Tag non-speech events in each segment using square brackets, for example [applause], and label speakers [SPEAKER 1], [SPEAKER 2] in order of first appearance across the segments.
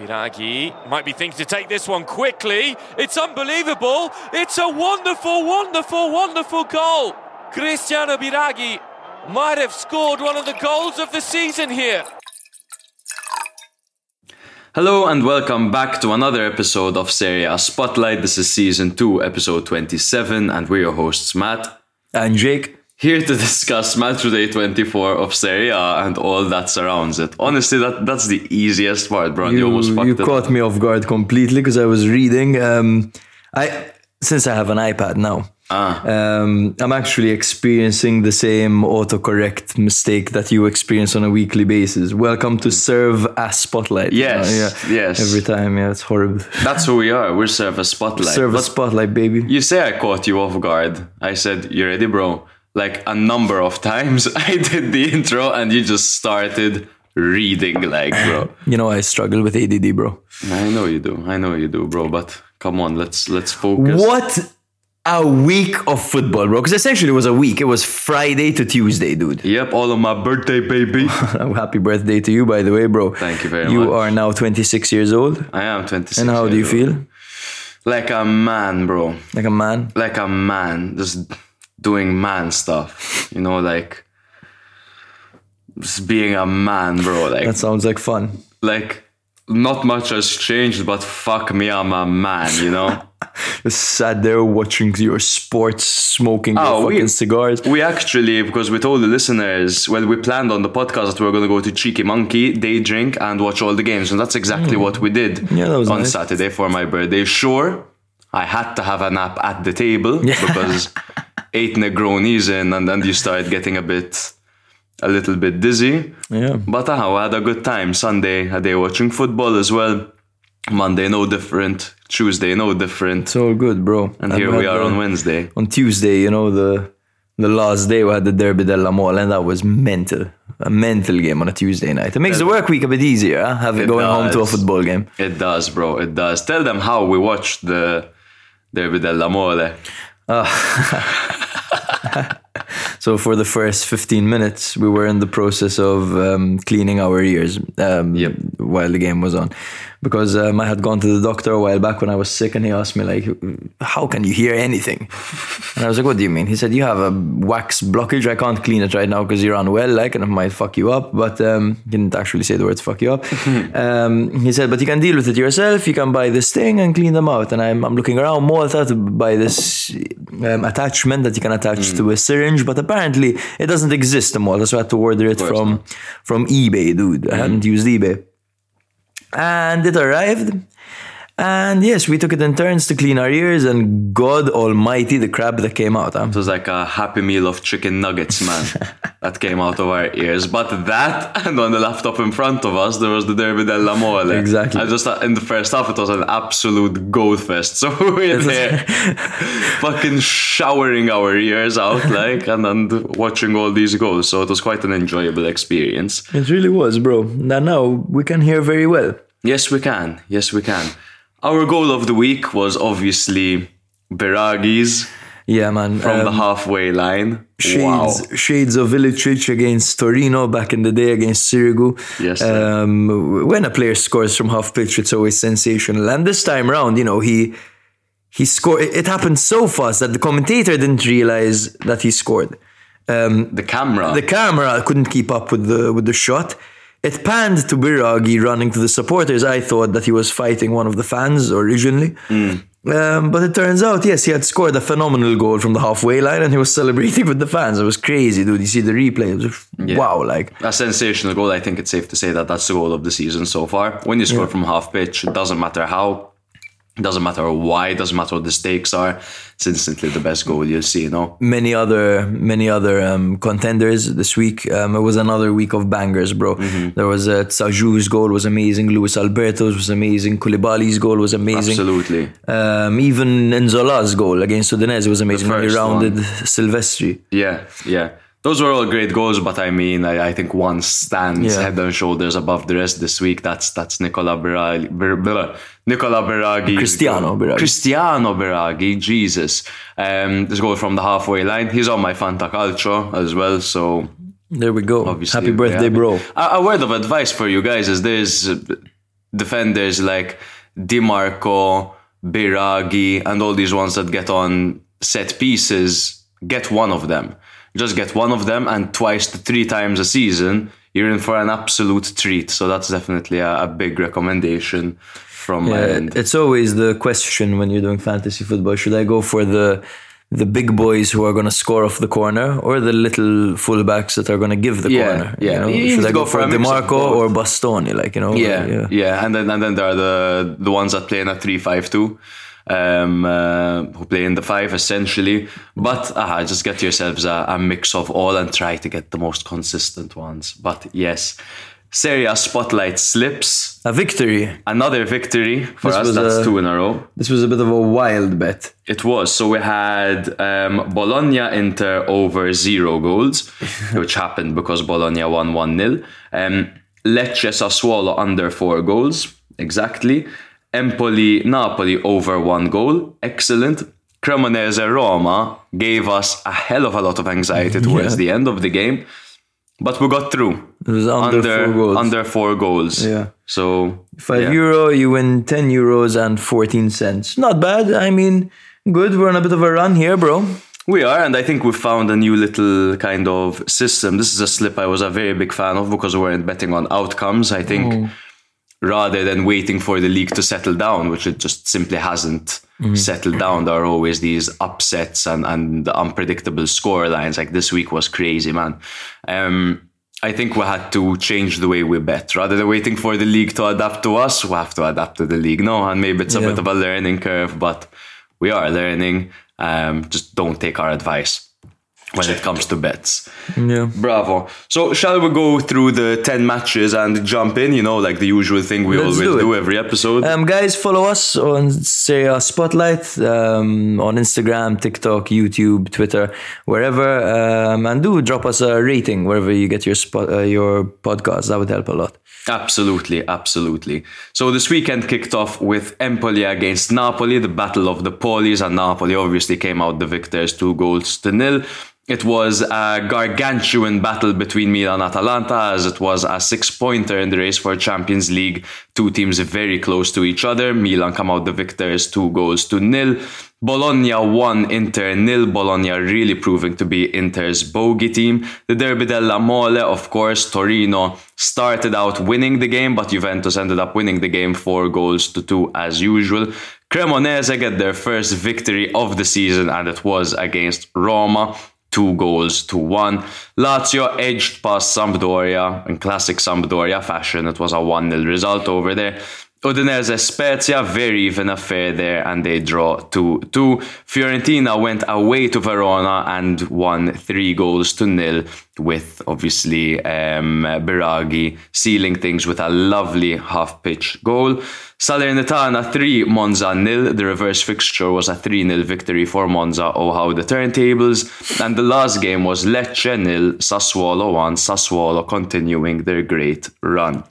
[SPEAKER 1] Biraghi might be thinking to take this one quickly. It's unbelievable. It's a wonderful, wonderful, wonderful goal. Cristiano Biraghi might have scored one of the goals of the season here.
[SPEAKER 2] Hello and welcome back to another episode of Serie A Spotlight. This is season 2, episode 27, and we're your hosts, Matt.
[SPEAKER 3] And Jake.
[SPEAKER 2] Here to [laughs] discuss match day 24 of Serie A and all that surrounds it. Honestly, that that's the easiest part, bro. You, you almost fucked
[SPEAKER 3] you
[SPEAKER 2] it.
[SPEAKER 3] caught me off guard completely because I was reading. Um, I since I have an iPad now,
[SPEAKER 2] Ah.
[SPEAKER 3] um, I'm actually experiencing the same autocorrect mistake that you experience on a weekly basis. Welcome to serve as spotlight. you know,
[SPEAKER 2] Yes, yes.
[SPEAKER 3] Every time, yeah, it's horrible.
[SPEAKER 2] That's who we are. We're Serve a Spotlight.
[SPEAKER 3] serve a spotlight, baby.
[SPEAKER 2] you say I caught you off guard. I said, You ready, bro? Like a number of times [laughs] I did the intro and you just started reading, like, bro.
[SPEAKER 3] You know I struggle with ADD, bro.
[SPEAKER 2] I know you do. I know you do, bro. But come on, let's let's focus.
[SPEAKER 3] What a week of football, bro! Because essentially it was a week. It was Friday to Tuesday, dude.
[SPEAKER 2] Yep, all on my birthday, baby. [laughs]
[SPEAKER 3] Happy birthday to you, by the way, bro.
[SPEAKER 2] Thank you very
[SPEAKER 3] You
[SPEAKER 2] much.
[SPEAKER 3] You are now 26 years old.
[SPEAKER 2] I am 26.
[SPEAKER 3] And how do you
[SPEAKER 2] old.
[SPEAKER 3] feel?
[SPEAKER 2] Like a man, bro.
[SPEAKER 3] Like a man?
[SPEAKER 2] Like a man, just doing man stuff. [laughs] You know, like just being a man, bro. Like,
[SPEAKER 3] That sounds like fun.
[SPEAKER 2] like not much has changed, but fuck me, I'm a man. You know. [laughs]
[SPEAKER 3] Just sat there watching your sports, smoking
[SPEAKER 2] Oh,
[SPEAKER 3] your
[SPEAKER 2] we-
[SPEAKER 3] fucking cigars.
[SPEAKER 2] We actually, because we told the listeners, well, we planned on the podcast that we were going to go to Cheeky Monkey, day drink, and watch all the games. And that's exactly hmm. what we did.
[SPEAKER 3] Yeah, that was
[SPEAKER 2] on
[SPEAKER 3] nice.
[SPEAKER 2] Saturday for my birthday. Sure, I had to have a nap at the table [laughs] because eight Negronis in, and then you start getting a bit, a little bit dizzy.
[SPEAKER 3] Yeah.
[SPEAKER 2] But uh, I had a good time. Sunday, a day watching football as well. Monday, no different. Tuesday, no different.
[SPEAKER 3] It's all good, bro.
[SPEAKER 2] And here we are on Wednesday.
[SPEAKER 3] on Tuesday, you know, the the last day we had the Derby della Mole, and that was mental. A mental game on a Tuesday night. It makes the work week a bit easier, huh? Having
[SPEAKER 2] It
[SPEAKER 3] going home to a football game.
[SPEAKER 2] It does, bro. It does. Tell them how we watched the Derby della Mole. Oh. [laughs] [laughs]
[SPEAKER 3] So for the first 15 minutes, we were in the process of um, cleaning our ears um,
[SPEAKER 2] Yep.
[SPEAKER 3] while the game was on. Because um, I had gone to the doctor a while back when I was sick and he asked me like, how can you hear anything? And I was like, what do you mean? He said, you have a wax blockage. I can't clean it right now because you're unwell, like, and it might fuck you up. But um, he didn't actually say the words fuck you up. [laughs] um, he said, but you can deal with it yourself. You can buy this thing and clean them out. And I'm, I'm looking around Malta to buy this um, attachment that you can attach to a syringe, but apparently it doesn't exist anymore. So I had to order it from, from eBay, dude. I hadn't used eBay and it arrived. And yes, we took it in turns to clean our ears, and God Almighty, the crap that came out. Huh?
[SPEAKER 2] It was like a happy meal of chicken nuggets, man, [laughs] that came out of our ears. But that, and on the laptop in front of us, there was the Derby della Mole.
[SPEAKER 3] Exactly.
[SPEAKER 2] I just uh, in the first half, it was an absolute goat fest. [laughs] So we were there, [laughs] fucking showering our ears out, like, and then watching all these goals. So it was quite an enjoyable experience.
[SPEAKER 3] It really was, bro. Now, now we can hear very well.
[SPEAKER 2] Yes, we can. Yes, we can. Our goal of the week was obviously Biraghi's
[SPEAKER 3] Yeah, man.
[SPEAKER 2] from
[SPEAKER 3] um,
[SPEAKER 2] the halfway line.
[SPEAKER 3] Shades,
[SPEAKER 2] Wow.
[SPEAKER 3] shades of Ilicic against Torino back in the day against Sirigu.
[SPEAKER 2] Yes.
[SPEAKER 3] Um, when a player scores from half pitch, it's always sensational. And this time around, you know, he he scored. It, it happened so fast that the commentator didn't realize that he scored.
[SPEAKER 2] The camera.
[SPEAKER 3] The camera couldn't keep up with the with the shot. It panned to Biraghi running to the supporters. I thought that he was fighting one of the fans originally. Um, but it turns out, yes, he had scored a phenomenal goal from the halfway line and he was [laughs] celebrating with the fans. It was crazy, dude. You see the replay. It was wow, like.
[SPEAKER 2] a sensational goal. I think it's safe to say that that's the goal of the season so far. When you score from half pitch, it doesn't matter how, doesn't matter why, it doesn't matter what the stakes are. It's instantly the best goal you'll see, you know?
[SPEAKER 3] Many other, many other um, contenders this week. Um, it was another week of bangers, bro. There was uh, Tsaju's goal was amazing. Luis Alberto's was amazing. Koulibaly's goal was amazing.
[SPEAKER 2] Absolutely.
[SPEAKER 3] Um, even Nzola's goal against Udinese was amazing. when he
[SPEAKER 2] first
[SPEAKER 3] rounded Silvestri.
[SPEAKER 2] Yeah, yeah. Those were all great goals, but I mean, I, I think one stands
[SPEAKER 3] Yeah.
[SPEAKER 2] head and shoulders above the rest this week. That's that's Nicola Biraghi. Bir, Nicola Biraghi.
[SPEAKER 3] Cristiano Biraghi.
[SPEAKER 2] Cristiano Biraghi. Jesus. Um, this goal from the halfway line. He's on my Fanta Calcio as well, so
[SPEAKER 3] There we go.
[SPEAKER 2] obviously.
[SPEAKER 3] Happy birthday,
[SPEAKER 2] yeah.
[SPEAKER 3] bro.
[SPEAKER 2] A, a word of advice for you guys is there's defenders like Di Marco, Biraghi, and all these ones that get on set pieces, get one of them. Just get one of them, and twice to three times a season, you're in for an absolute treat. So that's definitely a, a big recommendation from my end.
[SPEAKER 3] it's always the question when you're doing fantasy football: should I go for the the big boys who are going to score off the corner, or the little fullbacks that are going to give the
[SPEAKER 2] Yeah,
[SPEAKER 3] corner?
[SPEAKER 2] yeah.
[SPEAKER 3] You know?
[SPEAKER 2] You
[SPEAKER 3] should I
[SPEAKER 2] go
[SPEAKER 3] go,
[SPEAKER 2] for
[SPEAKER 3] for
[SPEAKER 2] a mix of Dimarco
[SPEAKER 3] or Bastoni? Like you know,
[SPEAKER 2] yeah,
[SPEAKER 3] yeah.
[SPEAKER 2] yeah, And then and then there are the the ones that play in a three five two, um, uh, who play in the five essentially. But uh, just get yourselves a, a mix of all and try to get the most consistent ones. But yes, Serie A spotlight slips.
[SPEAKER 3] A victory.
[SPEAKER 2] Another victory for
[SPEAKER 3] This
[SPEAKER 2] us. That's
[SPEAKER 3] a-
[SPEAKER 2] two in a row.
[SPEAKER 3] This was a bit of a wild bet.
[SPEAKER 2] It was. So we had um, Bologna Inter over zero goals, [laughs] which happened because Bologna won 1 0. Um, Lecce Sassuolo under four goals, exactly. Empoli Napoli over one goal, excellent. Cremonese Roma gave us a hell of a lot of anxiety [laughs] towards
[SPEAKER 3] Yeah.
[SPEAKER 2] the end of the game, but we got through.
[SPEAKER 3] It was under, four goals.
[SPEAKER 2] under four goals.
[SPEAKER 3] Yeah.
[SPEAKER 2] So
[SPEAKER 3] Five
[SPEAKER 2] yeah.
[SPEAKER 3] euro, you win 10 euros and 14 cents. Not bad. I mean, good. We're on a bit of a run here, bro.
[SPEAKER 2] We are, and I think we found a new little kind of system. This is a slip I was a very big fan of because we weren't betting on outcomes. I think mm. Rather than waiting for the league to settle down, which it just simply hasn't settled down, there are always these upsets and, and unpredictable score lines. Like this week was crazy, man. Um, I think we had to change the way we bet. Rather than waiting for the league to adapt to us, we have to adapt to the league. No, and maybe it's a
[SPEAKER 3] Yeah.
[SPEAKER 2] bit of a learning curve, but we are learning. Um, just don't take our advice when it comes to bets.
[SPEAKER 3] Yeah.
[SPEAKER 2] Bravo. So, shall we go through the 10 matches and jump in? You know, like the usual thing we
[SPEAKER 3] Let's
[SPEAKER 2] always
[SPEAKER 3] do
[SPEAKER 2] do, every episode.
[SPEAKER 3] Um, guys, follow us on Serie A Spotlight um, on Instagram, TikTok, YouTube, Twitter, wherever, um, and do drop us a rating wherever you get your spot, uh, your podcast. That would help a lot.
[SPEAKER 2] Absolutely, absolutely. So this weekend kicked off with Empoli against Napoli, the battle of the Polis, and Napoli obviously came out the victors, two goals to nil. It was a gargantuan battle between Milan and Atalanta, as it was a six-pointer in the race for Champions League. Two teams very close to each other. Milan come out the victors, two goals to nil. Bologna won, Inter nil. Bologna really proving to be Inter's bogey team. The Derby della Mole, of course, Torino started out winning the game, but Juventus ended up winning the game four goals to two as usual. Cremonese get their first victory of the season, and it was against Roma. Two goals to one. Lazio edged past Sampdoria in classic Sampdoria fashion. It was a 1 0 result over there. Udinese Spezia, very even affair there, and they draw 2 2. Fiorentina went away to Verona and won 3 goals to nil, with obviously um, Biraghi sealing things with a lovely half pitch goal. Salernitana 3, Monza nil. The reverse fixture was a 3 0 victory for Monza. Oh, how the turntables. And the last game was Lecce nil, Sassuolo 1. Sassuolo continuing their great run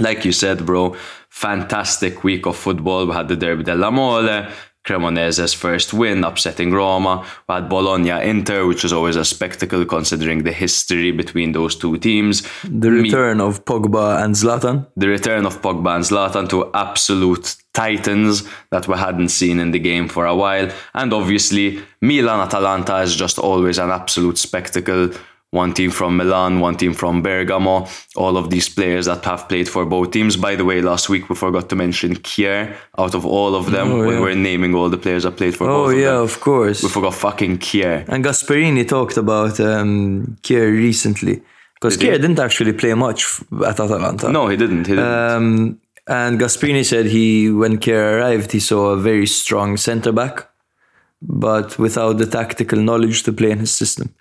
[SPEAKER 2] like you said, bro, fantastic week of football. We had the Derby della Mole, Cremonese's first win, upsetting Roma. We had Bologna Inter, which is always a spectacle considering the history between those two teams.
[SPEAKER 3] The return of Pogba and Zlatan.
[SPEAKER 2] The return of Pogba and Zlatan to absolute titans that we hadn't seen in the game for a while. And obviously, Milan Atalanta is just always an absolute spectacle. One team from Milan, one team from Bergamo, all of these players that have played for both teams. By the way, last week we forgot to mention Kjaer out of all of them
[SPEAKER 3] Oh,
[SPEAKER 2] when
[SPEAKER 3] yeah.
[SPEAKER 2] we're naming all the players that played for
[SPEAKER 3] Oh,
[SPEAKER 2] both of
[SPEAKER 3] yeah,
[SPEAKER 2] them.
[SPEAKER 3] of course.
[SPEAKER 2] We forgot fucking Kjaer.
[SPEAKER 3] And Gasperini talked about um, Kjaer recently. Because
[SPEAKER 2] Did he?
[SPEAKER 3] Kjaer didn't actually play much at Atalanta.
[SPEAKER 2] No, he didn't. He didn't.
[SPEAKER 3] Um, and Gasperini said he, when Kjaer arrived, he saw a very strong centre back, but without the tactical knowledge to play in his system.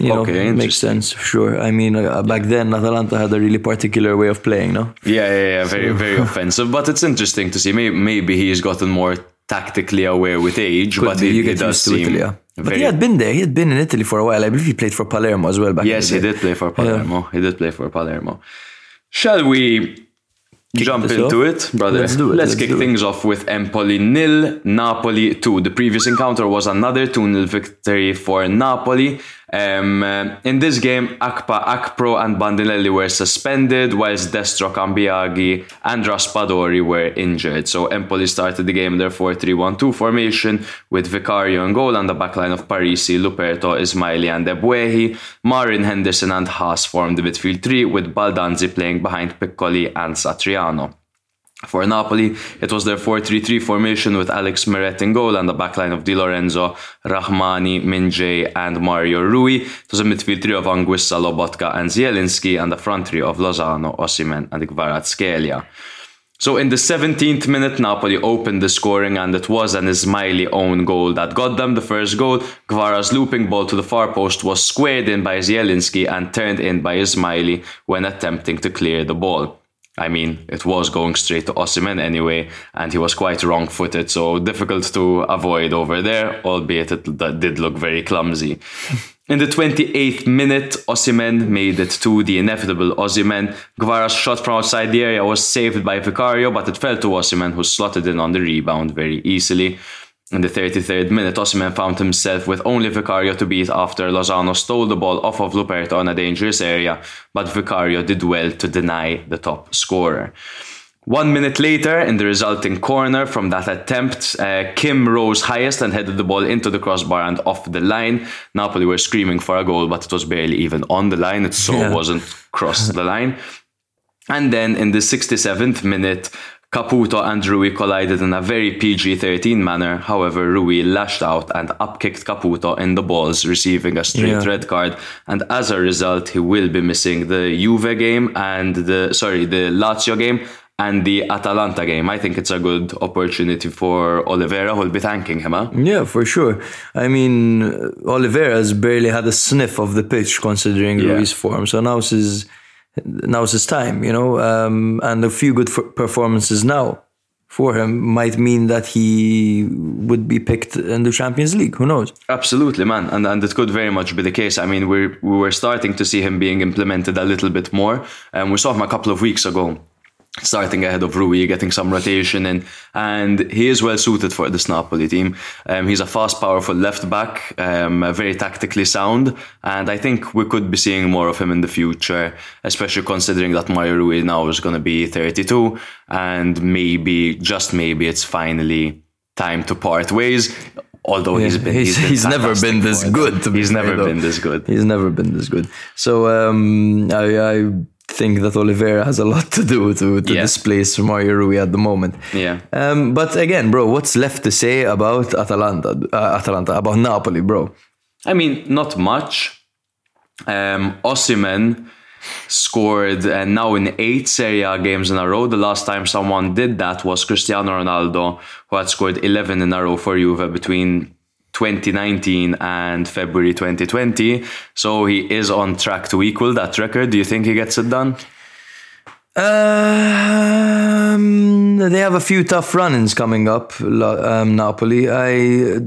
[SPEAKER 3] You know,
[SPEAKER 2] Okay,
[SPEAKER 3] makes sense, sure. I mean, uh, back then Atalanta had a really particular way of playing, no?
[SPEAKER 2] Yeah, yeah, yeah. Very, very [laughs] offensive. But it's interesting to see. Maybe, maybe he's gotten more tactically aware with age.
[SPEAKER 3] Could
[SPEAKER 2] but
[SPEAKER 3] be,
[SPEAKER 2] it,
[SPEAKER 3] you
[SPEAKER 2] it
[SPEAKER 3] get
[SPEAKER 2] does seem
[SPEAKER 3] Italy, yeah. But
[SPEAKER 2] very.
[SPEAKER 3] he had been there. He had been in Italy for a while. I believe he played for Palermo as well back
[SPEAKER 2] yes, he did play for Palermo. He did play for Palermo. Shall we jump into
[SPEAKER 3] off?
[SPEAKER 2] it, brother?
[SPEAKER 3] Let's do it,
[SPEAKER 2] Let's,
[SPEAKER 3] let's
[SPEAKER 2] kick
[SPEAKER 3] it.
[SPEAKER 2] things off with Empoli nil, Napoli two. The previous encounter was another 2 0 victory for Napoli. Um, uh, in this game, Akpa, Akpro, and Bandinelli were suspended, whilst Destro, Cambiaghi, and Raspadori were injured. So Empoli started the game in their 4 3 1 2 formation with Vicario and goal on the backline of Parisi, Luperto, Ismaili, and Ebuehi. Marin, Henderson, and Haas formed the midfield three, with Baldanzi playing behind Piccoli and Satriano. For Napoli, it was their 4-3-3 formation with Alex Meret in goal and the backline of Di Lorenzo, Rahmani, Min-jae and Mario Rui. It was a midfield trio of Anguissa, Lobotka and Zielinski and the front three of Lozano, Osimhen and Kvaratskhelia. So in the 17th minute, Napoli opened the scoring and it was an Ismaili own goal that got them the first goal. Kvara's looping ball to the far post was squared in by Zielinski and turned in by Ismaili when attempting to clear the ball. I mean, it was going straight to Osimhen anyway, and he was quite wrong footed, so difficult to avoid over there, albeit it did look very clumsy. [laughs] In the 28th minute, Osimhen made it to the inevitable Osimhen. Kvara's shot from outside the area was saved by Vicario, but it fell to Osimhen, who slotted in on the rebound very easily. In the 33rd minute, Osimhen found himself with only Vicario to beat after Lozano stole the ball off of Luperto in a dangerous area, but Vicario did well to deny the top scorer. One minute later, in the resulting corner from that attempt, uh, Kim rose highest and headed the ball into the crossbar and off the line. Napoli were screaming for a goal, but it was barely even on the line. It so yeah. wasn't crossed the line. And then in the 67th minute, Caputo and Rui collided in a very PG 13 manner. However, Rui lashed out and upkicked Caputo in the balls, receiving a straight yeah. red card. And as a result, he will be missing the Juve game and the sorry, the Lazio game and the Atalanta game. I think it's a good opportunity for Oliveira, who'll be thanking him. Huh?
[SPEAKER 3] Yeah, for sure. I mean, Oliveira's barely had a sniff of the pitch considering yeah. Rui's form. So now his now's his time, you know, um, and a few good performances now for him might mean that he would be picked in the Champions League. Who knows?
[SPEAKER 2] Absolutely, man, and and it could very much be the case. I mean, we we were starting to see him being implemented a little bit more, and we saw him a couple of weeks ago starting ahead of Rui, getting some rotation in, and he is well suited for this Napoli team. Um, he's a fast, powerful left back, um, very tactically sound, and I think we could be seeing more of him in the future, especially considering that Mario Rui now is going to be 32, and maybe, just maybe, it's finally time to part ways. Although yeah, he's been, he's,
[SPEAKER 3] he's, he's never been this good.
[SPEAKER 2] He's never been this good.
[SPEAKER 3] He's never been this good. So um, I, I think that Oliveira has a lot to do to, to yeah. displace Mario Rui at the moment.
[SPEAKER 2] Yeah.
[SPEAKER 3] Um, but again, bro, what's left to say about Atalanta? Uh, Atalanta about Napoli, bro.
[SPEAKER 2] I mean, not much. Um, Osimhen scored uh, now in eight Serie A games in a row. The last time someone did that was Cristiano Ronaldo, who had scored 11 in a row for Juve between 2019 and February 2020. So he is on track to equal that record. Do you think he gets it done?
[SPEAKER 3] Um, they have a few tough run-ins coming up, um, Napoli. I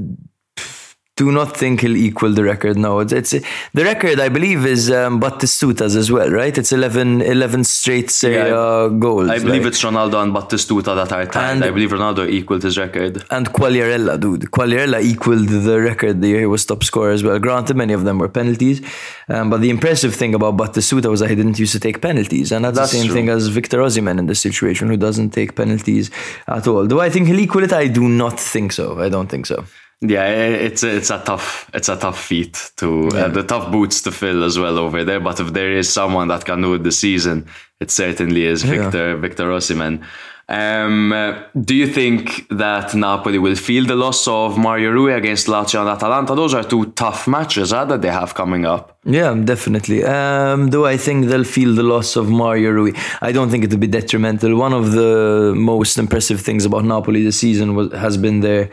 [SPEAKER 3] do not think he'll equal the record. No, it's, it's the record I believe is um, Batistuta's as well, right? It's 11, 11 straight Serie yeah, goals.
[SPEAKER 2] I believe like. it's Ronaldo and Batistuta that are tied. And, I believe Ronaldo equaled his record.
[SPEAKER 3] And Quagliarella, dude. Quagliarella equaled the record the year he was top scorer as well. Granted, many of them were penalties, um, but the impressive thing about Batistuta was that he didn't used to take penalties, and that's, that's the same true. thing as Victor Osimhen in this situation, who doesn't take penalties at all. Do I think he'll equal it? I do not think so. I don't think so.
[SPEAKER 2] Yeah, it's a, it's a tough it's a tough feat to uh, yeah. uh, the tough boots to fill as well over there. But if there is someone that can do it this season, it certainly is Victor yeah. Victor Osimhen. Um, uh, do you think that Napoli will feel the loss of Mario Rui against Lazio and Atalanta? Those are two tough matches huh, that they have coming up.
[SPEAKER 3] Yeah, definitely. Um, do I think they'll feel the loss of Mario Rui? I don't think it will be detrimental. One of the most impressive things about Napoli this season was, has been their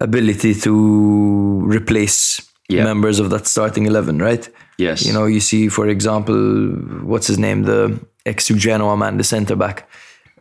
[SPEAKER 3] ability to replace yeah. members of that starting 11, right?
[SPEAKER 2] Yes.
[SPEAKER 3] You know, you see, for example, what's his name? The ex Genoa man, the centre back.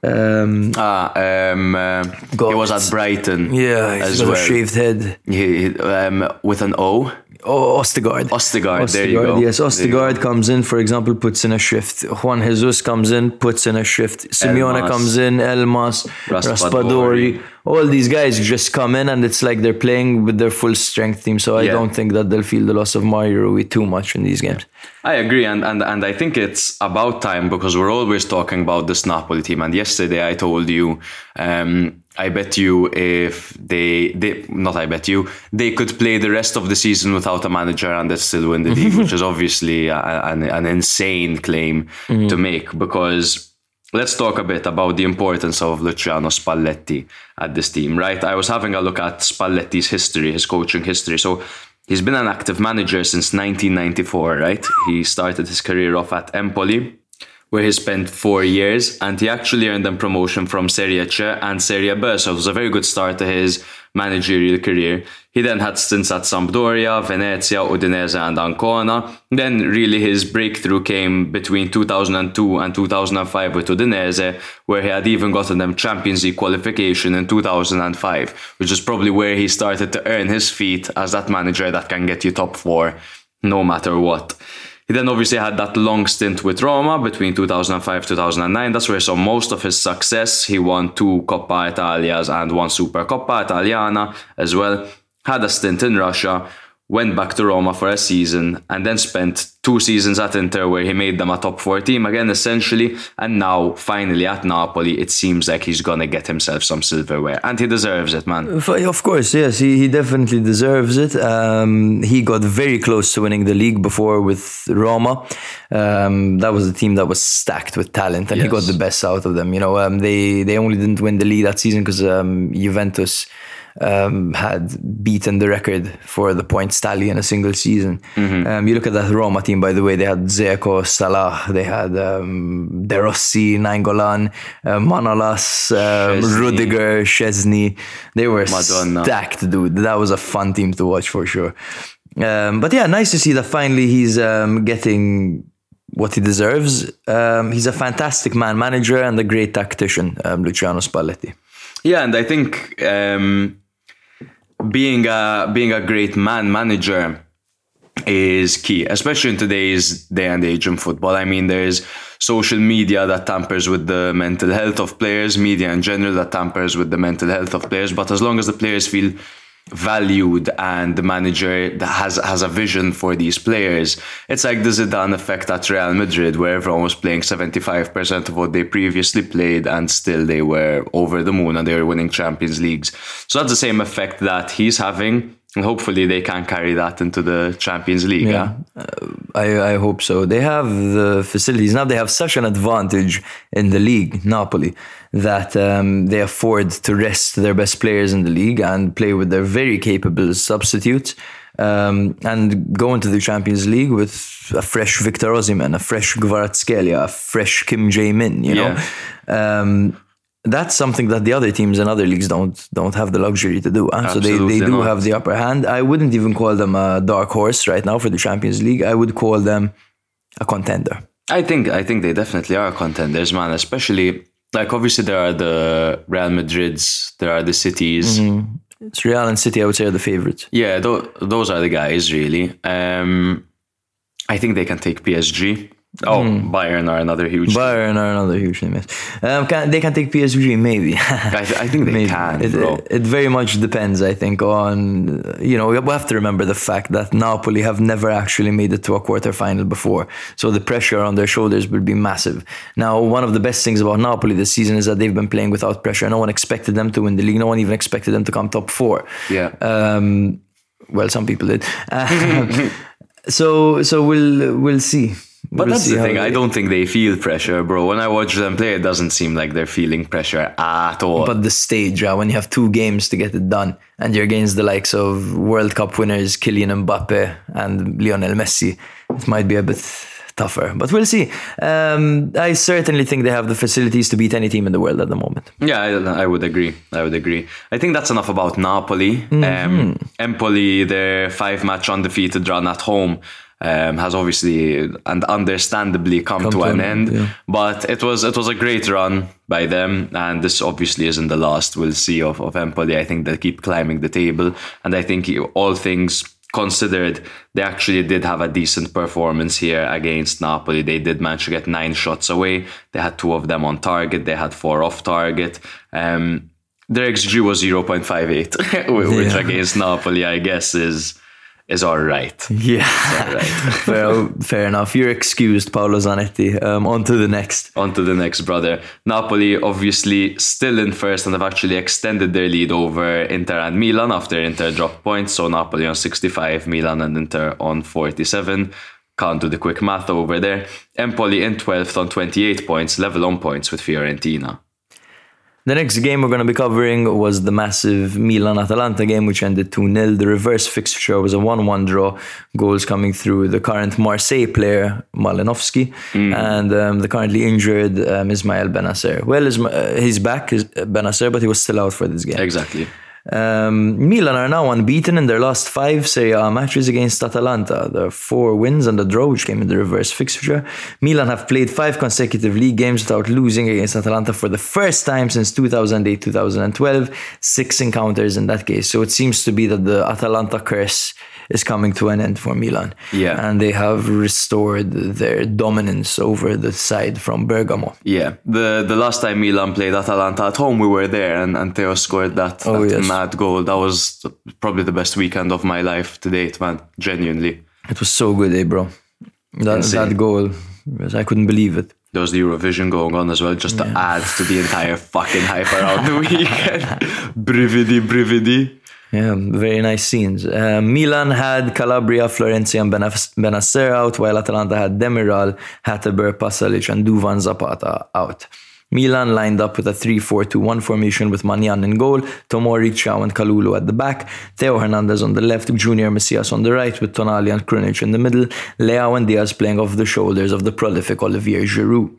[SPEAKER 2] Um, ah, um, uh, he was at Brighton.
[SPEAKER 3] Yeah, he's got well. a shaved head.
[SPEAKER 2] He, um, with an O.
[SPEAKER 3] Oh, Ostigard.
[SPEAKER 2] Ostigard, there you go.
[SPEAKER 3] Yes, Ostigard comes in, for example, puts in a shift. Juan Jesus comes in, puts in a shift. Simeone comes in, Elmas, Raspadori. Raspadori all these guys just come in and it's like they're playing with their full strength team. So I
[SPEAKER 2] Yeah.
[SPEAKER 3] don't think that they'll feel the loss of Mario Rui too much in these games.
[SPEAKER 2] I agree, and, and and I think it's about time because we're always talking about this Napoli team. And yesterday I told you, um, I bet you if they they not I bet you they could play the rest of the season without a manager and they still win the league, [laughs] which is obviously a, an an insane claim to make because. Let's talk a bit about the importance of Luciano Spalletti at this team, right? I was having a look at Spalletti's history, his coaching history. So he's been an active manager since 1994, right? He started his career off at Empoli, where he spent four years, and he actually earned them promotion from Serie C and Serie B. So it was a very good start to his managerial career. He then had stints at Sampdoria, Venezia, Udinese, and Ancona. Then, really, his breakthrough came between 2002 and 2005 with Udinese, where he had even gotten them Champions League qualification in 2005, which is probably where he started to earn his feet as that manager that can get you top four no matter what. He then obviously had that long stint with Roma between 2005 2009. That's where he saw most of his success. He won two Coppa Italias and one Super Coppa Italiana as well. Had a stint in Russia, went back to Roma for a season, and then spent two seasons at Inter where he made them a top four team again, essentially. And now, finally, at Napoli, it seems like he's gonna get himself some silverware, and he deserves it, man.
[SPEAKER 3] Of course, yes, he, he definitely deserves it. Um, he got very close to winning the league before with Roma. Um, that was a team that was stacked with talent, and he got the best out of them. You know, um, they they only didn't win the league that season because um, Juventus um, had beaten the record for the points tally in a single season. Um, you look at that Roma team, by the way, they had Dzeko, Salah, they had um, De Rossi, Nainggolan, uh, Manolas, um,
[SPEAKER 2] Szczesny.
[SPEAKER 3] Rudiger, Szczesny. They were
[SPEAKER 2] Madonna.
[SPEAKER 3] stacked, dude. That was a fun team to watch for sure. Um, but yeah, nice to see that finally he's um, getting what he deserves. Um, he's a fantastic man manager and a great tactician, um, Luciano Spalletti.
[SPEAKER 2] Yeah, and I think um, being a being a great man manager is key, especially in today's day and age in football. I mean, there's social media that tampers with the mental health of players, media in general that tampers with the mental health of players. But as long as the players feel valued and the manager that has has a vision for these players. It's like the Zidane effect at Real Madrid, where everyone was playing 75% of what they previously played, and still they were over the moon and they were winning Champions Leagues. So that's the same effect that he's having. And hopefully they can carry that into the Champions League. Yeah.
[SPEAKER 3] I, I hope so. They have the facilities now. They have such an advantage in the league, Napoli, that um, they afford to rest their best players in the league and play with their very capable substitutes. Um, and go into the Champions League with a fresh Victor Osimhen, a fresh Kvaratskhelia, a fresh Kim Jae Min. You know, um, that's something that the other teams in other leagues don't don't have the luxury to do. huh? So they, they do
[SPEAKER 2] not.
[SPEAKER 3] have the upper hand. I wouldn't even call them a dark horse right now for the Champions League. I would call them a contender.
[SPEAKER 2] I think I think they definitely are contenders, man. Especially like obviously there are the Real Madrids, there are the cities.
[SPEAKER 3] It's Real and City, I would say, are the favorites.
[SPEAKER 2] Yeah, th- those are the guys really. Um, I think they can take PSG. Oh, Bayern are another huge.
[SPEAKER 3] Bayern are another huge yes. Um, can, they can take PSG, maybe. [laughs]
[SPEAKER 2] I, th- I think they
[SPEAKER 3] Maybe.
[SPEAKER 2] can,
[SPEAKER 3] it, it, it very much depends, I think, on you know we have to remember the fact that Napoli have never actually made it to a quarterfinal before, so the pressure on their shoulders will be massive. Now, one of the best things about Napoli this season is that they've been playing without pressure. No one expected them to win the league. No one even expected them to come top four.
[SPEAKER 2] yeah.
[SPEAKER 3] Um, well, some people did. [laughs] [laughs] So so we'll we'll see.
[SPEAKER 2] But
[SPEAKER 3] We'll
[SPEAKER 2] that's the thing. I don't think they feel pressure, bro. When I watch them play, it doesn't seem like they're feeling pressure at all.
[SPEAKER 3] But the stage, uh, when you have two games to get it done, and you're against the likes of World Cup winners Kylian Mbappe and Lionel Messi, it might be a bit tougher. But we'll see. Um, I certainly think they have the facilities to beat any team in the world at the moment.
[SPEAKER 2] Yeah, I, I would agree. I would agree. I think that's enough about Napoli.
[SPEAKER 3] Mm-hmm.
[SPEAKER 2] Um, Empoli, their five match undefeated run at home. Um, has obviously and understandably come, to,
[SPEAKER 3] to
[SPEAKER 2] an end,
[SPEAKER 3] end, yeah.
[SPEAKER 2] but it was it was a great run by them, and this obviously isn't the last we'll see of, of Empoli. I think they'll keep climbing the table, and I think all things considered, they actually did have a decent performance here against Napoli. They did manage to get nine shots away. They had two of them on target. They had four off target. Um, Their XG was 0.58, [laughs] which
[SPEAKER 3] Yeah.
[SPEAKER 2] against Napoli, I guess, is is all right. [laughs]
[SPEAKER 3] Yeah, fair, [laughs] fair enough. You're excused, Paolo Zanetti. Um, on to the next.
[SPEAKER 2] On to the next, brother. Napoli, obviously, still in first and have actually extended their lead over Inter and Milan after Inter dropped points. So Napoli on 65, Milan and Inter on 47. Can't do the quick math over there. Empoli in 12th on 28 points, level on points with Fiorentina.
[SPEAKER 3] The next game we're going to be covering was the massive Milan Atalanta game, which ended 2 0. The reverse fixture was a 1 1 draw, goals coming through the current Marseille player, Malinovskyi, and um, the currently injured um, Ismail Bennacer. Well, Isma- uh, he's back, is Bennacer, but he was still out for this game.
[SPEAKER 2] Exactly.
[SPEAKER 3] Um, Milan are now unbeaten in their last five Serie A matches against Atalanta. Are four wins and a draw, which came in the reverse fixture. Milan have played five consecutive league games without losing against Atalanta for the first time since 2008 2012. Six encounters in that case. So it seems to be that the Atalanta curse is coming to an end for Milan.
[SPEAKER 2] Yeah.
[SPEAKER 3] And they have restored their dominance over the side from Bergamo.
[SPEAKER 2] Yeah, the the last time Milan played Atalanta at home, we were there, and, and Theo scored that,
[SPEAKER 3] Oh,
[SPEAKER 2] that
[SPEAKER 3] yes.
[SPEAKER 2] mad goal. That was probably the best weekend of my life to date, man. Genuinely.
[SPEAKER 3] It was so good, eh, bro? That,
[SPEAKER 2] Insane.
[SPEAKER 3] that goal, I couldn't believe it.
[SPEAKER 2] There was the Eurovision going on as well, just to add to the entire fucking hype around the [laughs] weekend. brividi, brividi.
[SPEAKER 3] Yeah, very nice scenes. Uh, Milan had Calabria, Florenzi, and Bennacer out, while Atalanta had Demiral, Hateboer, Pasalic, and Duvan Zapata out. Milan lined up with a 3-4-2-1 formation with Maignan in goal, Tomori, Thiaw, and Kalulu at the back, Theo Hernandez on the left, Junior Messias on the right, with Tonali and Krunic in the middle, Leao and Diaz playing off the shoulders of the prolific Olivier Giroud.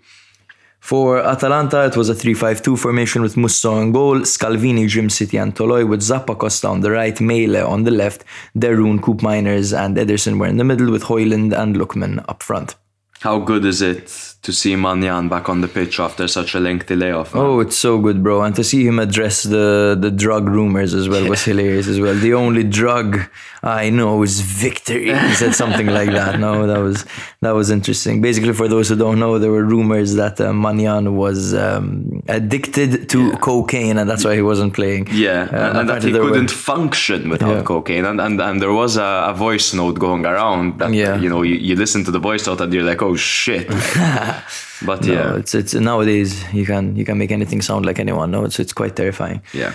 [SPEAKER 3] For Atalanta, it was a 3-5-2 formation with Musso in goal, Scalvini, Djimsiti, and Toloi with Zappacosta on the right, Maehle on the left, de Roon, Coop Miners, and Ederson were in the middle with Højlund and Lookman up front.
[SPEAKER 2] How good is it to see Maignan back on the pitch after such a lengthy layoff? man?
[SPEAKER 3] Oh, it's so good, bro. And to see him address the, the drug rumors as well was [laughs] hilarious as well. The only drug I know is victory. He said something like that. No, that was that was interesting. Basically, for those who don't know, there were rumors that uh, Maignan was um, addicted to cocaine, and that's why he wasn't playing.
[SPEAKER 2] Yeah,
[SPEAKER 3] Uh,
[SPEAKER 2] and, and that he couldn't function without
[SPEAKER 3] Yeah.
[SPEAKER 2] cocaine. And, and and there was a, a voice note going around that
[SPEAKER 3] Yeah.
[SPEAKER 2] you know you, you listen to the voice note and you're like, oh shit. [laughs] [laughs] but
[SPEAKER 3] No,
[SPEAKER 2] yeah,
[SPEAKER 3] it's it's nowadays you can you can make anything sound like anyone. No, it's it's quite terrifying.
[SPEAKER 2] yeah.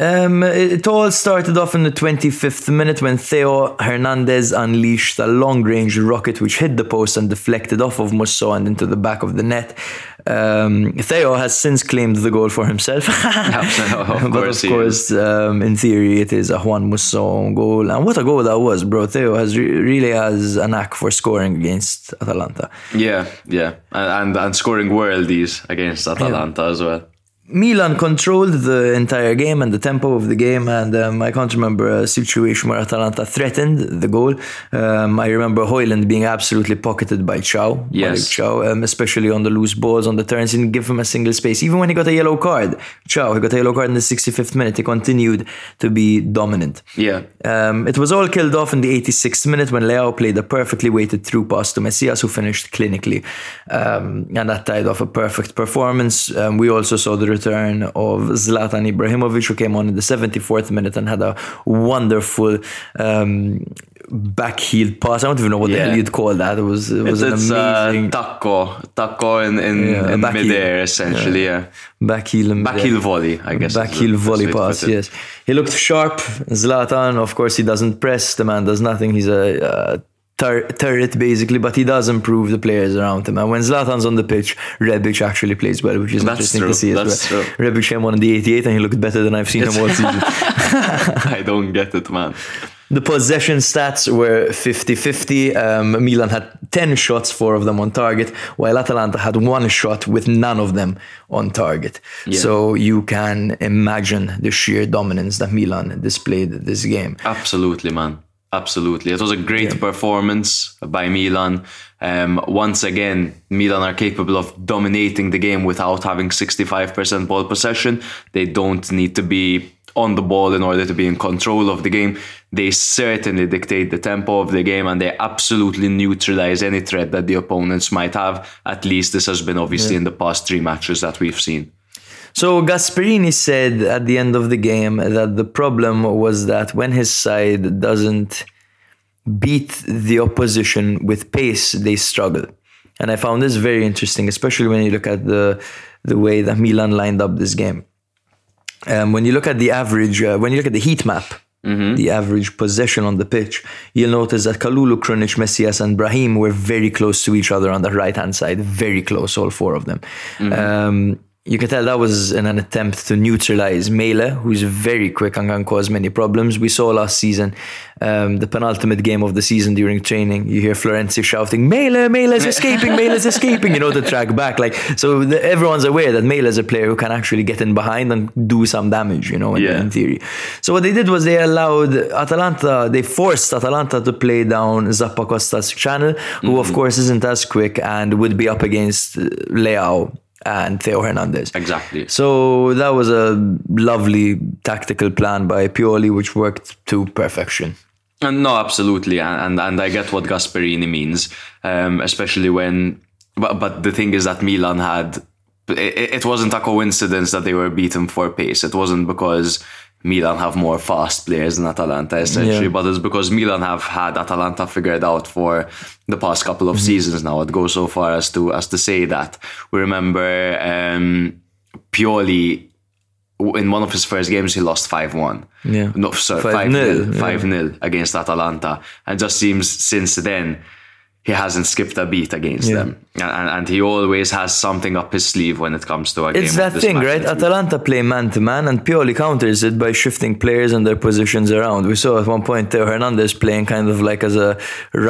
[SPEAKER 3] Um, it all started off in the 25th minute when Theo Hernandez unleashed a long range rocket which hit the post and deflected off of Musso and into the back of the net. Um, Theo has since claimed the goal for himself. [laughs]
[SPEAKER 2] of [laughs]
[SPEAKER 3] but of course, um, in theory, it is a Juan Musso goal. And what a goal that was, bro. Theo has re- really has a knack for scoring against Atalanta.
[SPEAKER 2] Yeah, yeah, and and, and scoring worldies against Atalanta as well.
[SPEAKER 3] Milan controlled the entire game and the tempo of the game, and um, I can't remember a situation where Atalanta threatened the goal. Um, I remember Højlund being absolutely pocketed by Thiaw,
[SPEAKER 2] Yes.
[SPEAKER 3] Thiaw, um, especially on the loose balls, on the turns. Didn't give him a single space. Even when he got a yellow card, Thiaw, he got a yellow card in the 65th minute. He continued to be dominant.
[SPEAKER 2] Yeah,
[SPEAKER 3] Um, it was all killed off in the 86th minute when Leao played a perfectly weighted through pass to Messias, who finished clinically. Um, and that tied off a perfect performance. Um, we also saw the return of Zlatan Ibrahimovic, who came on in the 74th minute and had a wonderful um, backheeled pass. I don't even know what the hell you'd call that. It was, it was
[SPEAKER 2] it's, it's
[SPEAKER 3] amazing
[SPEAKER 2] uh, taco, taco in in,
[SPEAKER 3] Yeah,
[SPEAKER 2] in
[SPEAKER 3] back heel.
[SPEAKER 2] midair essentially. Yeah,
[SPEAKER 3] backheel. and-
[SPEAKER 2] back heel volley, I guess.
[SPEAKER 3] Back heel volley pass, yes. He looked sharp. Zlatan, of course, he doesn't press. The man does nothing. He's a uh, tur- turret, basically, but he does improve the players around him. And when Zlatan's on the pitch, Rebic actually plays well, which is
[SPEAKER 2] That's
[SPEAKER 3] interesting
[SPEAKER 2] true,
[SPEAKER 3] to see as
[SPEAKER 2] that's
[SPEAKER 3] well.
[SPEAKER 2] true.
[SPEAKER 3] Rebic came on in the 88 and he looked better than I've seen him all season. [laughs]
[SPEAKER 2] I don't get it, man.
[SPEAKER 3] The possession stats were 50 50. Um, Milan had 10 shots, four of them on target, while Atalanta had one shot with none of them on target. So you can imagine the sheer dominance that Milan displayed this game.
[SPEAKER 2] Absolutely, man. Absolutely. It was a great performance by Milan. Um, once again, Milan are capable of dominating the game without having 65% ball possession. They don't need to be on the ball in order to be in control of the game. They certainly dictate the tempo of the game and they absolutely neutralize any threat that the opponents might have. At least this has been obviously in the past three matches that we've seen.
[SPEAKER 3] So Gasperini said at the end of the game that the problem was that when his side doesn't beat the opposition with pace, they struggle. And I found this very interesting, especially when you look at the the way that Milan lined up this game. Um, when you look at the average, uh, when you look at the heat map, the average possession on the pitch, you'll notice that Kalulu, Krunic, Messias, and Brahim were very close to each other on the right hand side, very close, all four of them. Um, you can tell that was in an attempt to neutralize Maehle, who's very quick and can cause many problems. We saw last season, um, the penultimate game of the season during training, you hear Florenzi shouting, Maehle, Maehle is [laughs] escaping, Maehle is escaping, you know, to track back. Like, so the, everyone's aware that Maehle is a player who can actually get in behind and do some damage, you know, in,
[SPEAKER 2] Yeah.
[SPEAKER 3] in theory. So what they did was they allowed Atalanta, they forced Atalanta to play down Zappacosta's channel, who of course isn't as quick and would be up against uh, Leao and Theo Hernandez.
[SPEAKER 2] Exactly.
[SPEAKER 3] So that was a lovely tactical plan by Pioli, which worked to perfection.
[SPEAKER 2] And no, absolutely, and and, and I get what Gasperini means, um, especially when. But but the thing is that Milan had. It, it wasn't a coincidence that they were beaten for pace. It wasn't because Milan have more fast players than Atalanta, essentially,
[SPEAKER 3] Yeah.
[SPEAKER 2] but it's because Milan have had Atalanta figured out for the past couple of seasons now. It goes so far as to as to say that we remember um, Pioli in one of his first games he lost five one.
[SPEAKER 3] Yeah.
[SPEAKER 2] no, sorry,
[SPEAKER 3] 5-0,
[SPEAKER 2] five nil,
[SPEAKER 3] yeah.
[SPEAKER 2] five nil against Atalanta, and just seems since then he hasn't skipped a beat against
[SPEAKER 3] Yeah.
[SPEAKER 2] them, and, and, he always has something up his sleeve when it comes to a game.
[SPEAKER 3] It's that thing, right? Atalanta play man to man, and Pioli counters it by shifting players and their positions around. We saw at one point Theo Hernandez playing kind of like as a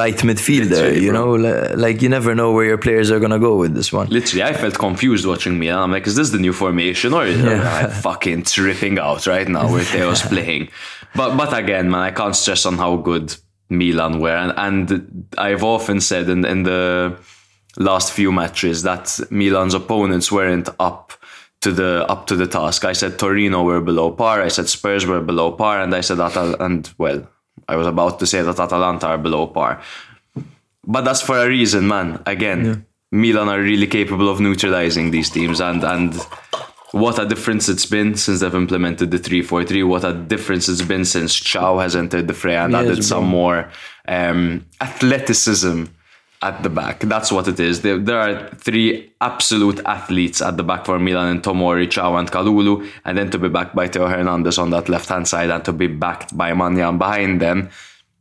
[SPEAKER 3] right midfielder,
[SPEAKER 2] Literally,
[SPEAKER 3] you
[SPEAKER 2] bro.
[SPEAKER 3] know? Like you never know where your players are going to go with this one.
[SPEAKER 2] Literally, I felt confused watching Milan. I'm like, is this the new formation or is I'm [laughs] fucking tripping out right now where Theo's [laughs] playing? But but again, man, I can't stress on how good Milan were, and and I've often said in in the last few matches that Milan's opponents weren't up to the up to the task. I said Torino were below par. I said Spurs were below par, and I said Atal and well, I was about to say that Atalanta are below par. But that's for a reason, man. Again, Milan are really capable of neutralizing these teams, and and what a difference it's been since they've implemented the 3-4-3. What a difference it's been since Thiaw has entered the fray and
[SPEAKER 3] Yes,
[SPEAKER 2] added
[SPEAKER 3] bro.
[SPEAKER 2] some more um, athleticism at the back. That's what it is. There, there are three absolute athletes at the back for Milan and Tomori, Thiaw, and Kalulu, and then to be backed by Theo Hernandez on that left hand side and to be backed by Maignan behind them.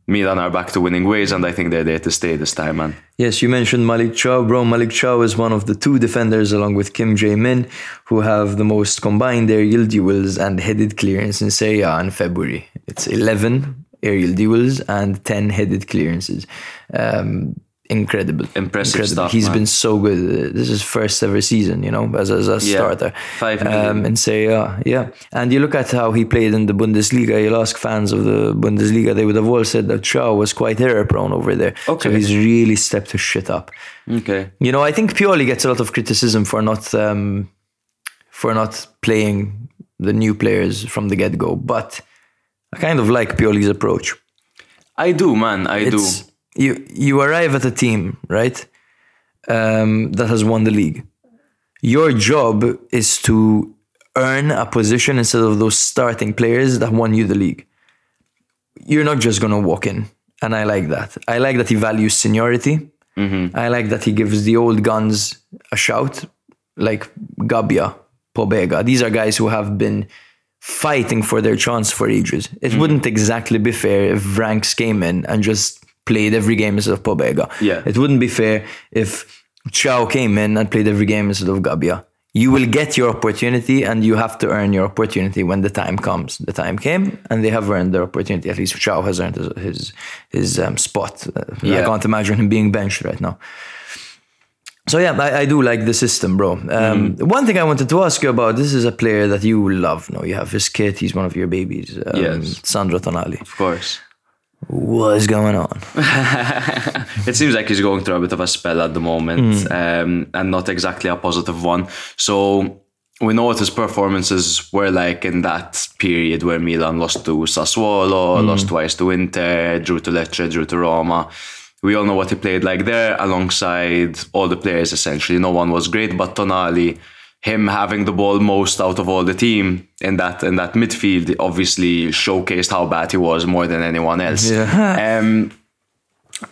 [SPEAKER 2] Milan are back to winning ways, and I think they're there to stay this time, man.
[SPEAKER 3] Yes, you mentioned Malick Thiaw, bro. Malick Thiaw is one of the two defenders, along with Kim Jae Min, who have the most combined aerial duels and headed clearance in Serie A in February. It's 11 aerial duels and 10 headed clearances. Um, incredible.
[SPEAKER 2] Impressive stuff,
[SPEAKER 3] He's
[SPEAKER 2] man.
[SPEAKER 3] been so good. Uh, This is first ever season, you know, as, as a
[SPEAKER 2] Yeah,
[SPEAKER 3] starter.
[SPEAKER 2] five
[SPEAKER 3] um, in Serie A. Yeah. And you look at how he played in the Bundesliga. You'll ask fans of the Bundesliga, they would have all said that Thiaw was quite error prone over there.
[SPEAKER 2] Okay.
[SPEAKER 3] So he's really stepped his shit up.
[SPEAKER 2] Okay.
[SPEAKER 3] You know, I think Pioli gets a lot of criticism for not um, for not playing the new players from the get go, but I kind of like Pioli's approach.
[SPEAKER 2] I do, man. I
[SPEAKER 3] It's
[SPEAKER 2] do.
[SPEAKER 3] You you arrive at a team, right? Um, that has won the league. Your job is to earn a position instead of those starting players that won you the league. You're not just gonna walk in, and I like that. I like that he values seniority. I like that he gives the old guns a shout, like Gabbia, Pobega. These are guys who have been fighting for their chance for ages. It wouldn't exactly be fair if Ranks came in and just played every game instead of Pobega.
[SPEAKER 2] Yeah.
[SPEAKER 3] It wouldn't be fair if Thiaw came in and played every game instead of Gabbia. You will get your opportunity and you have to earn your opportunity when the time comes. The time came and they have earned their opportunity. At least Thiaw has earned his his, his um, spot. Uh, I
[SPEAKER 2] Yeah.
[SPEAKER 3] can't imagine him being benched right now. So yeah, I, I do like the system, bro. Um, One thing I wanted to ask you about: this is a player that you love. No, you have his kid. He's one of your babies. Um,
[SPEAKER 2] Yes.
[SPEAKER 3] Sandro Tonali.
[SPEAKER 2] Of course.
[SPEAKER 3] What's going on? [laughs]
[SPEAKER 2] It seems like he's going through a bit of a spell at the moment, um, and not exactly a positive one. So we know what his performances were like in that period where Milan lost to Sassuolo, lost twice to Inter, drew to Lecce, drew to Roma. We all know what he played like there alongside all the players essentially. No one was great, but Tonali him having the ball most out of all the team in that in that midfield obviously showcased how bad he was more than anyone else.
[SPEAKER 3] Yeah. [laughs]
[SPEAKER 2] um,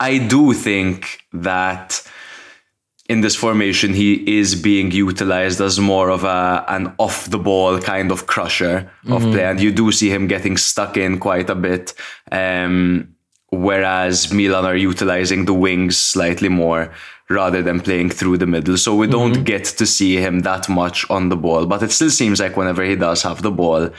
[SPEAKER 2] I do think that in this formation he is being utilized as more of a an off the ball kind of crusher of play, and you do see him getting stuck in quite a bit. Um, whereas Milan are utilizing the wings slightly more rather than playing through the middle. So we mm-hmm. don't get to see him that much on the ball, but it still seems like whenever he does have the ball,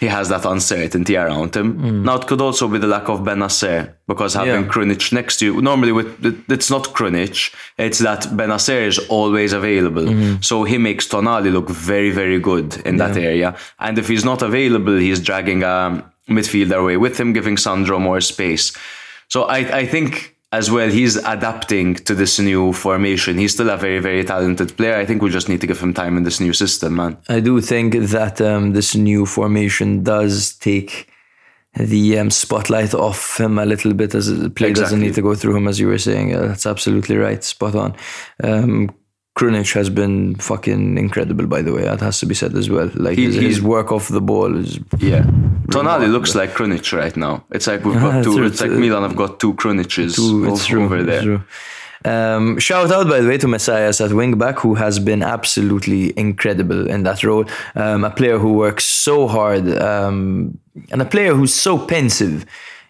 [SPEAKER 2] he has that uncertainty around him. Mm. Now it could also be the lack of Bennacer because having
[SPEAKER 3] Yeah.
[SPEAKER 2] Krunic next to you. Normally, with it's not Krunic, it's that Bennacer is always available. Mm-hmm. So he makes Tonali look very, very good in that area. And if he's not available, he's dragging a midfielder away with him, giving Sandro more space. So I, I think as well he's adapting to this new formation. He's still a very, very talented player. I think we just need to give him time in this new system, man.
[SPEAKER 3] I do think that um, this new formation does take the um, spotlight off him a little bit as the play doesn't need to go through him, as you were saying. Yeah, that's absolutely right. Spot on. Um, Krunic has been fucking incredible, by the way. That has to be said as well. Like
[SPEAKER 2] He-
[SPEAKER 3] his, his work off the ball is
[SPEAKER 2] Yeah. Tonali looks like Krunic right now. It's like we've got two. It's like
[SPEAKER 3] true.
[SPEAKER 2] Milan have got two Kruniches
[SPEAKER 3] True, true,
[SPEAKER 2] over
[SPEAKER 3] it's
[SPEAKER 2] there.
[SPEAKER 3] true. Um, shout out, by the way, to Messias at wingback, who has been absolutely incredible in that role. Um, a player who works so hard, um, and a player who's so pensive.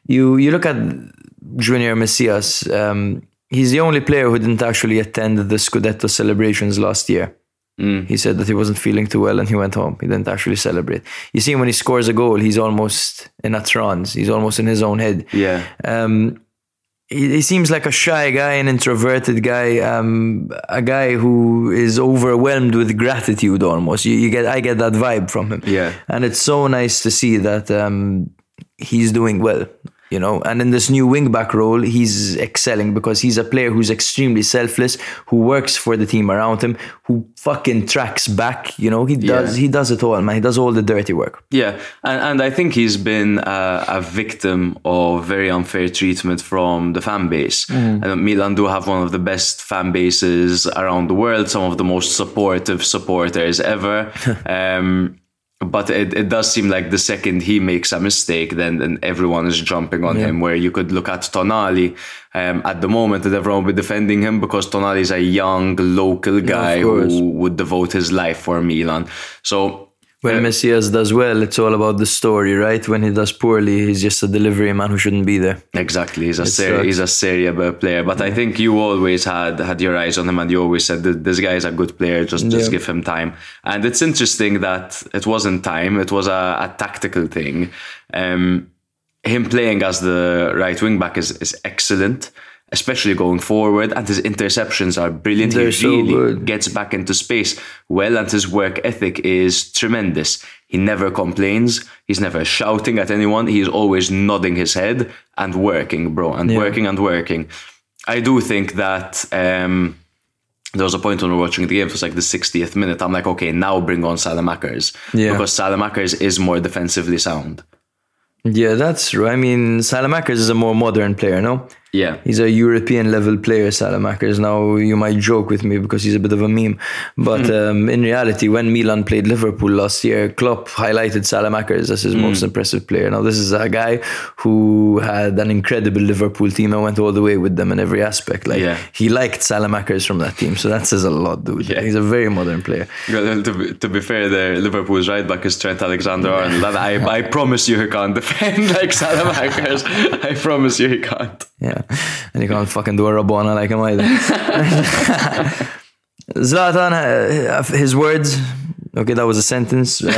[SPEAKER 3] You you look at Junior Messias. Um, he's the only player who didn't actually attend the Scudetto celebrations last year. He said that he wasn't feeling too well and he went home. He didn't actually celebrate. You see, when he scores a goal, he's almost in a trance. He's almost in his own head
[SPEAKER 2] Yeah.
[SPEAKER 3] um, he, he seems like a shy guy, an introverted guy, um, a guy who is overwhelmed with gratitude almost. You, you get, I get that vibe from him.
[SPEAKER 2] Yeah.
[SPEAKER 3] and it's so nice to see that um, he's doing well. You know, and in this new wingback role, he's excelling because he's a player who's extremely selfless, who works for the team around him, who fucking tracks back. You know, he does
[SPEAKER 2] Yeah.
[SPEAKER 3] he does it all, man. He does all the dirty work.
[SPEAKER 2] Yeah, and, and I think he's been a, a victim of very unfair treatment from the fan base.
[SPEAKER 3] Mm.
[SPEAKER 2] And Milan do have one of the best fan bases around the world, some of the most supportive supporters ever. [laughs] um, but it, it does seem like the second he makes a mistake, then, then everyone is jumping on him. Where you could look at Tonali um, at the moment, that everyone would be defending him because Tonali is a young local guy
[SPEAKER 3] course.
[SPEAKER 2] who would devote his life for Milan. So
[SPEAKER 3] When Messias does well, it's all about the story, right? When he does poorly, he's just a delivery man who shouldn't be there.
[SPEAKER 2] Exactly, he's a
[SPEAKER 3] sucks.
[SPEAKER 2] he's a Serie B player, but I think you always had had your eyes on him, and you always said that this guy is a good player. Just just
[SPEAKER 3] Yeah.
[SPEAKER 2] give him time. And it's interesting that it wasn't time; it was a, a tactical thing. Um, him playing as the right wing back is is excellent, especially going forward, and his interceptions are brilliant.
[SPEAKER 3] They're
[SPEAKER 2] he
[SPEAKER 3] so good.
[SPEAKER 2] gets back into space well, and his work ethic is tremendous. He never complains. He's never shouting at anyone. He's always nodding his head and working, bro, and working and working. I do think that um, there was a point when we were watching the game. It was like the 60th minute. I'm like, okay, now bring on Saelemaekers
[SPEAKER 3] Yeah.
[SPEAKER 2] because Saelemaekers is more defensively sound.
[SPEAKER 3] Yeah, that's true. I mean, Saelemaekers is a more modern player, no?
[SPEAKER 2] Yeah.
[SPEAKER 3] He's a European level player, Saelemaekers. Now, you might joke with me because he's a bit of a meme. But
[SPEAKER 2] Hmm.
[SPEAKER 3] um, in reality, when Milan played Liverpool last year, Klopp highlighted Saelemaekers as his
[SPEAKER 2] Hmm.
[SPEAKER 3] most impressive player. Now, this is a guy who had an incredible Liverpool team and went all the way with them in every aspect. Like,
[SPEAKER 2] Yeah.
[SPEAKER 3] he liked Saelemaekers from that team. So that says a lot, dude.
[SPEAKER 2] Yeah.
[SPEAKER 3] He's a very modern player.
[SPEAKER 2] Well, to, be, to be fair, the Liverpool's right back is Trent Alexander-Arnold. And I, I [laughs] promise you he can't defend like Saelemaekers. [laughs] I promise you he can't.
[SPEAKER 3] Yeah, and you can't fucking do a Rabona like him either. [laughs] Zlatan, uh, his words. Okay, that was a sentence. Um, [laughs]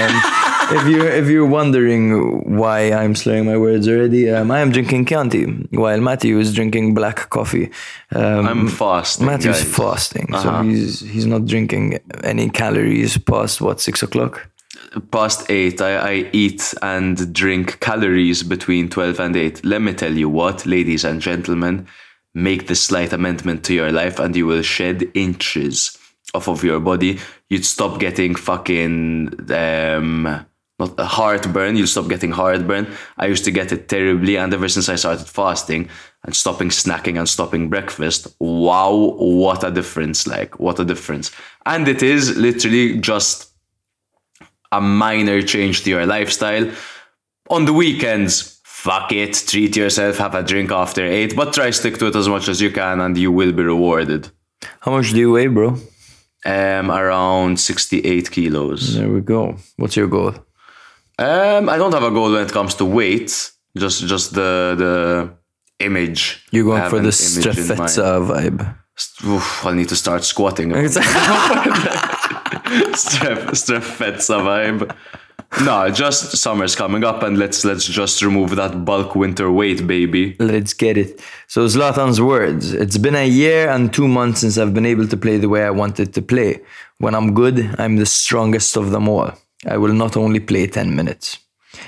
[SPEAKER 3] if you're if you're wondering why I'm slurring my words already, um, I am drinking Chianti while Matthew is drinking black coffee. Um,
[SPEAKER 2] I'm fasting.
[SPEAKER 3] Matthew's
[SPEAKER 2] guys.
[SPEAKER 3] fasting, so
[SPEAKER 2] Uh-huh.
[SPEAKER 3] he's he's not drinking any calories past what six o'clock.
[SPEAKER 2] Past eight, I, I eat and drink calories between 12 and 8. Let me tell you what, ladies and gentlemen, make this slight amendment to your life and you will shed inches off of your body. You'd stop getting fucking, um, not heartburn, you'll stop getting heartburn. I used to get it terribly, and ever since I started fasting, and stopping snacking and stopping breakfast. Wow, what a difference! Like, what a difference. And it is literally just a minor change to your lifestyle. On the weekends, fuck it, treat yourself, have a drink after eight, but try stick to it as much as you can and you will be rewarded.
[SPEAKER 3] How much do you weigh, bro?
[SPEAKER 2] Um, around 68 kilos.
[SPEAKER 3] There we go. What's your goal?
[SPEAKER 2] Um, I don't have a goal when it comes to weight, just just the the image.
[SPEAKER 3] You're going for the
[SPEAKER 2] an image in mind.
[SPEAKER 3] Strefezza vibe.
[SPEAKER 2] Oof, I'll need to start squatting. [laughs] [laughs] Stref, Strefezza vibe. No, just summer's coming up, and let's let's just remove that bulk winter weight, baby.
[SPEAKER 3] Let's get it. So Zlatan's words. It's been a year and two months since I've been able to play the way I wanted to play. When I'm good, I'm the strongest of them all. I will not only play 10 minutes.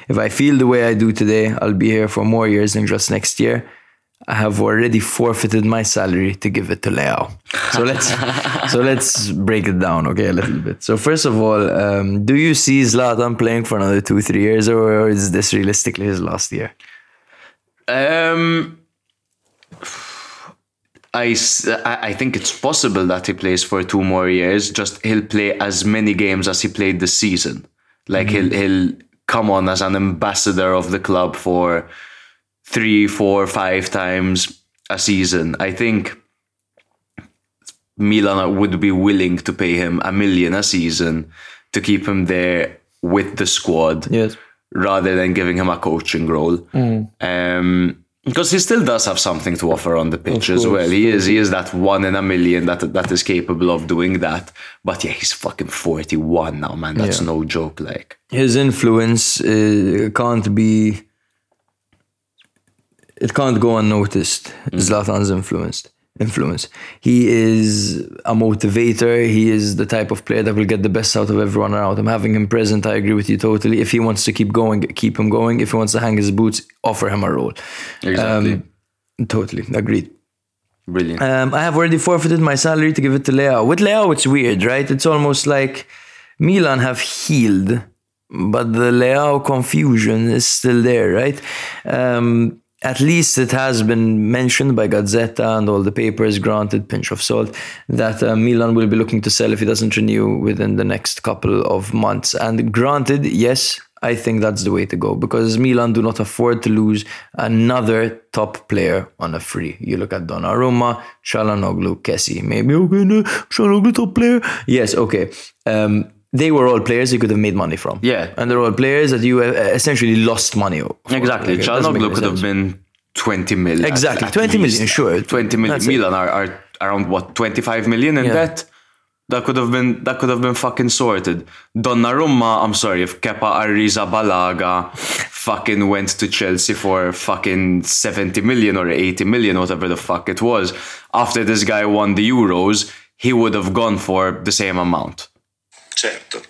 [SPEAKER 3] If I feel the way I do today, I'll be here for more years than just next year. I have already forfeited my salary to give it to Leo. So let's [laughs] so let's break it down, okay, a little bit. So first of all, um, do you see Zlatan playing for another two, three years, or is this realistically his last year?
[SPEAKER 2] Um, I, I- I think it's possible that he plays for two more years. Just he'll play as many games as he played this season. Like he'll he'll come on as an ambassador of the club for three, four, five times a season. I think Milan would be willing to pay him a million a season to keep him there with the squad
[SPEAKER 3] Yes.
[SPEAKER 2] rather than giving him a coaching role. Um, because he still does have something to offer on the pitch as well. He is he is that one in a million that that is capable of doing that. But yeah, he's fucking forty one now, man. That's
[SPEAKER 3] Yeah.
[SPEAKER 2] no joke. Like
[SPEAKER 3] his influence uh, can't be it can't go unnoticed. Zlatan's influence influence. He is a motivator. He is the type of player that will get the best out of everyone around him. Having him present i agree with you totally. If he wants to keep going keep him going. If he wants to hang his boots offer him a role.
[SPEAKER 2] Exactly,
[SPEAKER 3] totally. Agreed.
[SPEAKER 2] Brilliant.
[SPEAKER 3] um, I have already forfeited my salary to give it to Leo. With Leo, it's weird, right? It's almost like Milan have healed, but the Leo confusion is still there, right? Um, at least it has been mentioned by Gazzetta and all the papers, granted, pinch of salt, that uh, Milan will be looking to sell if he doesn't renew within the next couple of months. And granted, yes, I think that's the way to go because Milan do not afford to lose another top player on a free. You look at Donnarumma, Çalhanoğlu, Kessie. Maybe okay, no, Çalhanoğlu top player. Yes, okay. Um, they were all players you could have made money from.
[SPEAKER 2] Yeah.
[SPEAKER 3] and they're all players that you uh, essentially lost money. for.
[SPEAKER 2] exactly.
[SPEAKER 3] Okay, it doesn't make
[SPEAKER 2] Çalhanoğlu
[SPEAKER 3] any
[SPEAKER 2] could have been twenty million.
[SPEAKER 3] Exactly,
[SPEAKER 2] at
[SPEAKER 3] 20 million,
[SPEAKER 2] least.
[SPEAKER 3] sure.
[SPEAKER 2] Twenty million.
[SPEAKER 3] That's.
[SPEAKER 2] Milan are, are around what twenty five million in
[SPEAKER 3] Yeah.
[SPEAKER 2] debt. That could have been that could have been fucking sorted. Donnarumma, I'm sorry, if Kepa Arrizabalaga fucking went to Chelsea for fucking 70 million or 80 million, whatever the fuck it was, after this guy won the Euros, he would have gone for the same amount.
[SPEAKER 4] Certo.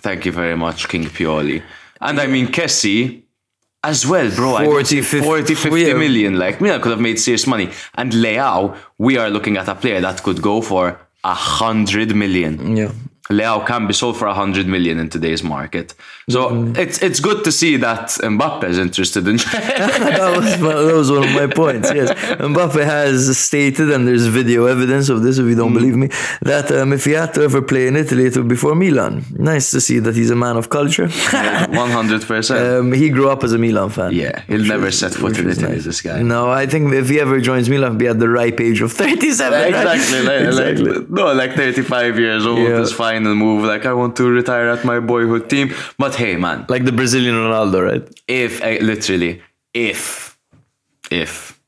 [SPEAKER 2] Thank you very much, King Pioli. And I mean, Kessie as well, bro. I
[SPEAKER 3] 40,
[SPEAKER 2] see
[SPEAKER 3] 50
[SPEAKER 2] 40, 50
[SPEAKER 3] yeah.
[SPEAKER 2] million. Like, Milan could have made serious money. And Leao, we are looking at a player that could go for a hundred million.
[SPEAKER 3] Yeah.
[SPEAKER 2] Leao can be sold for a hundred million in today's market. So
[SPEAKER 3] Mm-hmm.
[SPEAKER 2] it's it's good to see that Mbappe is interested in. [laughs]
[SPEAKER 3] that, was, one- that was one of my points. Yes, Mbappe has stated, and there's video evidence of this. If you don't believe me, that um, if he had to ever play in Italy, it would be for Milan. Nice to see that he's a man of culture.
[SPEAKER 2] One hundred percent. [laughs]
[SPEAKER 3] Um, he grew up as a Milan fan.
[SPEAKER 2] Yeah, he'll never
[SPEAKER 3] is-
[SPEAKER 2] set foot in
[SPEAKER 3] is
[SPEAKER 2] Italy.
[SPEAKER 3] nice.
[SPEAKER 2] This guy.
[SPEAKER 3] No, I think if he ever joins Milan, he'll be at the ripe age of 37. right?
[SPEAKER 2] Exactly, like,
[SPEAKER 3] exactly.
[SPEAKER 2] like no, like 35 years old
[SPEAKER 3] Yeah.
[SPEAKER 2] is fine and move. Like I want to retire at my boyhood team. But hey, man,
[SPEAKER 3] like the Brazilian Ronaldo, right?
[SPEAKER 2] if eh, literally, if, if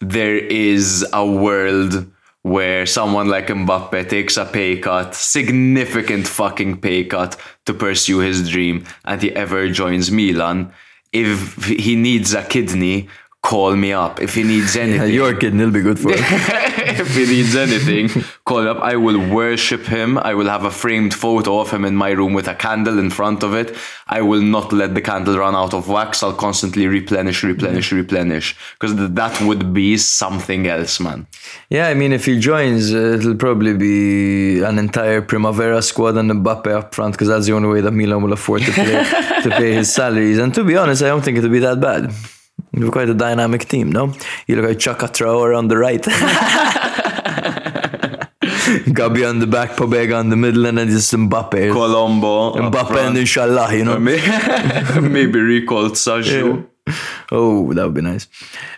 [SPEAKER 2] there is a world where someone like Mbappe takes a pay cut, significant fucking pay cut to pursue his dream, and he ever joins Milan, if he needs a kidney, call me up. If he needs anything,
[SPEAKER 3] Your kid will be good for it. [laughs]
[SPEAKER 2] if he needs anything, call up. I will worship him. I will have a framed photo of him in my room with a candle in front of it. I will not let the candle run out of wax. I'll constantly replenish, replenish, replenish. Because that would be something else, man.
[SPEAKER 3] Yeah, I mean, if he joins, uh, it'll probably be an entire Primavera squad and Mbappe up front because that's the only way that Milan will afford to pay to pay his [laughs] salaries. And to be honest, I don't think it'll be that bad. Were quite a dynamic team, no? You look at Chaka Traore on the right. [laughs] Gabi on the back, Pobega on the middle, and then just Mbappe.
[SPEAKER 2] Colombo.
[SPEAKER 3] Mbappe and Inshallah, you know? [laughs]
[SPEAKER 2] Maybe recalled Saju.
[SPEAKER 3] Oh, that would be nice.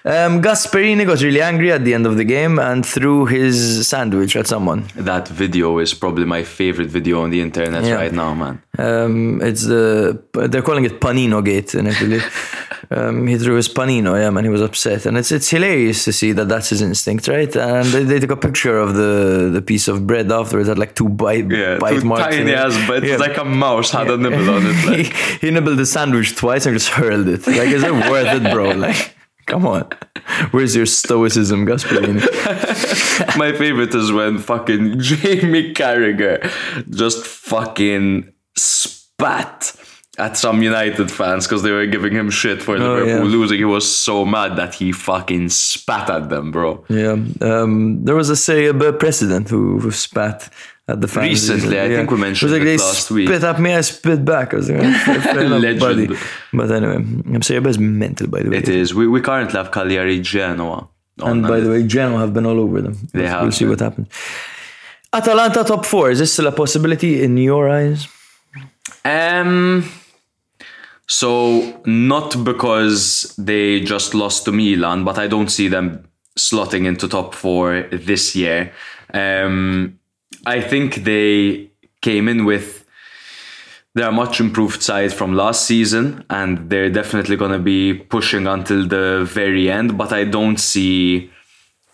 [SPEAKER 3] Um, Gasperini got really angry at the end of the game and threw his sandwich at someone.
[SPEAKER 2] That video is probably my favorite video on the internet
[SPEAKER 3] Yeah.
[SPEAKER 2] right now, man.
[SPEAKER 3] Um, it's the they're calling it Panino Gate in Italy. [laughs] um, he threw his panino, yeah, man. He was upset, and it's it's hilarious to see that that's his instinct, right? And they, they took a picture of the the piece of bread afterwards. Had like two bite
[SPEAKER 2] Yeah,
[SPEAKER 3] bite
[SPEAKER 2] two
[SPEAKER 3] marks. in
[SPEAKER 2] tiny ass, but
[SPEAKER 3] Yeah.
[SPEAKER 2] like a mouse had a nibble on it. Like. [laughs]
[SPEAKER 3] he, he nibbled the sandwich twice and just hurled it. Like, is it worth it, bro? [laughs] Like, come on. Where's your stoicism, Gasperini? [laughs]
[SPEAKER 2] My favorite is when fucking Jamie Carragher just fucking spat at some United fans because they were giving him shit for Liverpool
[SPEAKER 3] yeah.
[SPEAKER 2] losing. He was so mad that he fucking spat at them, bro.
[SPEAKER 3] Yeah, um, there was a Serie B president who, who spat at the fans.
[SPEAKER 2] Recently, I think we mentioned
[SPEAKER 3] it was like
[SPEAKER 2] it
[SPEAKER 3] they
[SPEAKER 2] last week.
[SPEAKER 3] spit at me, I spit back. I was like, fair- fair enough,
[SPEAKER 2] Legend.
[SPEAKER 3] buddy. But anyway, Serie B is mental, by the way.
[SPEAKER 2] It is. We, we currently have Cagliari Genoa.
[SPEAKER 3] And by the way, Genoa have been all over them.
[SPEAKER 2] They
[SPEAKER 3] We'll-
[SPEAKER 2] have,
[SPEAKER 3] We'll see what happens. Atalanta top four. Is this still a possibility in your eyes?
[SPEAKER 2] Um. So not because they just lost to Milan, but I don't see them slotting into top four this year. Um, I think they came in with they're much improved side from last season, and they're definitely going to be pushing until the very end. But I don't see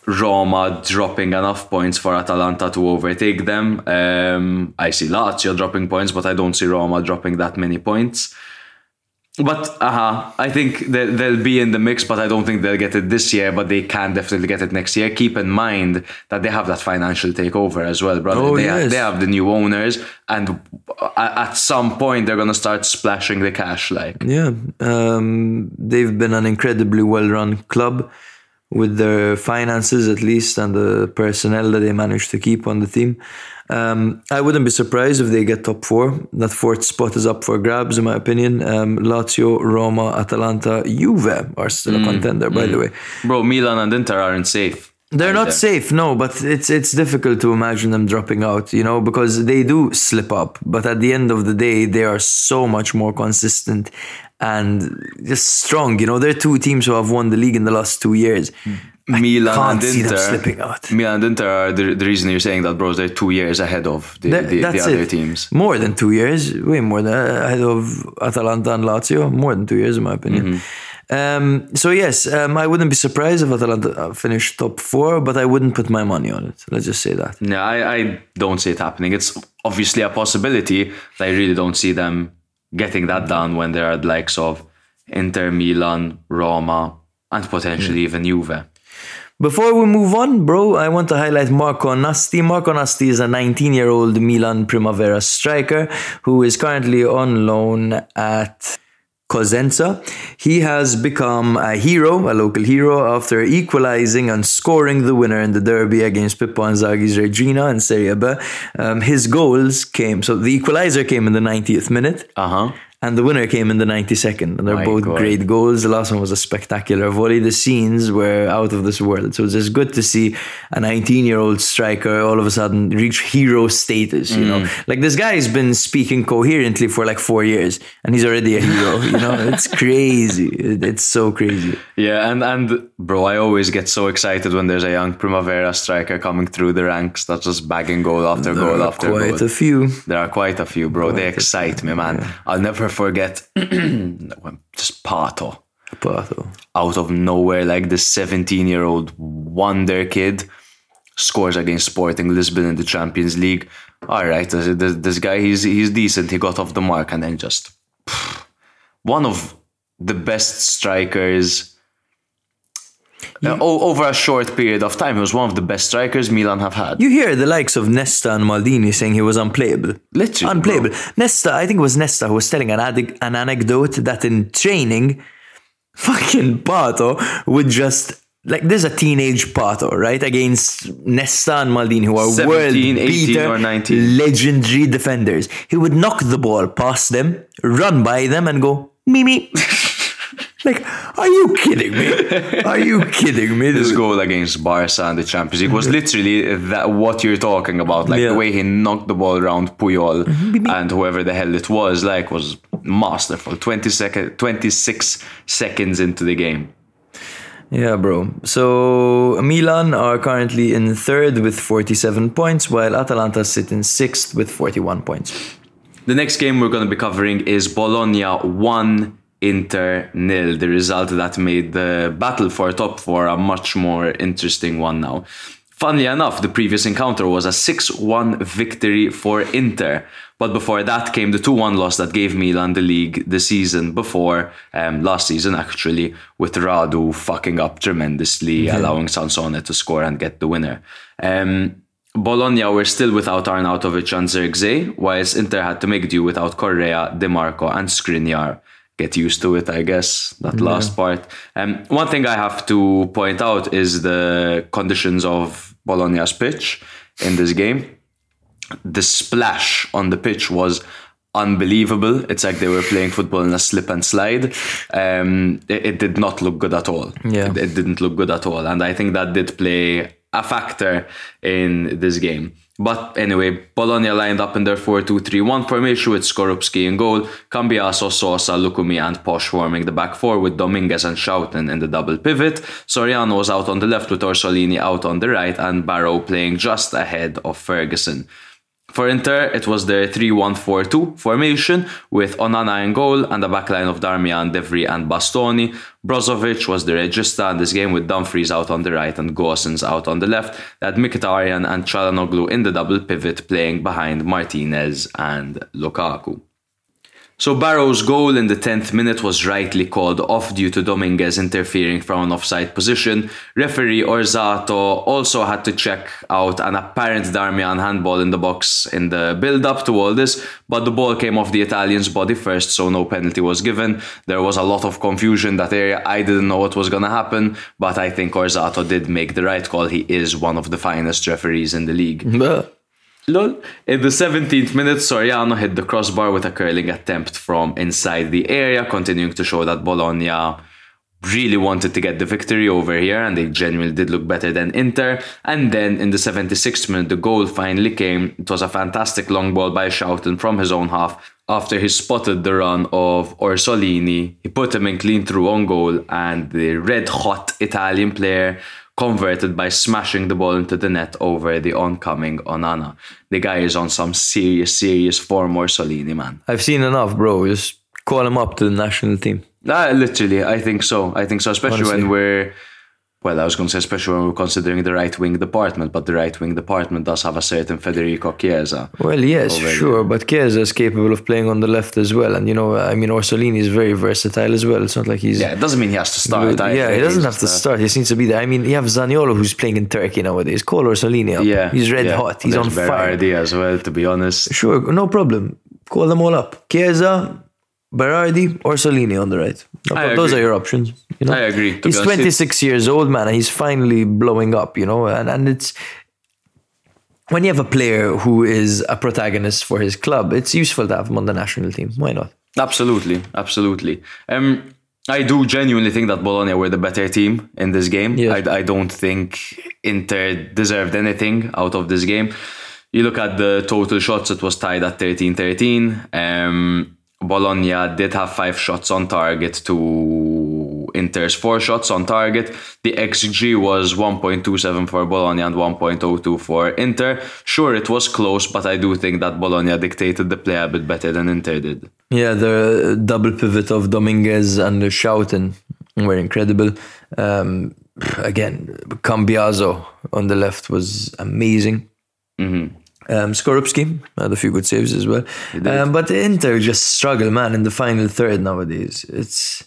[SPEAKER 2] Roma dropping enough points for Atalanta to overtake them. Um, I see Lazio dropping points, but I don't see Roma dropping that many points. But uh huh, I think that they'll be in the mix, but I don't think they'll get it this year. But they can definitely get it next year. Keep in mind that they have that financial takeover as well, brother.
[SPEAKER 3] Oh,
[SPEAKER 2] they,
[SPEAKER 3] yes.
[SPEAKER 2] have, they have the new owners, and at some point they're gonna start splashing the cash. Like
[SPEAKER 3] Yeah, um, they've been an incredibly well-run club with their finances, at least, and the personnel that they managed to keep on the team. Um, I wouldn't be surprised if they get top four. That fourth spot is up for grabs, in my opinion. Um, Lazio, Roma, Atalanta, Juve are still a contender, by the way.
[SPEAKER 2] bro, Milan and Inter aren't safe.
[SPEAKER 3] They're not
[SPEAKER 2] Either.
[SPEAKER 3] safe, no, but it's it's difficult to imagine them dropping out, you know, because they do slip up. But at the end of the day, they are so much more consistent and just strong. You know, they're two teams who have won the league in the last two years.
[SPEAKER 2] Milan and Inter. Milan and Inter are the, the reason you're saying that, bros. They're two years ahead of the,
[SPEAKER 3] That-
[SPEAKER 2] the, the other
[SPEAKER 3] it.
[SPEAKER 2] teams.
[SPEAKER 3] More than two years, way more than ahead of Atalanta and Lazio. More than two years, in my opinion. Um, so yes, um, I wouldn't be surprised if Atalanta uh, finished top four, but I wouldn't put my money on it. Let's just say that.
[SPEAKER 2] Yeah, I, I don't see it happening. It's obviously a possibility. but I really don't see them getting that done when there are at likes of Inter, Milan, Roma, and potentially even Juve.
[SPEAKER 3] Before we move on, bro, I want to highlight Marco Nasti. Marco Nasti is a 19 year old Milan Primavera striker who is currently on loan at Cosenza. He has become a hero, a local hero, after equalizing and scoring the winner in the derby against Pippo Inzaghi's Reggina in Serie B. Um, his goals came, so the equalizer came in the 90th minute.
[SPEAKER 2] Uh huh.
[SPEAKER 3] And the winner came in the 92nd, and they're
[SPEAKER 2] My
[SPEAKER 3] both
[SPEAKER 2] God.
[SPEAKER 3] great goals. The last one was a spectacular volley. The scenes were out of this world. So it's just good to see a 19 year old striker all of a sudden reach hero status. You
[SPEAKER 2] Mm.
[SPEAKER 3] know, like this guy's been speaking coherently for like four years, and he's already a hero. [laughs] you know, it's crazy. It's so crazy.
[SPEAKER 2] Yeah, and, and bro, I always get so excited when there's a young Primavera striker coming through the ranks that's just bagging goal after
[SPEAKER 3] There
[SPEAKER 2] goal
[SPEAKER 3] are
[SPEAKER 2] after
[SPEAKER 3] quite
[SPEAKER 2] goal.
[SPEAKER 3] a few.
[SPEAKER 2] There are quite a few, bro. they excite me, man. I'll never forget [clears throat] when just Pato
[SPEAKER 3] uh,
[SPEAKER 2] out of nowhere, like the 17 year old wonder kid scores against Sporting Lisbon in the Champions League. All right, this, this, this guy, he's he's decent. He got off the mark and then just one of the best strikers. Uh, o- over a short period of time, he was one of the best strikers Milan have had.
[SPEAKER 3] You hear the likes of Nesta and Maldini saying he was unplayable.
[SPEAKER 2] Literally,
[SPEAKER 3] unplayable. Nesta, I think it was Nesta who was telling an, ad- an anecdote that in training, [laughs] fucking Pato would just like there's a teenage Pato, right? Against Nesta and Maldini, who are
[SPEAKER 2] 17,
[SPEAKER 3] world
[SPEAKER 2] 18
[SPEAKER 3] beater,
[SPEAKER 2] or 19.
[SPEAKER 3] legendary defenders. He would knock the ball past them, run by them, and go, Mimi. [laughs] like are you kidding me? Are you [laughs] kidding me?
[SPEAKER 2] This goal against Barca in the Champions League was literally that what you're talking about. Like
[SPEAKER 3] Yeah.
[SPEAKER 2] the way he knocked the ball around Puyol mm-hmm. and whoever the hell it was, like was masterful. 20 second, 26 seconds into the game.
[SPEAKER 3] Yeah, bro. So Milan are currently in third with 47 points, while Atalanta sit in sixth with 41 points.
[SPEAKER 2] The next game we're going to be covering is Bologna 1 Inter nil. The result that made the battle for top four a much more interesting one now. Funnily enough, the previous encounter was a 6 1 victory for Inter. But before that came the 2 1 loss that gave Milan the league the season before, um, last season actually, with Radu fucking up tremendously, allowing Sansone to score and get the winner. Um, Bologna were still without Arnautovic and Zirkzee, whilst Inter had to make do without Correa, Dimarco, and Skriniar. Get used to it, I guess, that last part. Um, one thing I have to point out is the conditions of Bologna's pitch in this game. The splash on the pitch was unbelievable. It's like they were playing football in a slip and slide. Um, it, it did not look good at all.
[SPEAKER 3] Yeah.
[SPEAKER 2] It, it didn't look good at all. And I think that did play a factor in this game. But anyway, Bologna lined up in their 4-2-3-1 formation with Skorupski in goal, Cambiaso, Sosa, Lucumí and Posch forming the back four with Dominguez and Schouten in the double pivot. Soriano was out on the left with Orsolini out on the right and Barrow playing just ahead of Ferguson. For Inter, it was their 3-1-4-2 formation with Onana in goal and a backline of Darmian, de Vrij and Bastoni. Brozovic was the regista in this game with Dumfries out on the right and Gosens out on the left. They had Mkhitaryan and Çalhanoğlu in the double pivot playing behind Martinez and Lukaku. So Barrow's goal in the 10th minute was rightly called off due to Dominguez interfering from an offside position. Referee Orsato also had to check out an apparent Darmian handball in the box in the build-up to all this, but the ball came off the Italian's body first, so no penalty was given. There was a lot of confusion that area. I didn't know what was going to happen, but I think Orsato did make the right call. He is one of the finest referees in the league. Lol. In the 17th minute, Soriano hit the crossbar with a curling attempt from inside the area, continuing to show that Bologna really wanted to get the victory over here and they genuinely did look better than Inter. And then in the 76th minute, the goal finally came. It was a fantastic long ball by Schouten from his own half. After he spotted the run of Orsolini, he put him in clean through on goal, and the red hot Italian player converted by smashing the ball into the net over the oncoming Onana. The guy is on some serious, serious form, Orsolini, man.
[SPEAKER 3] I've seen enough, bro. Just call him up to the national team.
[SPEAKER 2] Ah, literally, I think so. I think so, especially
[SPEAKER 3] Honestly.
[SPEAKER 2] when we're. Well, I was going to say, especially when we're considering the right wing department, but the right wing department does have a certain Federico Chiesa.
[SPEAKER 3] Well, yes,
[SPEAKER 2] Over
[SPEAKER 3] sure, but Chiesa is capable of playing on the left as well, and you know, I mean, Orsolini is very versatile as well. It's not like he's
[SPEAKER 2] Yeah, it doesn't mean he has to start.
[SPEAKER 3] yeah, he doesn't have to start. He needs to be there. I mean, you have Zaniolo who's playing in Turkey nowadays. Call Orsolini up.
[SPEAKER 2] Yeah,
[SPEAKER 3] he's red
[SPEAKER 2] yeah.
[SPEAKER 3] hot. He's
[SPEAKER 2] There's
[SPEAKER 3] on fire.
[SPEAKER 2] Berardi as well, to be honest.
[SPEAKER 3] Sure, no problem. Call them all up. Chiesa, Berardi, Orsolini on the right. Those are your options. You know?
[SPEAKER 2] I agree,
[SPEAKER 3] He's 26 years old, man, and he's finally blowing up. You know, and and it's when you have a player who is a protagonist for his club, it's useful to have him on the national team. Why not?
[SPEAKER 2] Absolutely, absolutely. Um, I do genuinely think that Bologna were the better team in this game.
[SPEAKER 3] Yes.
[SPEAKER 2] I, I don't think Inter deserved anything out of this game. You look at the total shots, it was tied at 13 13. Um, Bologna did have five shots on target to Inter's four shots on target. The XG was 1.27 for Bologna and 1.02 for Inter. Sure, it was close, but I do think that Bologna dictated the play a bit better than Inter did.
[SPEAKER 3] Yeah, the double pivot of Dominguez and Schouten were incredible. Um, again, Cambiaso on the left was amazing. Um, Skorupski had a few good saves as well. Um, but Inter just struggle, man, in the final third nowadays. It's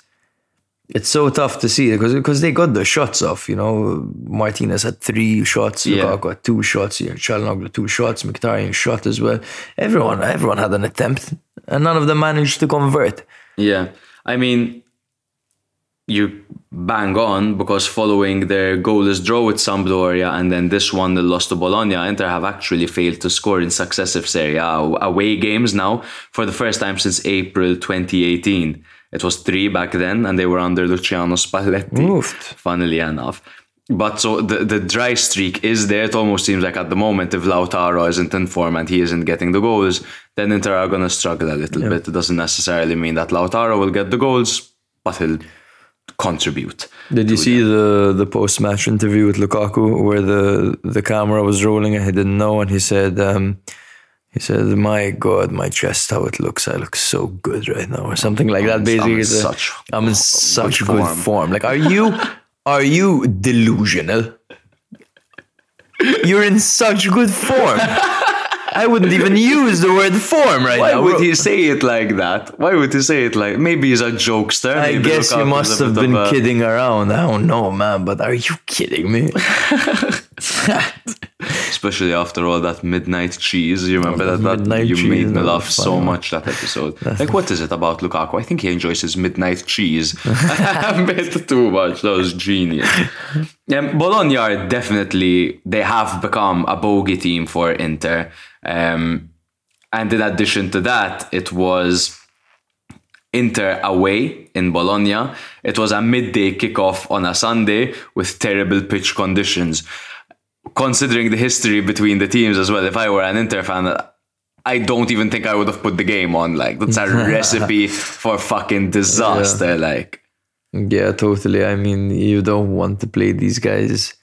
[SPEAKER 3] it's so tough to see because because they got the shots off. You know, Martinez had three shots,
[SPEAKER 2] Yeah.
[SPEAKER 3] Lukaku had two shots, here, Çalhanoğlu two shots, Mkhitaryan shot as well. Everyone everyone had an attempt, and none of them managed to convert.
[SPEAKER 2] Yeah, I mean, you bang on because following their goalless draw with Sampdoria and then this one that lost to Bologna, Inter have actually failed to score in successive Serie A away games now for the first time since April 2018. It was three back then, and they were under Luciano Spalletti.
[SPEAKER 3] Oofed.
[SPEAKER 2] Funnily enough. But so the, the dry streak is there. It almost seems like at the moment, if Lautaro isn't in form and he isn't getting the goals, then Inter are going to struggle a little bit. It doesn't necessarily mean that Lautaro will get the goals, but he'll contribute.
[SPEAKER 3] Did you see the the post match interview with Lukaku where the the camera was rolling and he didn't know and he said um, he said, "My God, my chest, how it looks! I look so good right now," or something like that.
[SPEAKER 2] I'm
[SPEAKER 3] Basically,
[SPEAKER 2] in
[SPEAKER 3] It's a-
[SPEAKER 2] such
[SPEAKER 3] I'm in such
[SPEAKER 2] good
[SPEAKER 3] good
[SPEAKER 2] form.
[SPEAKER 3] form. Like, are you are you delusional? You're in such good form. [laughs] I wouldn't even use the word form right
[SPEAKER 2] Why
[SPEAKER 3] now.
[SPEAKER 2] would he say it like that? Why would he say it like maybe he's a jokester?
[SPEAKER 3] I guess you must have been
[SPEAKER 2] a-
[SPEAKER 3] kidding around. I don't know, man, but are you kidding me? [laughs]
[SPEAKER 2] Especially after all that midnight cheese. You remember that, that you made me laugh so much that episode. like what is it about Lukaku? I think he enjoys his midnight cheese [laughs] a bit too much. That was genius. Um, Bologna are definitely they have become a bogey team for Inter. Um, and in addition to that, it was Inter away in Bologna. It was a midday kickoff on a Sunday with terrible pitch conditions. Considering the history between the teams as well, if I were an Inter fan, I don't even think I would have put the game on. Like that's a [laughs] recipe for fucking disaster. Like
[SPEAKER 3] Yeah, totally. I mean, you don't want to play these guys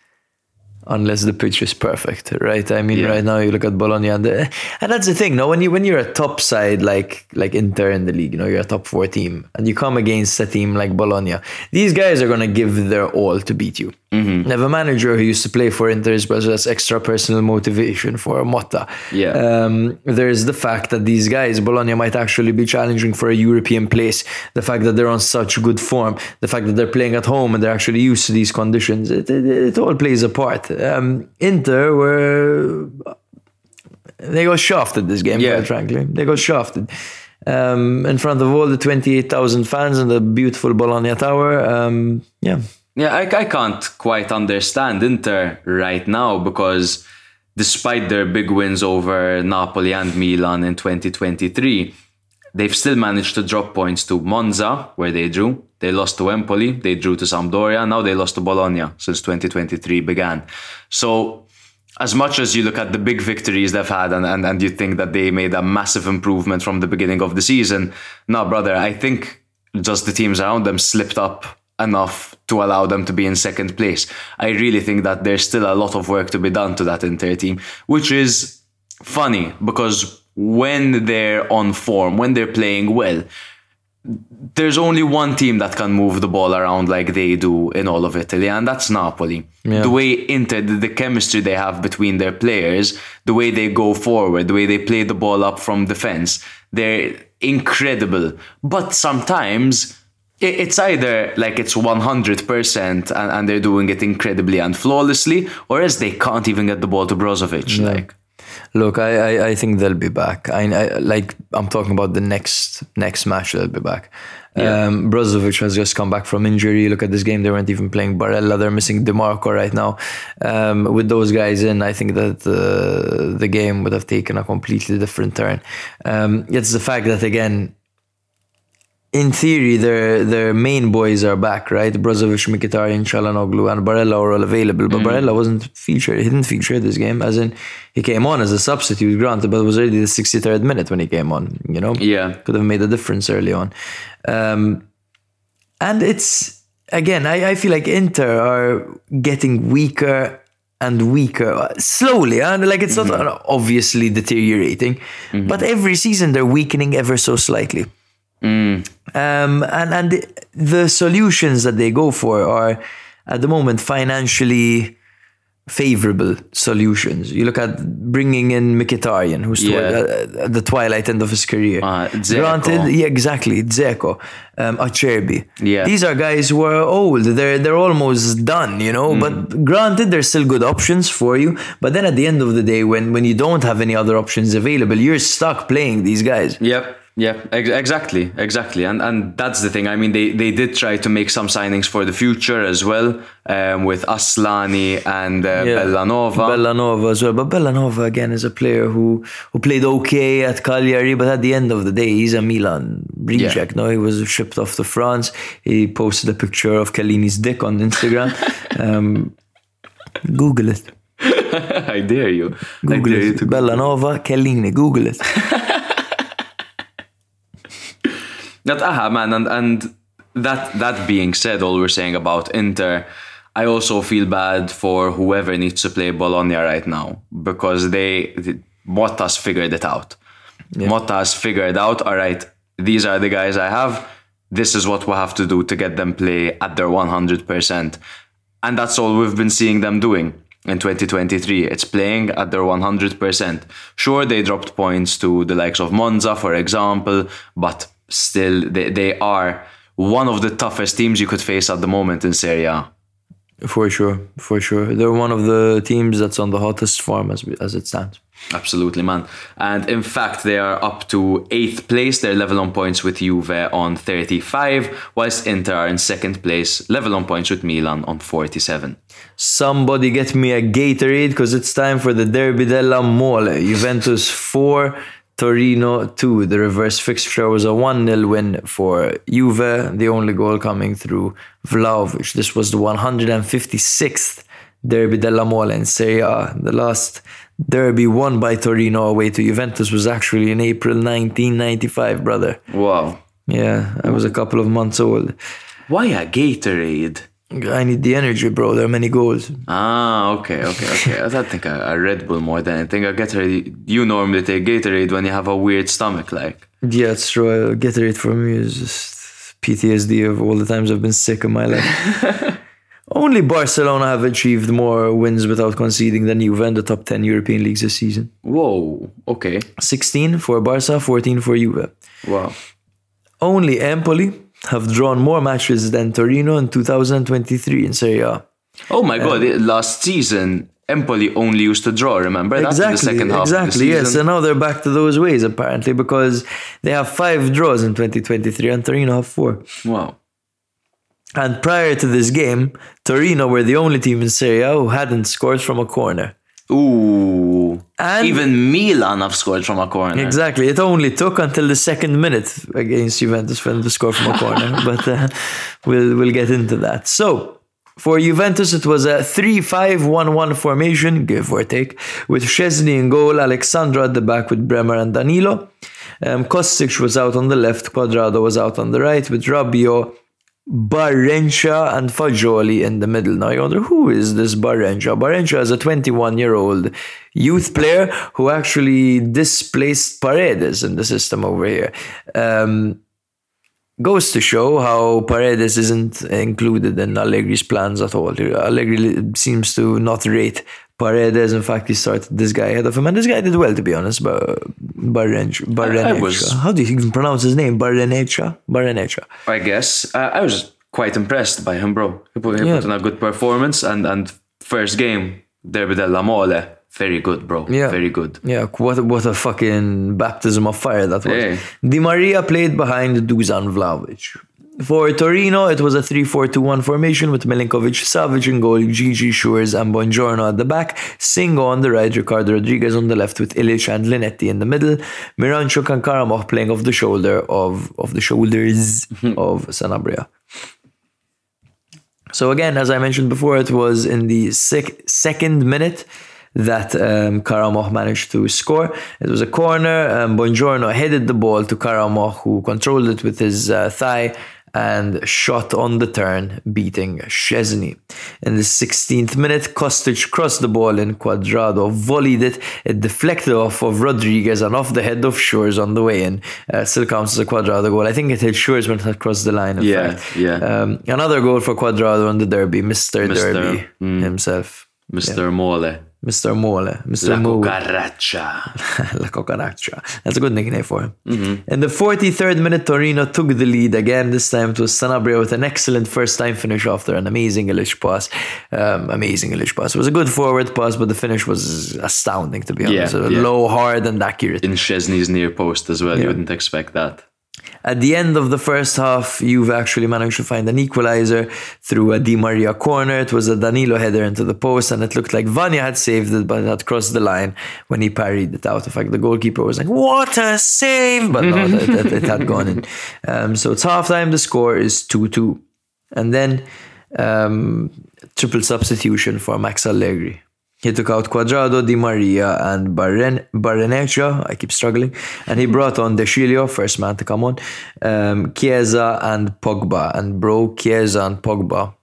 [SPEAKER 3] unless the pitch is perfect, right? I mean,
[SPEAKER 2] Yeah.
[SPEAKER 3] right now you look at Bologna, and, the, and that's the thing. No, when you when you're a top side like like Inter in the league, you know, you're a top four team, and you come against a team like Bologna, these guys are gonna give their all to beat you.
[SPEAKER 2] Mm-hmm.
[SPEAKER 3] They have a manager who used to play for Inter as well, so that's extra personal motivation for Motta.
[SPEAKER 2] Yeah.
[SPEAKER 3] Um, there's the fact that these guys, Bologna, might actually be challenging for a European place. The fact that they're on such good form, the fact that they're playing at home and they're actually used to these conditions, it, it, it all plays a part. Um, Inter were they got shafted this game,
[SPEAKER 2] Yeah.
[SPEAKER 3] quite frankly. They got shafted. Um, in front of all the 28,000 fans in the beautiful Bologna Tower. Um, yeah.
[SPEAKER 2] Yeah, I, I can't quite understand Inter right now because despite their big wins over Napoli and Milan in 2023, they've still managed to drop points to Monza, where they drew. They lost to Empoli, they drew to Sampdoria, now they lost to Bologna since 2023 began. So, as much as you look at the big victories they've had and, and, and you think that they made a massive improvement from the beginning of the season, no, brother, I think just the teams around them slipped up enough to allow them to be in second place. I really think that there's still a lot of work to be done to that Inter team, which is funny because when they're on form, when they're playing well, there's only one team that can move the ball around like they do in all of Italy, and that's Napoli.
[SPEAKER 3] Yeah.
[SPEAKER 2] The way Inter, the, chemistry they have between their players, the way they go forward, the way they play the ball up from defense, they're incredible. But sometimes it's either like it's 100% and, and they're doing it incredibly and flawlessly, or else they can't even get the ball to Brozovic. Like,
[SPEAKER 3] Look, I, I, I think they'll be back. I, I like I'm talking about the next next match they'll be back.
[SPEAKER 2] Yeah.
[SPEAKER 3] Um, Brozovic has just come back from injury. Look at this game; they weren't even playing Barella. They're missing Dimarco right now. Um, with those guys in, I think that uh, the game would have taken a completely different turn. Um, it's the fact that again, in theory, their their main boys are back, right? Brozovic, Mkhitaryan, Çalhanoğlu, and Barella are all available, but mm. Barella wasn't featured. He didn't feature this game, as in he came on as a substitute, granted, but it was already the 63rd minute when he came on. You know,
[SPEAKER 2] Yeah.
[SPEAKER 3] could have made a difference early on. Um, and it's again, I, I feel like Inter are getting weaker and weaker uh, slowly, and like it's not mm-hmm. obviously deteriorating, mm-hmm. but every season they're weakening ever so slightly. Um, and and the, the solutions that they go for are at the moment financially favorable solutions. You look at bringing in Mkhitaryan, who's
[SPEAKER 2] Yeah.
[SPEAKER 3] uh, at the twilight end of his career.
[SPEAKER 2] Uh,
[SPEAKER 3] Granted, yeah, exactly, Dzeko, um, Acerbi.
[SPEAKER 2] Yeah.
[SPEAKER 3] These are guys who are old. They're they're almost done, you know.
[SPEAKER 2] Mm.
[SPEAKER 3] But granted, there's still good options for you. But then at the end of the day, when when you don't have any other options available, you're stuck playing these guys.
[SPEAKER 2] Yep. Yeah, ex- exactly, exactly, and and that's the thing. I mean, they they did try to make some signings for the future as well, um, with Aslani and uh,
[SPEAKER 3] Yeah.
[SPEAKER 2] Bellanova.
[SPEAKER 3] Bellanova as well. But Bellanova again is a player who who played okay at Cagliari, but at the end of the day, he's a Milan reject. No, he was shipped off to France. He posted a picture of Kellini's dick on Instagram. [laughs] um, Google it. [laughs]
[SPEAKER 2] I dare you. I
[SPEAKER 3] Google
[SPEAKER 2] dare you
[SPEAKER 3] it.
[SPEAKER 2] to
[SPEAKER 3] Bellanova, Kellini. Google it. [laughs]
[SPEAKER 2] That aha man, and and that that being said, all we're saying about Inter, I also feel bad for whoever needs to play Bologna right now because they Motta's figured it out. Motta has figured out. All right, these are the guys I have. This is what we have to do to get them play at their one hundred percent, and that's all we've been seeing them doing in 2023. It's playing at their 100%. Sure, they dropped points to the likes of Monza, for example, but still, they, they are one of the toughest teams you could face at the moment in Serie A.
[SPEAKER 3] For sure, for sure. They're one of the teams that's on the hottest form as as it stands.
[SPEAKER 2] Absolutely, man. And in fact, they are up to eighth place. They're level on points with Juve on 35, whilst Inter are in second place, level on points with Milan on 47.
[SPEAKER 3] Somebody get me a Gatorade because it's time for the Derby della Mole. Juventus 4, Torino 2. The reverse fixture was a 1 0 win for Juve, the only goal coming through Vlahovic. This was the 156th Derby della Mole in Serie A. The last derby won by Torino away to Juventus was actually in April 1995, brother.
[SPEAKER 2] Wow.
[SPEAKER 3] Yeah, I was a couple of months old.
[SPEAKER 2] Why a Gatorade?
[SPEAKER 3] I need the energy, bro. There are many goals.
[SPEAKER 2] Ah, okay, okay, okay. I think a, a Red Bull more than anything. A Gatorade. You normally take Gatorade when you have a weird stomach, like.
[SPEAKER 3] Yeah, it's true. Gatorade for me is just PTSD of all the times I've been sick in my life. [laughs] Only Barcelona have achieved more wins without conceding than Juve in the top 10 European leagues this season.
[SPEAKER 2] Whoa. Okay.
[SPEAKER 3] 16 for Barca, 14 for Juve.
[SPEAKER 2] Wow.
[SPEAKER 3] Only Empoli have drawn more matches than Torino in 2023 in Serie A.
[SPEAKER 2] Oh my god! last season, Empoli only used to draw. Remember that's in the
[SPEAKER 3] Exactly,
[SPEAKER 2] second half
[SPEAKER 3] exactly.
[SPEAKER 2] of the
[SPEAKER 3] Yes, and now they're back to those ways apparently because they have five draws in 2023 and Torino have four.
[SPEAKER 2] Wow.
[SPEAKER 3] And prior to this game, Torino were the only team in Serie A who hadn't scored from a corner.
[SPEAKER 2] Ooh.
[SPEAKER 3] And-
[SPEAKER 2] Even Milan have scored from a corner.
[SPEAKER 3] Exactly. It only took until the second minute against Juventus for them to score from a corner, [laughs] but uh, we'll we'll get into that. So. For Juventus, it was a 3-5-1-1 formation, give or take, with Szczesny in goal, Alex Sandro at the back with Bremer and Danilo. Um, Kostic was out on the left, Cuadrado was out on the right, with Rabiot, Barrencha and Fagioli in the middle. Now you wonder who is this Barrencha? Barrencha is a 21 year old youth player who actually displaced Paredes in the system over here. Um, goes to show how Paredes isn't included in Allegri's plans at all. Allegri seems to not rate Paredes. In fact, he started this guy ahead of him, and this guy did well, to be honest. But
[SPEAKER 2] was-
[SPEAKER 3] How do you even pronounce his name? Barrencha, Barrencha.
[SPEAKER 2] I guess. Uh, I was quite impressed by him, bro. He put, he
[SPEAKER 3] Yeah.
[SPEAKER 2] put in a good performance, and, and first game, Derby della Mole, very good, bro.
[SPEAKER 3] Yeah.
[SPEAKER 2] Very good.
[SPEAKER 3] Yeah, what what a fucking baptism of fire that was.
[SPEAKER 2] Yeah.
[SPEAKER 3] Di Maria played behind Dusan Vlahovic. For Torino, it was a 3-4-2-1 formation with Milinkovic, Savic in goal, Djidji Schuurs and Buongiorno at the back, Singo on the right, Ricardo Rodriguez on the left with Ilic and Linetty in the middle, Miranchuk and Karamoh playing off the shoulder of, of the shoulders [laughs] of Sanabria. So again, as I mentioned before, it was in the sec- second minute that um, Karamoh managed to score. It was a corner. Um, Buongiorno headed the ball to Karamoh, who controlled it with his uh, thigh and shot on the turn, beating Szczesny. In the 16th minute, Kostic crossed the ball in Cuadrado, volleyed it. It deflected off of Rodriguez and off the head of Schuurs on the way in. Uh, still counts as a Cuadrado goal. I think it hit Schuurs when it had crossed the line. In
[SPEAKER 2] Yeah,
[SPEAKER 3] fact.
[SPEAKER 2] yeah.
[SPEAKER 3] Um, another goal for Cuadrado on the derby, Mr.
[SPEAKER 2] Mr.
[SPEAKER 3] Derby
[SPEAKER 2] mm.
[SPEAKER 3] himself.
[SPEAKER 2] Mr. Mole.
[SPEAKER 3] Mr. Mole, Mr.
[SPEAKER 2] La
[SPEAKER 3] Moo.
[SPEAKER 2] cucaracha. [laughs]
[SPEAKER 3] La Cucaracha. That's a good nickname for him. In the 43rd minute, Torino took the lead again. This time it was Sanabria with an excellent first time finish after an amazing Ilic pass. Um, amazing Ilic pass. It was a good forward pass, but the finish was astounding, to be honest.
[SPEAKER 2] Yeah, yeah.
[SPEAKER 3] Low, hard, and accurate.
[SPEAKER 2] In Szczesny's near post as well. You wouldn't expect that.
[SPEAKER 3] At the end of the first half, you've actually managed to find an equalizer through a Di Maria corner. It was a Danilo header into the post, and it looked like Vanja had saved it, but it had crossed the line when he parried it out. In fact, the goalkeeper was like, What a save! But no, it, it- it had gone in. Um, so it's half time, the score is 2 2. And then um, triple substitution for Max Allegri. He took out Cuadrado, Di Maria, and Barren-. I keep struggling. And he brought on De Sciglio, first man to come on, um, Chiesa, and Pogba. And bro, Chiesa and Pogba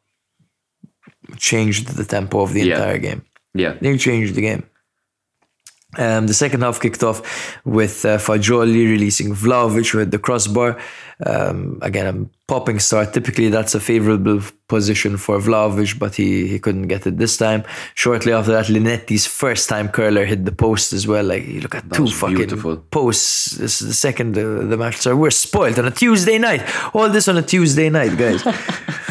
[SPEAKER 3] changed the tempo of the
[SPEAKER 2] Yeah.
[SPEAKER 3] entire game.
[SPEAKER 2] Yeah.
[SPEAKER 3] They changed the game. Um, the second half kicked off with uh, Fagioli releasing Vlahovic with the crossbar. Um, again, a popping start. Typically, that's a favorable position for Vlahovic, but he, he couldn't get it this time. Shortly after that, Linetty's first time curler hit the post as well. Like, you look at two
[SPEAKER 2] was
[SPEAKER 3] fucking
[SPEAKER 2] beautiful.
[SPEAKER 3] posts. This is the second uh, the match started. We're spoiled on a Tuesday night. All this on a Tuesday night, guys. [laughs]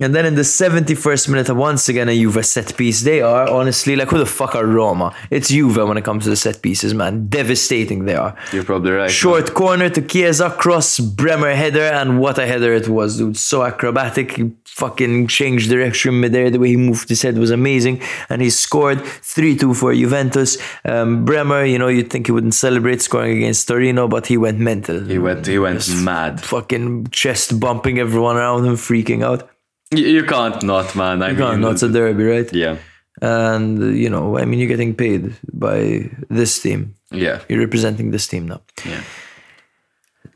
[SPEAKER 3] And then in the 71st minute, once again, a Juve set piece. They are, honestly, like, who the fuck are Roma? It's Juve when it comes to the set pieces, man. Devastating they are.
[SPEAKER 2] You're probably right.
[SPEAKER 3] Short corner to Chiesa, cross, Bremer header, and what a header it was, dude. So acrobatic. He fucking changed direction midair. The way he moved his head was amazing. And he scored 3 2 for Juventus. Um, Bremer, you know, you'd think he wouldn't celebrate scoring against Torino, but he went mental.
[SPEAKER 2] He went, he went mad.
[SPEAKER 3] Fucking chest bumping everyone around him, freaking out.
[SPEAKER 2] You, you can't not, man. I
[SPEAKER 3] God,
[SPEAKER 2] mean,
[SPEAKER 3] not. it's a derby, right?
[SPEAKER 2] yeah.
[SPEAKER 3] And, you know, I mean, you're getting paid by this team.
[SPEAKER 2] Yeah.
[SPEAKER 3] You're representing this team now.
[SPEAKER 2] Yeah.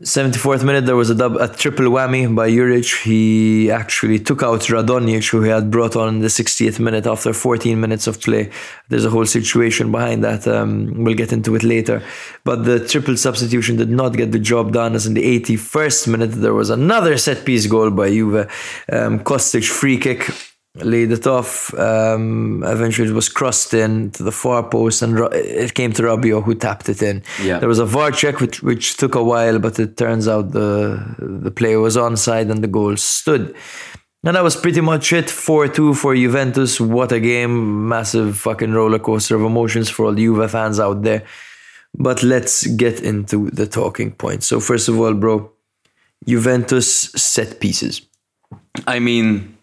[SPEAKER 3] 74th minute, there was a, dub, a triple whammy by Juric. He actually took out Radonjic, who he had brought on in the 60th minute after 14 minutes of play. There's a whole situation behind that. Um, we'll get into it later. But the triple substitution did not get the job done, as in the 81st minute, there was another set piece goal by Juve. Um, Kostic free kick laid it off. Um, eventually, it was crossed in to the far post, and it came to Rabiot, who tapped it in.
[SPEAKER 2] Yeah.
[SPEAKER 3] There was a VAR check, which which took a while, but it turns out the the player was onside and the goal stood. And that was pretty much it. 4 2 for Juventus. What a game. Massive fucking roller coaster of emotions for all the Juve fans out there. But let's get into the talking points. So, first of all, bro, Juventus set pieces.
[SPEAKER 2] I mean,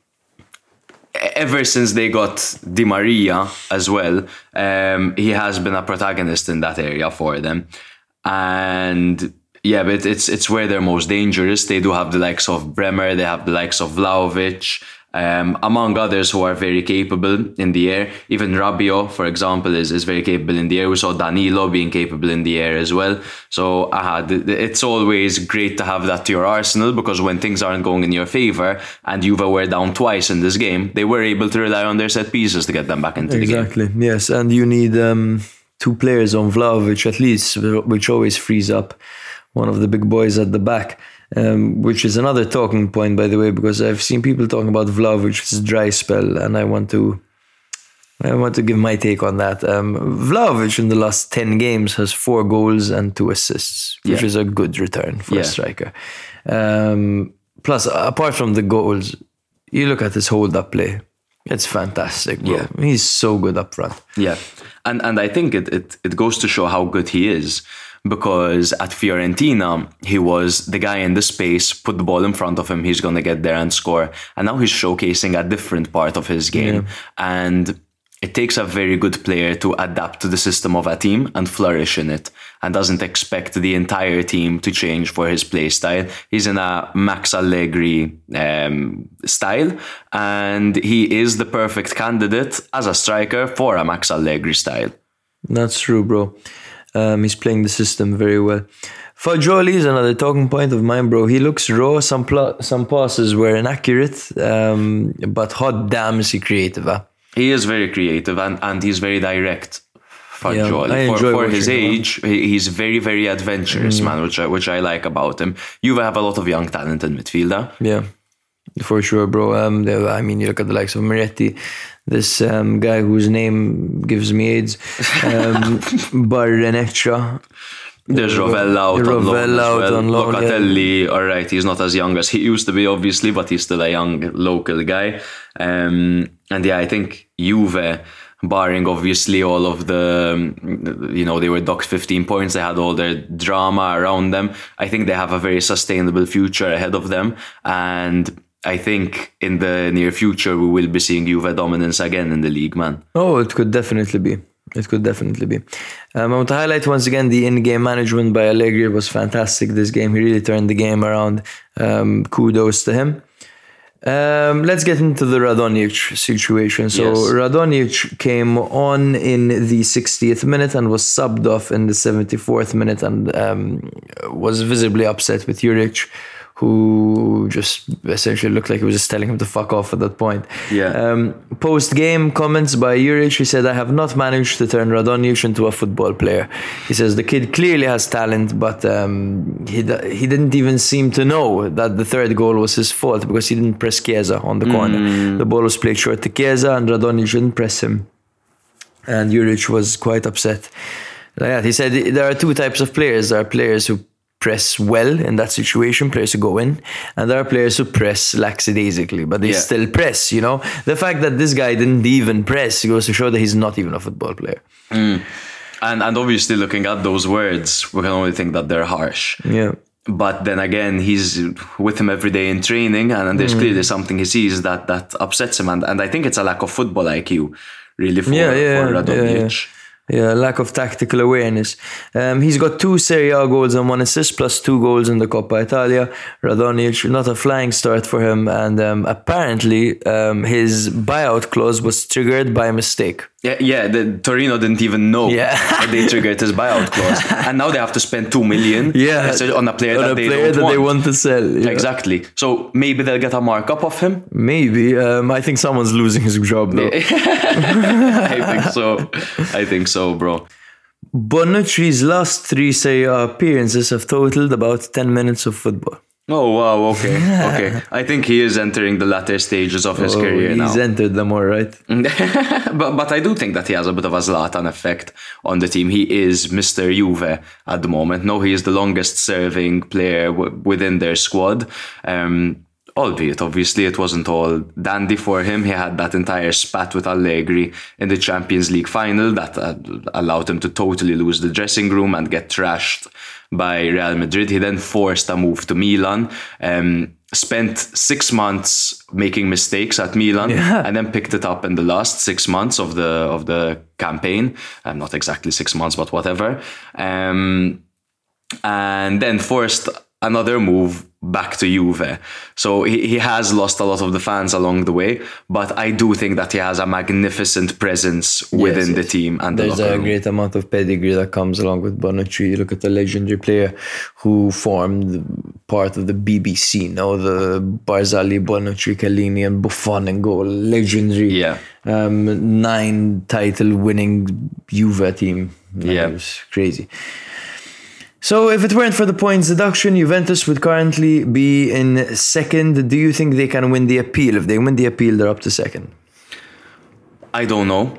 [SPEAKER 2] ever since they got Di Maria as well, um, he has been a protagonist in that area for them. And yeah, but it's it's where they're most dangerous. They do have the likes of Bremer, they have the likes of Vlahovic, um, among others who are very capable in the air. Even Rabiot, for example, is, is very capable in the air. We saw Danilo being capable in the air as well. So uh, it's always great to have that to your arsenal because when things aren't going in your favor and Juve were down twice in this game, they were able to rely on their set pieces to get them back into the game.
[SPEAKER 3] Exactly. Yes, and you need um, two players on Vlahovic at least, which always frees up one of the big boys at the back. Um, which is another talking point, by the way, because I've seen people talking about Vlahovic's dry spell, and I want to, I want to give my take on that. Um, Vlahovic in the last ten games has four goals and two assists, which
[SPEAKER 2] Yeah.
[SPEAKER 3] is a good return for
[SPEAKER 2] Yeah.
[SPEAKER 3] a striker. Um, plus, apart from the goals, you look at his hold-up play. It's fantastic, bro.
[SPEAKER 2] Yeah.
[SPEAKER 3] He's so good up front.
[SPEAKER 2] Yeah, and and I think it, it it goes to show how good he is because at Fiorentina he was the guy in the space, put the ball in front of him, he's gonna get there and score, and now he's showcasing a different part of his game, and it takes a very good player to adapt to the system of a team and flourish in it, and doesn't expect the entire team to change for his play style. He's in a Max Allegri um, style, and he is the perfect candidate as a striker for a Max Allegri style.
[SPEAKER 3] That's true, bro. Um, he's playing the system very well. Fagioli is another talking point of mine, bro. He looks raw. Some pl- some passes were inaccurate, um, but hot damn is he creative, huh?
[SPEAKER 2] He is very creative and, and he's very direct. Fagioli.
[SPEAKER 3] I
[SPEAKER 2] for for his
[SPEAKER 3] watching him.
[SPEAKER 2] age, he's very, very adventurous,
[SPEAKER 3] Mm.
[SPEAKER 2] man, which I, which I like about him. You have a lot of young talent in midfield. huh?
[SPEAKER 3] Yeah. For sure, bro. Um, I mean, you look at the likes of Moretti, this um, guy whose name gives me AIDS, um, [laughs] Barrenechea.
[SPEAKER 2] There's Rovella out on loan.
[SPEAKER 3] Rovella
[SPEAKER 2] as
[SPEAKER 3] out
[SPEAKER 2] well.
[SPEAKER 3] on loan, yeah.
[SPEAKER 2] Locatelli, all right, he's not as young as he used to be, obviously, but he's still a young local guy. Um, and yeah, I think Juve, barring obviously all of the, you know, they were docked 15 points, they had all their drama around them. I think they have a very sustainable future ahead of them. And I think in the near future, we will be seeing Juve dominance again in the league, man.
[SPEAKER 3] Oh, it could definitely be. It could definitely be. Um, I want to highlight once again the in-game management by Allegri was fantastic this game. He really turned the game around. Um, kudos to him. Um, let's get into the Radonjic situation. So
[SPEAKER 2] Yes.
[SPEAKER 3] Radonjic came on in the 60th minute and was subbed off in the 74th minute and um, was visibly upset with Juric, who just essentially looked like he was just telling him to fuck off at that point.
[SPEAKER 2] Yeah.
[SPEAKER 3] Um, Post game comments by Juric, he said, I have not managed to turn Radonjic into a football player. He says the kid clearly has talent, but um, he, he didn't even seem to know that the third goal was his fault because he didn't press Chiesa on the corner. The ball was played short to Chiesa and Radonjic didn't press him. And Juric was quite upset. Like that. He said there are two types of players. There are players who press well in that situation, players who go in, and there are players who press lackadaisically, but they
[SPEAKER 2] Yeah.
[SPEAKER 3] still press, you know? The fact that this guy didn't even press goes to show that he's not even a football player.
[SPEAKER 2] And, and obviously, looking at those words, we can only think that they're harsh.
[SPEAKER 3] Yeah.
[SPEAKER 2] but then again he's with him every day in training and, and there's
[SPEAKER 3] Mm.
[SPEAKER 2] clearly something he sees that that upsets him and, and I think it's a lack of football IQ really for,
[SPEAKER 3] Yeah, yeah,
[SPEAKER 2] for Radonjic.
[SPEAKER 3] Yeah, lack of tactical awareness. Um, he's got two Serie A goals and one assist, plus two goals in the Coppa Italia. Radonjic, not a flying start for him, and um, apparently um, his buyout clause was triggered by mistake.
[SPEAKER 2] Yeah, yeah. The Torino didn't even know
[SPEAKER 3] Yeah.
[SPEAKER 2] that they triggered his buyout clause, [laughs] and now they have to spend two million
[SPEAKER 3] Yeah,
[SPEAKER 2] on a player
[SPEAKER 3] on
[SPEAKER 2] that
[SPEAKER 3] a
[SPEAKER 2] they
[SPEAKER 3] player
[SPEAKER 2] don't
[SPEAKER 3] that
[SPEAKER 2] want.
[SPEAKER 3] they want to sell. yeah.
[SPEAKER 2] Exactly. So maybe they'll get a markup of him.
[SPEAKER 3] Maybe. Um, I think someone's losing his job though. [laughs]
[SPEAKER 2] I think so. I think so, bro.
[SPEAKER 3] Bonucci's last three Serie appearances have totaled about 10 minutes of football.
[SPEAKER 2] Oh wow. Okay. [laughs] Okay. I think he is entering the latter stages of his
[SPEAKER 3] Oh,
[SPEAKER 2] career now.
[SPEAKER 3] he's entered them all right. [laughs]
[SPEAKER 2] but but I do think that he has a bit of a Zlatan effect on the team. He is Mr. Juve at the moment. No, he is the longest serving player w- within their squad. Um, albeit, obviously, it wasn't all dandy for him. He had that entire spat with Allegri in the Champions League final that uh, allowed him to totally lose the dressing room and get trashed by Real Madrid. He then forced a move to Milan. Um, spent six months making mistakes at Milan
[SPEAKER 3] Yeah.
[SPEAKER 2] and then picked it up in the last six months of the of the campaign. Um, not exactly six months, but whatever. Um, and then forced another move back to Juve. So he, he has lost a lot of the fans along the way, but I do think that he has a magnificent presence within
[SPEAKER 3] Yes,
[SPEAKER 2] the team and
[SPEAKER 3] There's
[SPEAKER 2] locker
[SPEAKER 3] a great amount of pedigree that comes along with Bonucci. You look at the legendary player who formed part of the BBC, now the Barzagli, Bonucci, Chiellini, and Buffon and goal. Legendary.
[SPEAKER 2] Yeah.
[SPEAKER 3] Um, nine title winning Juve team. Like,
[SPEAKER 2] Yeah.
[SPEAKER 3] It was crazy. So, if it weren't for the points deduction, Juventus would currently be in second. Do you think they can win the appeal? If they win the appeal, they're up to second.
[SPEAKER 2] I don't know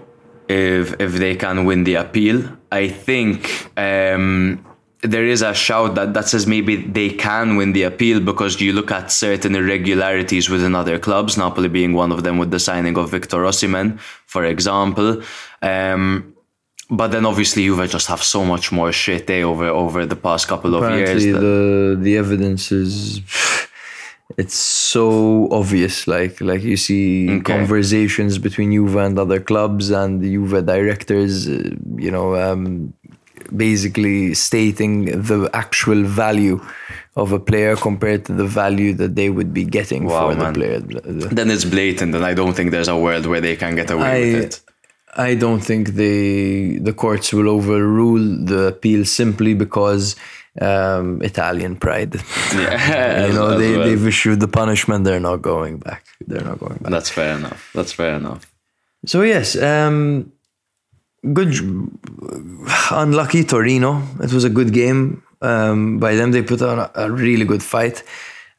[SPEAKER 2] if if they can win the appeal. I think um, there is a shout that, that says maybe they can win the appeal because you look at certain irregularities within other clubs, Napoli being one of them with the signing of Victor Osimhen, for example. Um, but then obviously Juve just have so much more shit eh, over over the past couple of years.
[SPEAKER 3] apparently
[SPEAKER 2] that-
[SPEAKER 3] the the evidence is it's so obvious like like you see
[SPEAKER 2] Okay.
[SPEAKER 3] conversations between Juve and other clubs and the Juve directors uh, you know um, basically stating the actual value of a player compared to the value that they would be getting
[SPEAKER 2] Wow,
[SPEAKER 3] for the player
[SPEAKER 2] then it's blatant, and I don't think there's a world where they can get away with it.
[SPEAKER 3] I don't think they the courts will overrule the appeal simply because um, Italian pride.
[SPEAKER 2] Yeah, [laughs] [laughs]
[SPEAKER 3] you know they
[SPEAKER 2] well.
[SPEAKER 3] they've issued the punishment. They're not going back. They're not going back.
[SPEAKER 2] That's fair enough. That's fair enough.
[SPEAKER 3] So yes, um, good. Unlucky Torino. It was a good game um, by them. They put on a, a really good fight.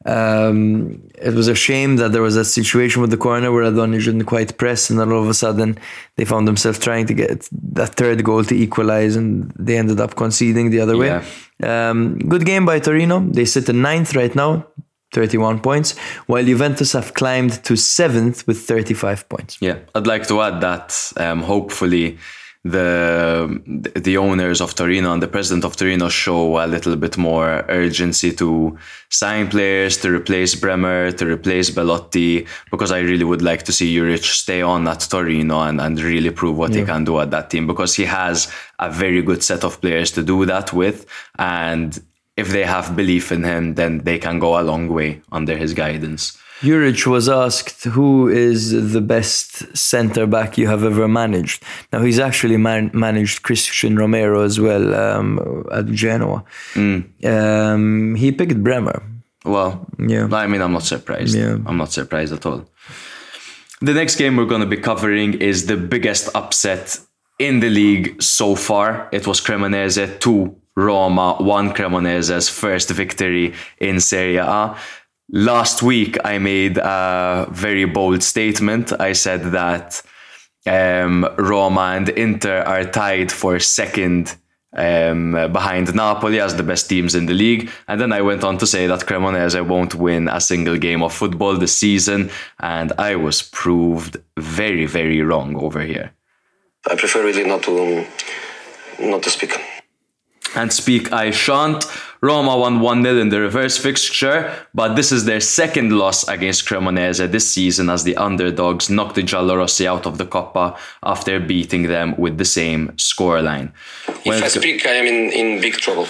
[SPEAKER 3] Um, it was a shame that there was a situation with the corner where Adoni didn't quite press, and then all of a sudden they found themselves trying to get that third goal to equalize, and they ended up conceding the other way. Um, good game by Torino. They sit in ninth right now, 31 points, while Juventus have climbed to seventh with 35 points.
[SPEAKER 2] Yeah, I'd like to add that um, hopefully the the owners of Torino and the president of Torino show a little bit more urgency to sign players to replace Bremer, to replace Belotti, because I really would like to see Juric stay on at Torino and, and really prove what yeah. he can do at that team because he has a very good set of players to do that with. And if they have belief in him, then they can go a long way under his guidance.
[SPEAKER 3] Juric was asked who is the best centre back you have ever managed. Now he's actually man- managed Cristian Romero as well um, at Genoa. Mm. Um, he picked Bremer.
[SPEAKER 2] Well, yeah. I mean, I'm not surprised. Yeah. I'm not surprised at all. The next game we're going to be covering is the biggest upset in the league so far. It was Cremonese 2 Roma, 1 Cremonese's first victory in Serie A. Last week, I made a very bold statement. I said that um, Roma and Inter are tied for second um, behind Napoli as the best teams in the league. And then I went on to say that Cremonese won't win a single game of football this season. And I was proved very, very wrong over here.
[SPEAKER 4] I prefer really not to not to speak
[SPEAKER 2] and speak I shan't. Roma won 1 0 in the reverse fixture, but this is their second loss against Cremonese this season as the underdogs knocked the Giallorossi out of the Coppa after beating them with the same scoreline.
[SPEAKER 4] If I speak, I am in, in big trouble.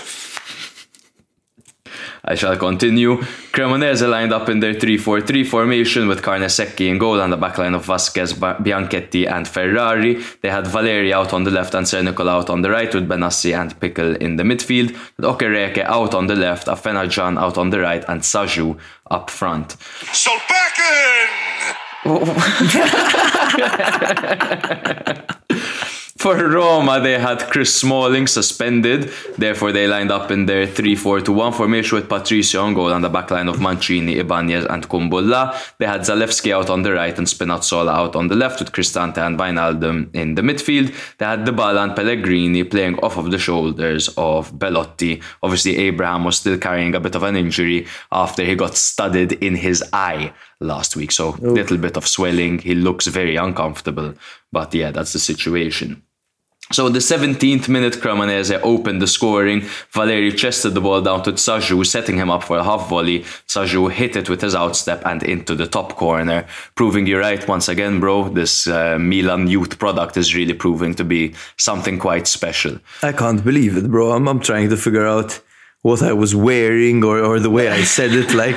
[SPEAKER 2] I shall continue. Cremonese lined up in their 3-4-3 formation with Carnesecchi in goal and the backline of Vasquez, Bianchetti and Ferrari. They had Valeri out on the left and Sernicola out on the right with Benassi and Pickel in the midfield. With Okereke out on the left, Afena-Gyan out on the right and Tsadjout up front. Solbakken! [laughs] For Roma, they had Chris Smalling suspended, therefore they lined up in their 3-4-2-1 formation with Patricio on goal and the backline of Mancini, Ibanez and Kumbulla. They had Zalewski out on the right and Spinazzola out on the left with Cristante and Wijnaldum in the midfield. They had Dybala and Pellegrini playing off of the shoulders of Belotti. Obviously, Abraham was still carrying a bit of an injury after he got studded in his eye last week. So, a little bit of swelling. He looks very uncomfortable. But yeah, that's the situation. So the 17th minute Cremonese opened the scoring. Valeri chested the ball down to Tsadjout, setting him up for a half volley. Tsadjout hit it with his outstep and into the top corner, proving you right once again, bro. This uh, Milan youth product is really proving to be something quite special.
[SPEAKER 3] I can't believe it, bro. I'm, I'm trying to figure out what I was wearing or, or the way I said it. Like,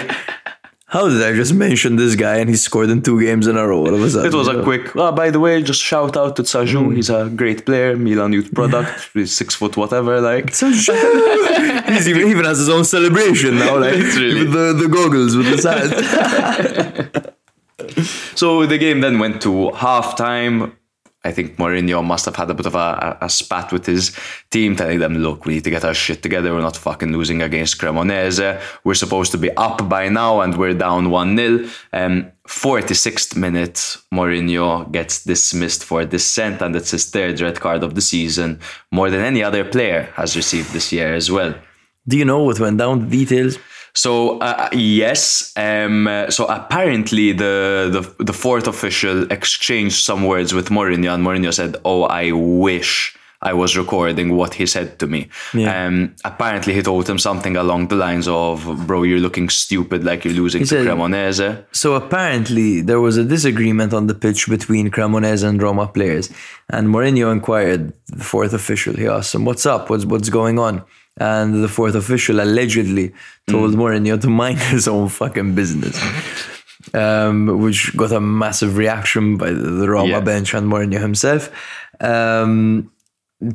[SPEAKER 3] how did I just mention this guy and he scored in two games in a row? Of a sudden,
[SPEAKER 2] it was a quick. Oh, by the way, just shout out to Tsadjout. Mm. He's a great player, Milan youth product. He's six foot whatever. Like
[SPEAKER 3] Tsadjout. [laughs] He's even, even has his own celebration now. Like [laughs] really... with the the goggles with the sand. [laughs]
[SPEAKER 2] so the game then went to halftime. I think Mourinho must have had a bit of a, a, spat with his team, telling them, look, we need to get our shit together. We're not fucking losing against Cremonese. We're supposed to be up by now and we're down 1 0. Um, 46th minute, Mourinho gets dismissed for dissent, and it's his third red card of the season, more than any other player has received this year as well.
[SPEAKER 3] Do you know what went down, the details?
[SPEAKER 2] So uh, yes, um, so apparently the, the the fourth official exchanged some words with Mourinho, and Mourinho said, "Oh, I wish." I was recording what he said to me. Yeah. Um, apparently, he told him something along the lines of, "Bro, you're looking stupid, like you're losing he to said, Cremonese."
[SPEAKER 3] So apparently, there was a disagreement on the pitch between Cremonese and Roma players, and Mourinho inquired the fourth official. He asked him, "What's up? What's what's going on?" And the fourth official allegedly told mm. Mourinho to mind [laughs] his own fucking business. Um, which got a massive reaction by the Roma yeah. bench and Mourinho himself. Um,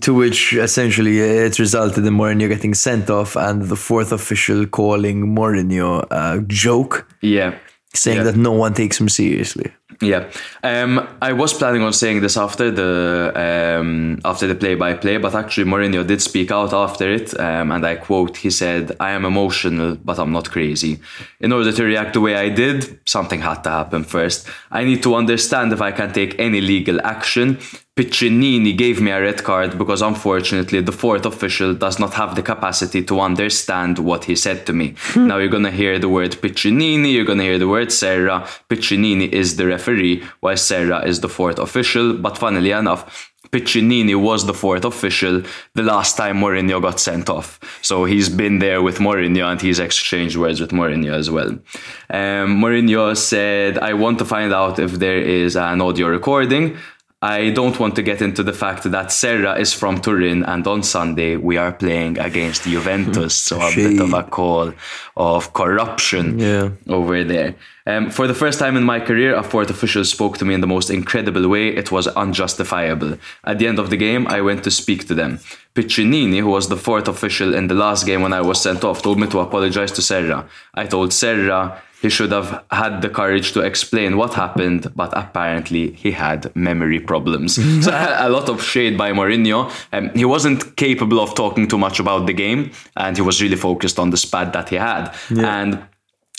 [SPEAKER 3] to which essentially it resulted in Mourinho getting sent off and the fourth official calling Mourinho a joke.
[SPEAKER 2] Yeah.
[SPEAKER 3] Saying
[SPEAKER 2] yeah.
[SPEAKER 3] that no one takes him seriously.
[SPEAKER 2] Yeah, um, I was planning on saying this after the um, after the play-by-play, but actually Mourinho did speak out after it, um, and I quote: "He said, I am emotional, but I'm not crazy. In order to react the way I did, something had to happen first. I need to understand if I can take any legal action. Piccinini gave me a red card because unfortunately the fourth official does not have the capacity to understand what he said to me. now you're gonna hear the word Piccinini, you're gonna hear the word Serra. Piccinini is the referee, while Serra is the fourth official. But funnily enough, Piccinini was the fourth official the last time Mourinho got sent off. So he's been there with Mourinho and he's exchanged words with Mourinho as well. Um, Mourinho said, I want to find out if there is an audio recording. I don't want to get into the fact that Serra is from Turin and on Sunday we are playing against [laughs] Juventus. so a bit of a call of corruption
[SPEAKER 3] Yeah.
[SPEAKER 2] over there. Um, for the first time in my career, a fourth official spoke to me in the most incredible way. It was unjustifiable. At the end of the game, I went to speak to them. Piccinini, who was the fourth official in the last game when I was sent off, told me to apologize to Serra. I told Serra he should have had the courage to explain what happened, but apparently he had memory problems. [laughs] so a lot of shade by Mourinho. Um, he wasn't capable of talking too much about the game, and he was really focused on the spat that he had. And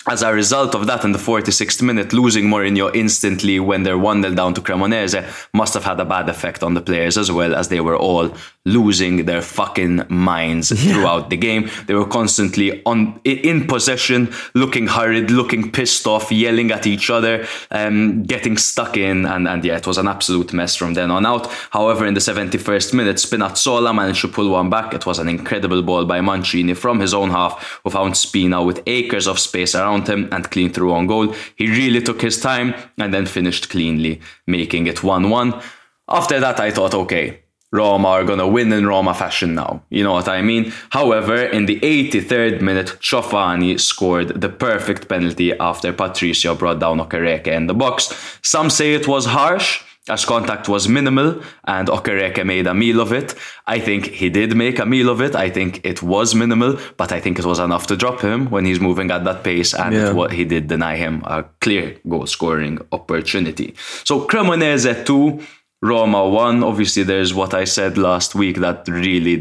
[SPEAKER 2] as a result of that, in the 46th minute, losing Mourinho instantly when they're 1 0 down to Cremonese must have had a bad effect on the players as well, as they were all losing their fucking minds throughout the game. They were constantly on in possession, looking hurried, looking pissed off, yelling at each other, um, getting stuck in, and, and yeah, it was an absolute mess from then on out. However, in the 71st minute, Spinazzola managed to pull one back. It was an incredible ball by Mancini from his own half, who found Spina with acres of space around him and clean through on goal. He really took his time and then finished cleanly, making it 1 1. After that, I thought, okay, Roma are gonna win in Roma fashion now. You know what I mean? However, in the 83rd minute, Ciofani scored the perfect penalty after Patricio brought down Okereke in the box. Some say it was harsh, as contact was minimal and Okereke made a meal of it. I think he did make a meal of it. I think it was minimal, but I think it was enough to drop him when he's moving at that pace and
[SPEAKER 3] Yeah.
[SPEAKER 2] wa- he did deny him a clear goal scoring opportunity. So Cremonese 2, Roma 1. Obviously, there's what I said last week that really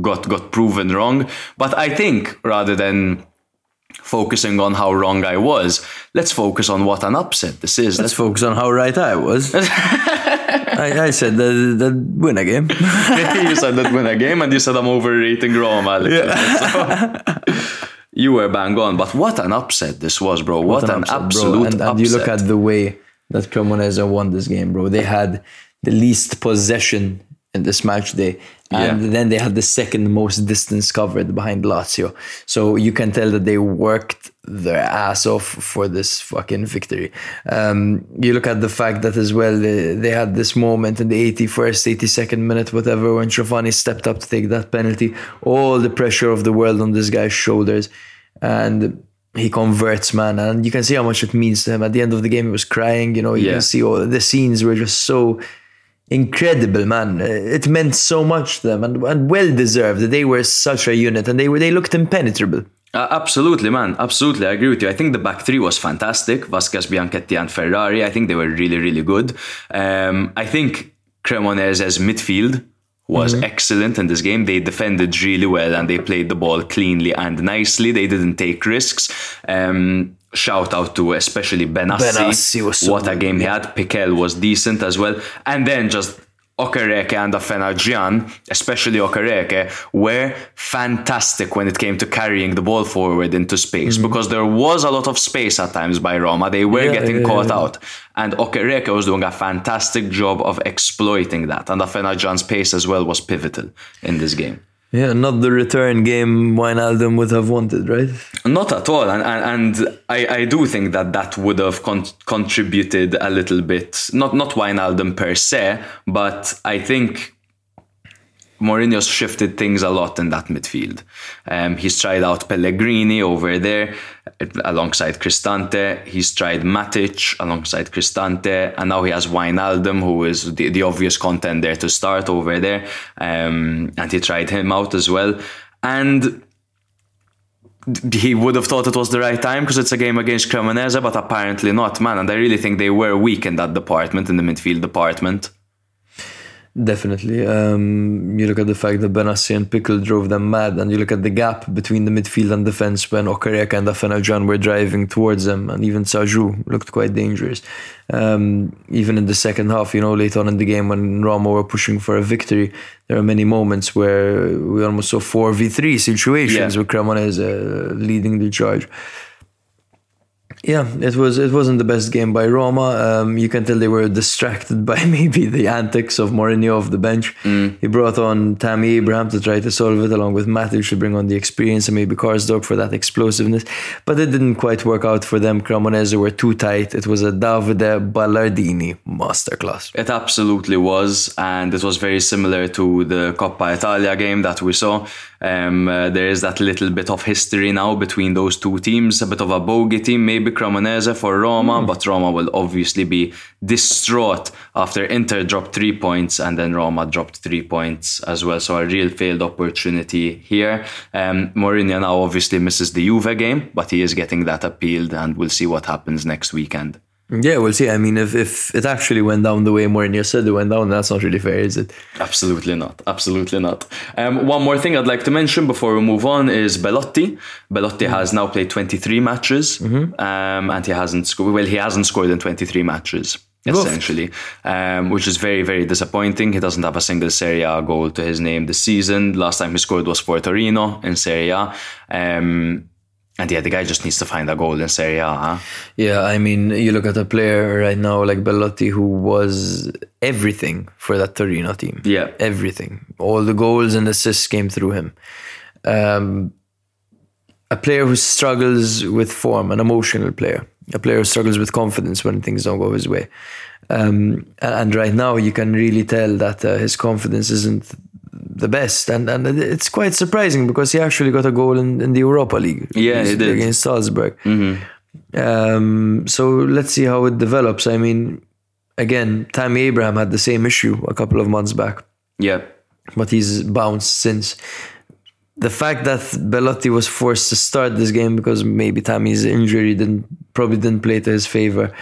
[SPEAKER 2] got, got proven wrong. But I think rather than focusing on how wrong I was, let's focus on what an upset this is.
[SPEAKER 3] Let's focus on how right I was. [laughs] I, I said that that win a game. [laughs]
[SPEAKER 2] you said that win a game, and you said I'm overrating Roma. bit, so- [laughs] you were bang on, but what an upset this was, bro! What, an,
[SPEAKER 3] upset, bro.
[SPEAKER 2] absolute
[SPEAKER 3] And, and you look at the way that Cremonese won this game, bro. They had the least possession in this match day, and
[SPEAKER 2] Yeah.
[SPEAKER 3] then they had the second most distance covered behind Lazio. So you can tell that they worked their ass off for this fucking victory. Um, you look at the fact that as well they, they had this moment in the 81st, 82nd minute, whatever, when Ciofani stepped up to take that penalty. All the pressure of the world on this guy's shoulders, and he converts, man, and you can see how much it means to him. At the end of the game, he was crying. You know, you
[SPEAKER 2] Yeah.
[SPEAKER 3] can see all the scenes were just so incredible, man. It meant so much to them, and, and well deserved. They were such a unit, and they were they looked impenetrable.
[SPEAKER 2] Uh, absolutely, man. Absolutely, I agree with you. I think the back three was fantastic. Vasquez, Bianchetti, and Ferrari. I think they were really, really good. Um, I think Cremonese's midfield was excellent in this game. They defended really well and they played the ball cleanly and nicely. They didn't take risks. Um, shout out to especially Benassi.
[SPEAKER 3] Benassi was so
[SPEAKER 2] what a game he had. Pickel was decent as well. And then just Okereke and Afena Afena-Gyan, especially Okereke, were fantastic when it came to carrying the ball forward into space mm-hmm. because there was a lot of space at times by Roma. They were
[SPEAKER 3] Yeah,
[SPEAKER 2] getting
[SPEAKER 3] yeah,
[SPEAKER 2] caught
[SPEAKER 3] yeah.
[SPEAKER 2] out. And Okereke was doing a fantastic job of exploiting that. And Afena Afena-Gyan's pace as well was pivotal in this game.
[SPEAKER 3] Yeah, not the return game Wijnaldum would have wanted, right?
[SPEAKER 2] Not at all, and and, and I, I do think that that would have con- contributed a little bit. Not not Wijnaldum per se, but I think Mourinho's shifted things a lot in that midfield. Um, he's tried out Pellegrini over there uh, alongside Cristante. He's tried Matic alongside Cristante, and now he has Wijnaldum, who is the, the obvious contender to start over there. Um, and he tried him out as well. And he would have thought it was the right time because it's a game against Cremonese, but apparently not, man. And I really think they were weak in that department, in the midfield department.
[SPEAKER 3] Definitely. Um, you look at the fact that Benassi and Pickel drove them mad, and you look at the gap between the midfield and defense when Okereke and Afena-Gyan were driving towards them, and even Tsadjout looked quite dangerous. Um, even in the second half, you know, late on in the game when Roma were pushing for a victory, there are many moments where we almost saw 4v3 situations
[SPEAKER 2] Yeah.
[SPEAKER 3] with Cremonese uh, leading the charge. Yeah, it was it wasn't the best game by Roma. Um, you can tell they were distracted [laughs] by maybe the antics of Mourinho off the bench. He brought on Tammy Abraham to try to solve it, along with Matic to bring on the experience and maybe Karsdorp for that explosiveness. But it didn't quite work out for them. Cremonese were too tight. It was a Davide Ballardini masterclass.
[SPEAKER 2] It absolutely was, and it was very similar to the Coppa Italia game that we saw. Um, uh, there is that little bit of history now between those two teams, a bit of a bogey team, maybe Cremonese for Roma, but Roma will obviously be distraught after Inter dropped three points and then Roma dropped three points as well. So a real failed opportunity here. Um, Mourinho now obviously misses the Juve game, but he is getting that appealed, and we'll see what happens next weekend.
[SPEAKER 3] Yeah, we'll see. I mean, if, if it actually went down the way Mourinho said it went down, that's not really fair, is it?
[SPEAKER 2] Absolutely not. Absolutely not. Um, one more thing I'd like to mention before we move on is Belotti. Belotti has now played 23 matches, um, and he hasn't scored. Well, he hasn't scored in 23 matches. Essentially, um, which is very, very disappointing. He doesn't have a single Serie A goal to his name this season. Last time he scored was for Torino in Serie A. Um, and yeah, the guy just needs to find a goal in Serie A. Huh?
[SPEAKER 3] Yeah, I mean, you look at a player right now like Belotti who was everything for that Torino team.
[SPEAKER 2] Yeah.
[SPEAKER 3] Everything. All the goals and assists came through him. Um, a player who struggles with form, an emotional player, a player who struggles with confidence when things don't go his way. Um, and, and right now, you can really tell that uh, his confidence isn't the best, and and it's quite surprising because he actually got a goal in, in the Europa League.
[SPEAKER 2] Yeah, he did.
[SPEAKER 3] against Salzburg. Um, so let's see how it develops. I mean, again, Tammy Abraham had the same issue a couple of months back,
[SPEAKER 2] Yeah.
[SPEAKER 3] but he's bounced since. The fact that Belotti was forced to start this game because maybe Tammy's injury didn't probably didn't play to his favor.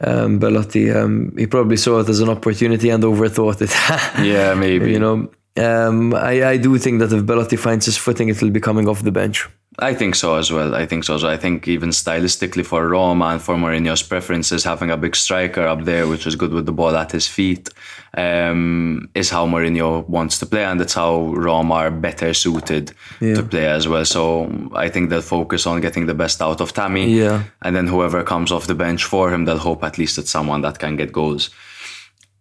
[SPEAKER 3] Um, Belotti, um, he probably saw it as an opportunity and overthought it. [laughs]
[SPEAKER 2] Yeah, maybe.
[SPEAKER 3] you know, um, I, I do think that if Belotti finds his footing, it will be coming off the bench.
[SPEAKER 2] I think so as well. I think so. So I think even stylistically for Roma and for Mourinho's preferences, having a big striker up there, which is good with the ball at his feet, um, is how Mourinho wants to play, and that's how Roma are better suited to play as well. So I think they'll focus on getting the best out of Tammy,
[SPEAKER 3] Yeah.
[SPEAKER 2] and then whoever comes off the bench for him, they'll hope at least it's someone that can get goals.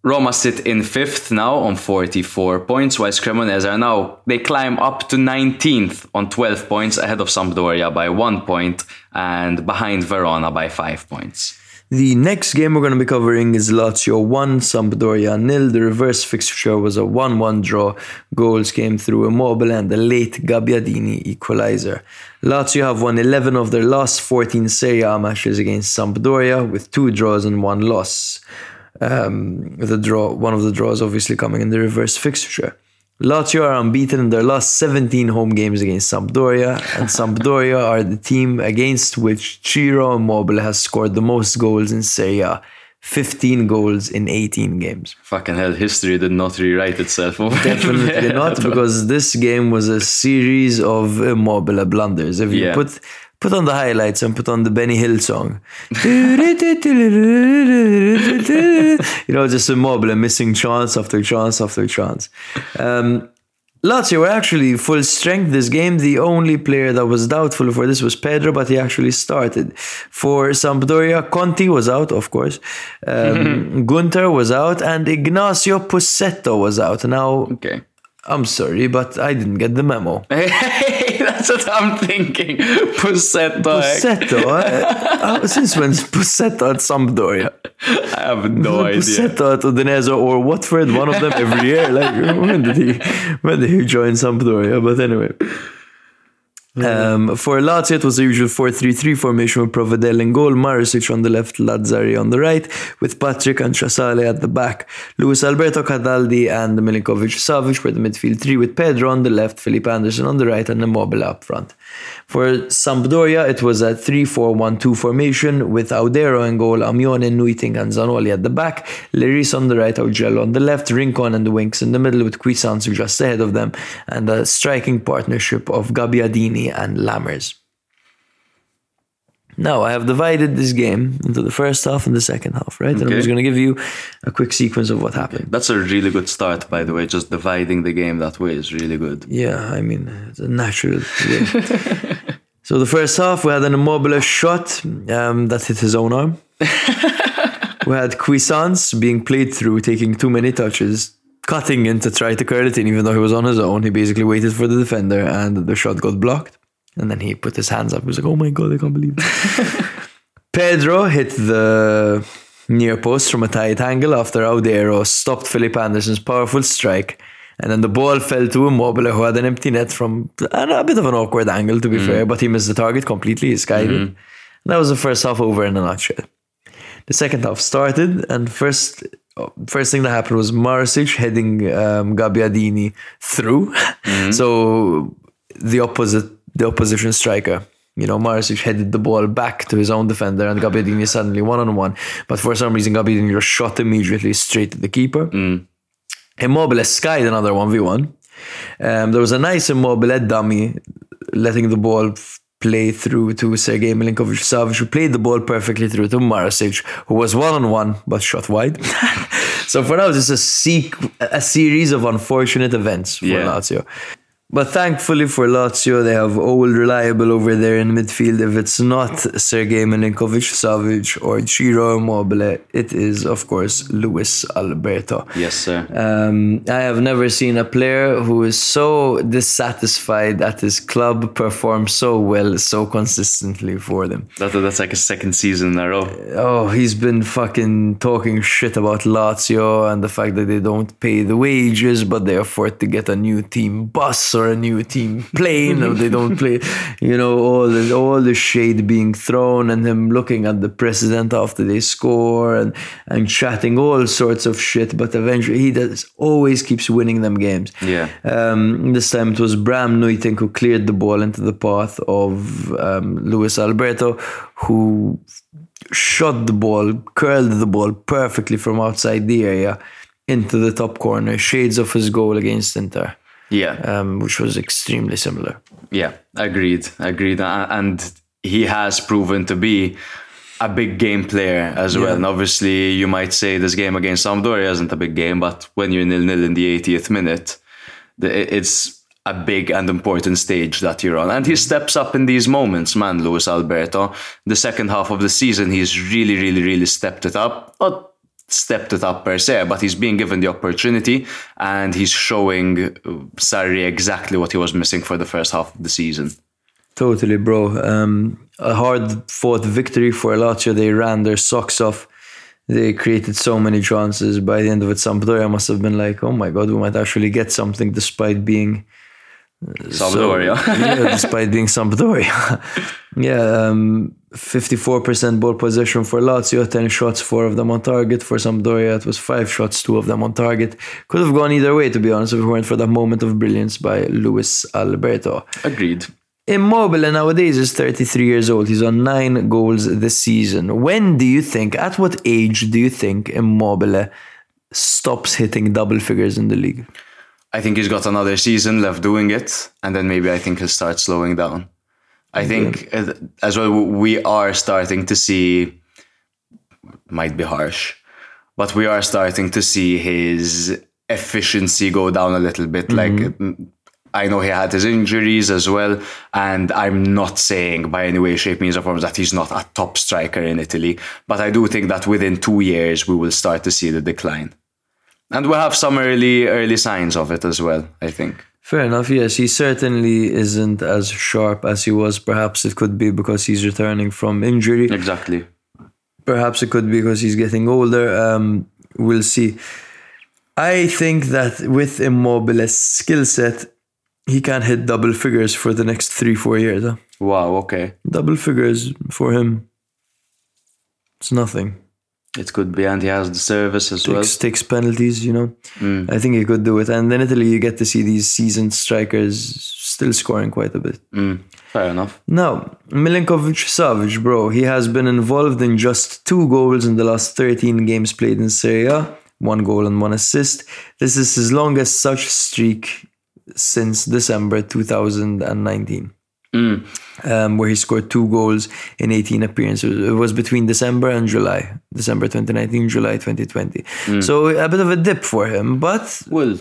[SPEAKER 2] Roma sit in fifth now on 44 points, whilst Cremonese are now, they climb up to 19th on 12 points, ahead of Sampdoria by one point and behind Verona by five points.
[SPEAKER 3] The next game we're going to be covering is Lazio 1, Sampdoria nil. The reverse fixture was a 1 1 draw. Goals came through Immobile and the late Gabbiadini equalizer. Lazio have won 11 of their last 14 Serie A matches against Sampdoria with two draws and one loss. Um, the draw, one of the draws obviously coming in the reverse fixture. Lazio are unbeaten in their last 17 home games against Sampdoria, and [laughs] Sampdoria are the team against which Ciro Immobile has scored the most goals in Serie A. 15 goals in 18 games.
[SPEAKER 2] Fucking hell, history did not rewrite itself.
[SPEAKER 3] Definitely not, because this game was a series of Immobile blunders. If you
[SPEAKER 2] Yeah.
[SPEAKER 3] put put on the highlights and put on the Benny Hill song, [laughs] you know, just Immobile missing chance after chance after chance. Um, Lazio were actually full strength this game. The only player that was doubtful for this was Pedro, but he actually started. For Sampdoria, Conti was out, of course. Um, [laughs] Gunter was out, and Ignacio Pussetto was out. Now,
[SPEAKER 2] Okay.
[SPEAKER 3] I'm sorry, but I didn't get the memo. [laughs]
[SPEAKER 2] That's what I'm thinking. Pussetto.
[SPEAKER 3] Pussetto? eh? Uh, [laughs] since when's Pussetto at Sampdoria?
[SPEAKER 2] I have no idea.
[SPEAKER 3] Pussetto at Udinese or Watford, one of them every year. Like when did he when did he join Sampdoria? But anyway. Um, for Lazio, it was the usual 4-3-3 formation with Provedel in goal, Marusic on the left, Lazzari on the right, with Patric and Casale at the back. Luis Alberto Cataldi and Milinkovic Savic were the midfield three, with Pedro on the left, Felipe Anderson on the right, and Immobile up front. For Sampdoria, it was a 3-4-1-2 formation with Audero in goal, Amione, Nuytinck, and Zanoli at the back, Leris on the right, Augello on the left, Rincon and the Winks in the middle with Cuisance just ahead of them, and a striking partnership of Gabbiadini and Lammers. Now, I have divided this game into the first half and the second half, right? And I'm just going to give you a quick sequence of what happened.
[SPEAKER 2] That's a really good start, by the way. Just dividing the game that way is really good.
[SPEAKER 3] Yeah, I mean, it's a natural. [laughs] so the first half, we had an immobile shot um, that hit his own arm. [laughs] we had Cuisance being played through, taking too many touches, cutting in to try to curl it in, even though he was on his own. He basically waited for the defender, and the shot got blocked. And then he put his hands up. He was like, "Oh my god, I can't believe it." [laughs] Pedro hit the near post from a tight angle after Audero stopped Felipe Anderson's powerful strike. And then the ball fell to Immobile, who had an empty net from a bit of an awkward angle, to be mm. fair, but he missed the target completely. He skied it. Mm-hmm. That was the first half over in a nutshell. The second half started, and first first thing that happened was Marusic heading um, Gabbiadini through. Mm-hmm. [laughs] so the opposite, the opposition striker, you know, Marusic headed the ball back to his own defender, and Gabbiadini suddenly one on one. But for some reason, Gabbiadini just shot immediately straight to the keeper. Immobile skied another 1v1. Um, there was a nice Immobile dummy letting the ball play through to Sergei Milinkovic Savic, who played the ball perfectly through to Marusic, who was one on one but shot wide. [laughs] so for now, it's just a, sequ- a series of unfortunate events for
[SPEAKER 2] Yeah.
[SPEAKER 3] Lazio. But thankfully for Lazio, they have old reliable over there in midfield. If it's not Sergei Milinkovic Savic or Ciro Immobile, it is, of course, Luis Alberto.
[SPEAKER 2] Yes, sir.
[SPEAKER 3] Um, I have never seen a player who is so dissatisfied at his club perform so well, so consistently for them.
[SPEAKER 2] That, that's like a second season in a row.
[SPEAKER 3] Oh, he's been fucking talking shit about Lazio and the fact that they don't pay the wages, but they afford to get a new team bus or a new team playing or they don't play. You know, all the all the shade being thrown, and him looking at the president after they score and and chatting all sorts of shit. But eventually, he does always keeps winning them games.
[SPEAKER 2] Yeah.
[SPEAKER 3] Um, this time it was Bram Nuytinck who cleared the ball into the path of um, Luis Alberto, who shot the ball, curled the ball perfectly from outside the area into the top corner, shades of his goal against Inter,
[SPEAKER 2] Yeah.
[SPEAKER 3] um, which was extremely similar.
[SPEAKER 2] Yeah, agreed, agreed. And he has proven to be a big game player as well. And obviously, you might say this game against Sampdoria isn't a big game, but when you're nil nil in the 80th minute, the- it's a big and important stage that you're on. And he steps up in these moments, man, Luis Alberto. The second half of the season, he's really, really, really stepped it up. Not stepped it up per se, but he's being given the opportunity and he's showing uh, Sarri exactly what he was missing for the first half of the season.
[SPEAKER 3] Totally, bro. Um, a hard fought victory for Lazio. They ran their socks off. They created so many chances. By the end of it, Sampdoria must have been like, oh my God, we might actually get something despite being
[SPEAKER 2] Sampdoria.
[SPEAKER 3] So, [laughs] yeah, despite being Sampdoria. [laughs] yeah, um, 54% ball possession for Lazio, 10 shots, 4 of them on target. For Sampdoria, it was 5 shots, 2 of them on target. Could have gone either way, to be honest, if it weren't for that moment of brilliance by Luis Alberto.
[SPEAKER 2] Agreed.
[SPEAKER 3] Immobile nowadays is 33 years old. He's on 9 goals this season. When do you think, at what age do you think Immobile stops hitting double figures in the league?
[SPEAKER 2] I think he's got another season left doing it, and then maybe I think he'll start slowing down. I think uh, as well we are starting to see might be harsh, but we are starting to see his efficiency go down a little bit. Like mm, I know he had his injuries as well, and I'm not saying by any way, shape, means, or form that he's not a top striker in Italy, but I do think that within two years we will start to see the decline. And we'll have some early early signs of it as well, I think.
[SPEAKER 3] Fair enough. Yes, he certainly isn't as sharp as he was. Perhaps it could be because he's returning from injury.
[SPEAKER 2] Exactly.
[SPEAKER 3] Perhaps it could be because he's getting older. Um, we'll see. I think that with Immobile's skill set, he can't hit double figures for the next three, four years. Huh?
[SPEAKER 2] Wow, okay.
[SPEAKER 3] Double figures for him. It's nothing.
[SPEAKER 2] It could be, and he has the service as well.
[SPEAKER 3] Takes, takes penalties, you know. I think he could do it. And in Italy, you get to see these seasoned strikers still scoring quite a bit.
[SPEAKER 2] Mm, fair enough.
[SPEAKER 3] Now, Milinkovic Savic, bro, he has been involved in just two goals in the last 13 games played in Serie A, one goal and one assist. This is his longest such streak since December 2019. Um, where he scored two goals in 18 appearances. It was between December and July. December 2019, July 2020. So a bit of a dip for him, but
[SPEAKER 2] Well,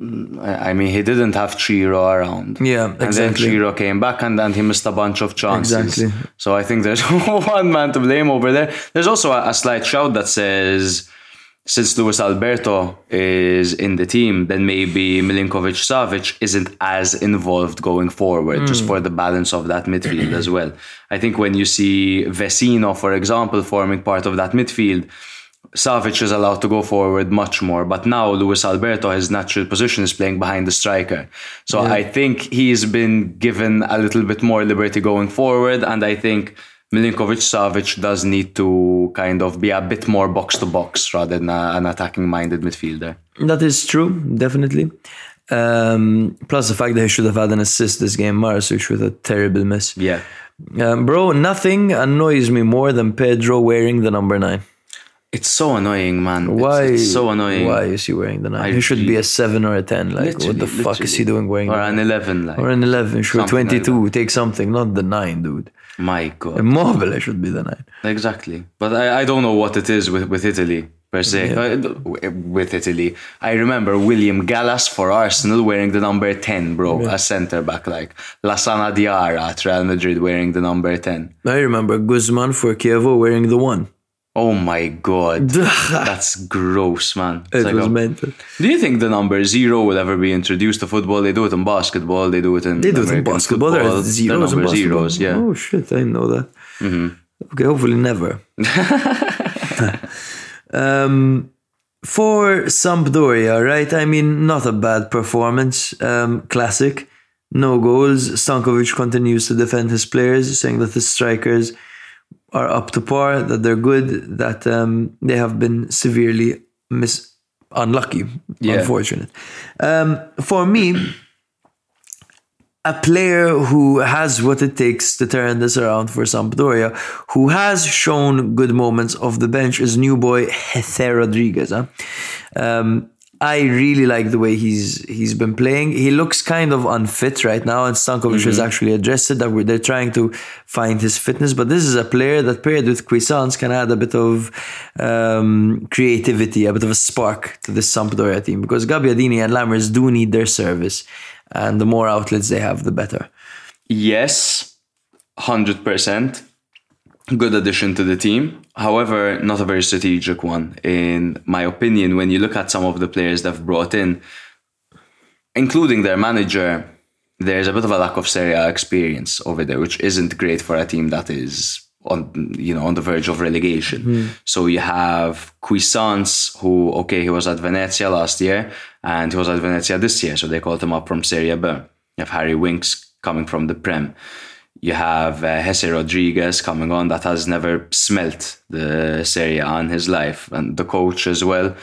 [SPEAKER 2] mm, I mean, he didn't have Ciro around.
[SPEAKER 3] Yeah, exactly.
[SPEAKER 2] And then Ciro came back and then he missed a bunch of chances.
[SPEAKER 3] Exactly.
[SPEAKER 2] So I think there's [laughs] one man to blame over there. There's also a, a slight shout that says since Luis Alberto is in the team, then maybe Milinkovic Savic isn't as involved going forward, just hmm. for the balance of that midfield as well. I think when you see Vecino, for example, forming part of that midfield, Savic is allowed to go forward much more, but now Luis Alberto, his natural position is playing behind the striker. So I think he's been given a little bit more liberty going forward, and I think Milinkovic Savic does need to kind of be a bit more box to box rather than a- an attacking minded midfielder.
[SPEAKER 3] That is true, definitely. Um, plus the fact that he should have had an assist this game, Marusic with a terrible miss.
[SPEAKER 2] Yeah.
[SPEAKER 3] Um, bro, nothing annoys me more than Pedro wearing the number nine.
[SPEAKER 2] It's so annoying, man. It's-
[SPEAKER 3] Why?
[SPEAKER 2] It's, so annoying.
[SPEAKER 3] Why is he wearing the nine?
[SPEAKER 2] I
[SPEAKER 3] he should be a seven or a ten. Like, what the fuck is he doing wearing
[SPEAKER 2] Or
[SPEAKER 3] the
[SPEAKER 2] an 11, like.
[SPEAKER 3] Or an eleven? Sure,
[SPEAKER 2] Something like
[SPEAKER 3] twenty-two. Take something, not the nine, dude.
[SPEAKER 2] My God.
[SPEAKER 3] Immobile should be the nine.
[SPEAKER 2] Exactly. But I, I don't know what it is with, with Italy per se. Uh, With Italy. I remember William Gallas for Arsenal wearing the number 10, bro, a centre back. Like Lassana Diarra at Real Madrid wearing the number 10.
[SPEAKER 3] I remember Guzman for Chievo wearing the one.
[SPEAKER 2] Oh my God. [laughs] That's gross, man. It's
[SPEAKER 3] It
[SPEAKER 2] like
[SPEAKER 3] was
[SPEAKER 2] a-
[SPEAKER 3] mental.
[SPEAKER 2] do you think the number zero will ever be introduced to football? They do it in basketball, they do it in
[SPEAKER 3] They do it in basketball. There are zeros in
[SPEAKER 2] number
[SPEAKER 3] basketball.
[SPEAKER 2] zeros, yeah. Mm-hmm.
[SPEAKER 3] Oh shit, I know that. Okay, hopefully never. [laughs] um, for Sampdoria, right? I mean, not a bad performance. Um, classic. No goals. Stankovic continues to defend his players, saying that the strikers are up to par, that they're good, that um, they have been severely mis unlucky,
[SPEAKER 2] Yeah.
[SPEAKER 3] unfortunate. Um, for me, a player who has what it takes to turn this around for Sampdoria, who has shown good moments off the bench, is new boy Jesé Rodriguez. Huh? Um, I really like the way he's he's been playing. He looks kind of unfit right now, and Stankovic has actually addressed it that we're, they're trying to find his fitness. But this is a player that paired with Cuisance can add a bit of um, creativity, a bit of a spark to this Sampdoria team because Gabbiadini and Lammers do need their service, and the more outlets they have, the better.
[SPEAKER 2] Yes, 100%. Good addition to the team. However, not a very strategic one, in my opinion. When you look at some of the players they've brought in, including their manager, there's a bit of a lack of Serie A experience over there, which isn't great for a team that is on you know on the verge of relegation. Hmm. So you have Cuisance, who okay, he was at Venezia last year, and he was at Venezia this year, so they called him up from Serie B. You have Harry Winks coming from the Prem. You have uh, Jesé Rodriguez coming on that has never smelt the Serie A in his life, and the coach as well,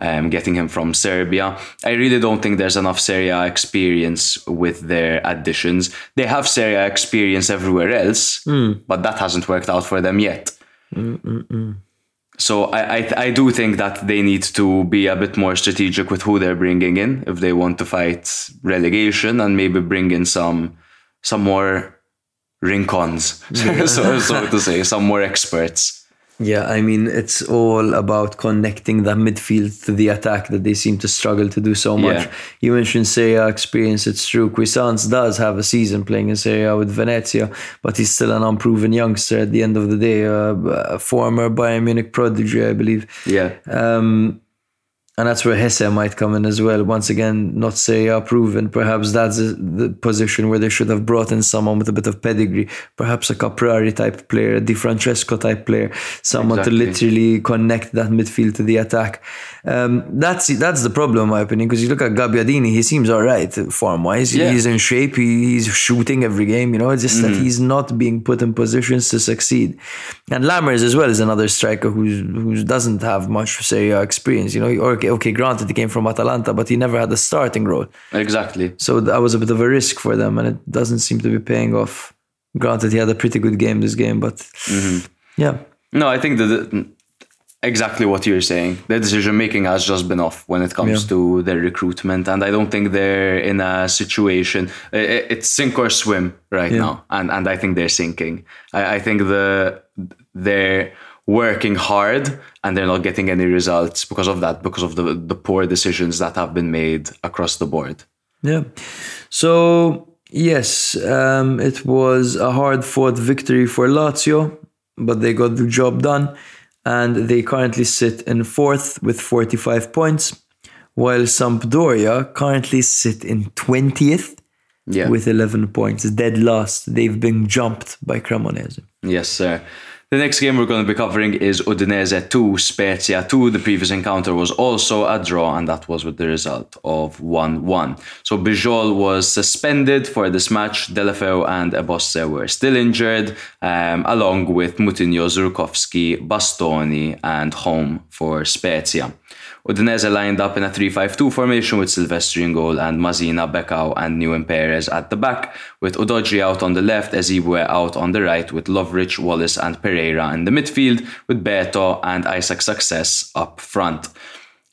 [SPEAKER 2] um, getting him from Serbia. I really don't think there's enough Serie A experience with their additions. They have Serie A experience everywhere else, but that hasn't worked out for them yet. So I, I I do think that they need to be a bit more strategic with who they're bringing in if they want to fight relegation and maybe bring in some some more rincons, [laughs] so, so to say, some more experts.
[SPEAKER 3] Yeah, I mean, it's all about connecting that midfield to the attack that they seem to struggle to do so much.
[SPEAKER 2] Yeah.
[SPEAKER 3] You mentioned Serie A experience, it's true. Cuisance does have a season playing in Serie A with Venezia, but he's still an unproven youngster at the end of the day, uh, a former Bayern Munich prodigy, I believe.
[SPEAKER 2] Yeah.
[SPEAKER 3] Um, And that's where Jesé might come in as well. Once again, not Serie A proven. Perhaps that's the position where they should have brought in someone with a bit of pedigree. Perhaps a Caprari type player, a Di Francesco type player, someone
[SPEAKER 2] Exactly.
[SPEAKER 3] to literally connect that midfield to the attack. Um, that's that's the problem, in my opinion. Because you look at Gabbiadini, he seems all right form wise.
[SPEAKER 2] Yeah.
[SPEAKER 3] He's in shape. He's shooting every game. You know, it's just that
[SPEAKER 2] Mm-hmm.
[SPEAKER 3] he's not being put in positions to succeed. And Lammers as well is another striker who's who doesn't have much Serie A experience. You know, okay, okay, granted he came from Atalanta, but he never had a starting role.
[SPEAKER 2] Exactly.
[SPEAKER 3] So that was a bit of a risk for them, and it doesn't seem to be paying off. Granted, he had a pretty good game this game, but
[SPEAKER 2] Mm-hmm.
[SPEAKER 3] yeah,
[SPEAKER 2] No, I think that exactly what you're saying. Their decision making has just been off when it comes
[SPEAKER 3] Yeah.
[SPEAKER 2] to their recruitment, and I don't think they're in a situation. It's sink or swim right
[SPEAKER 3] Yeah.
[SPEAKER 2] now, and and I think they're sinking. I, I think the they're working hard and they're not getting any results because of that, because of the the poor decisions that have been made across the board.
[SPEAKER 3] yeah. So yes, um, it was a hard fought victory for Lazio, but they got the job done, and they currently sit in fourth with forty five points, while Sampdoria currently sit in twentieth.
[SPEAKER 2] Yeah.
[SPEAKER 3] With 11 points, dead last. They've been jumped by Cremonese.
[SPEAKER 2] Yes, sir. The next game we're going to be covering is Udinese 2, Spezia 2. The previous encounter was also a draw, and that was with the result of 1 1. So Bijol was suspended for this match. Deulofeu and Ebosse were still injured, um, along with Mutinho, Zurkowski, Bastoni, and Holm for Spezia. Udinese lined up in a 3-5-2 formation with Silvestri in goal and Masina, Becao and Nehuén Perez at the back, with Udogie out on the left, Ehizibue out on the right, with Lovric, Walace and Pereyra in the midfield, with Beto and Isaac Success up front.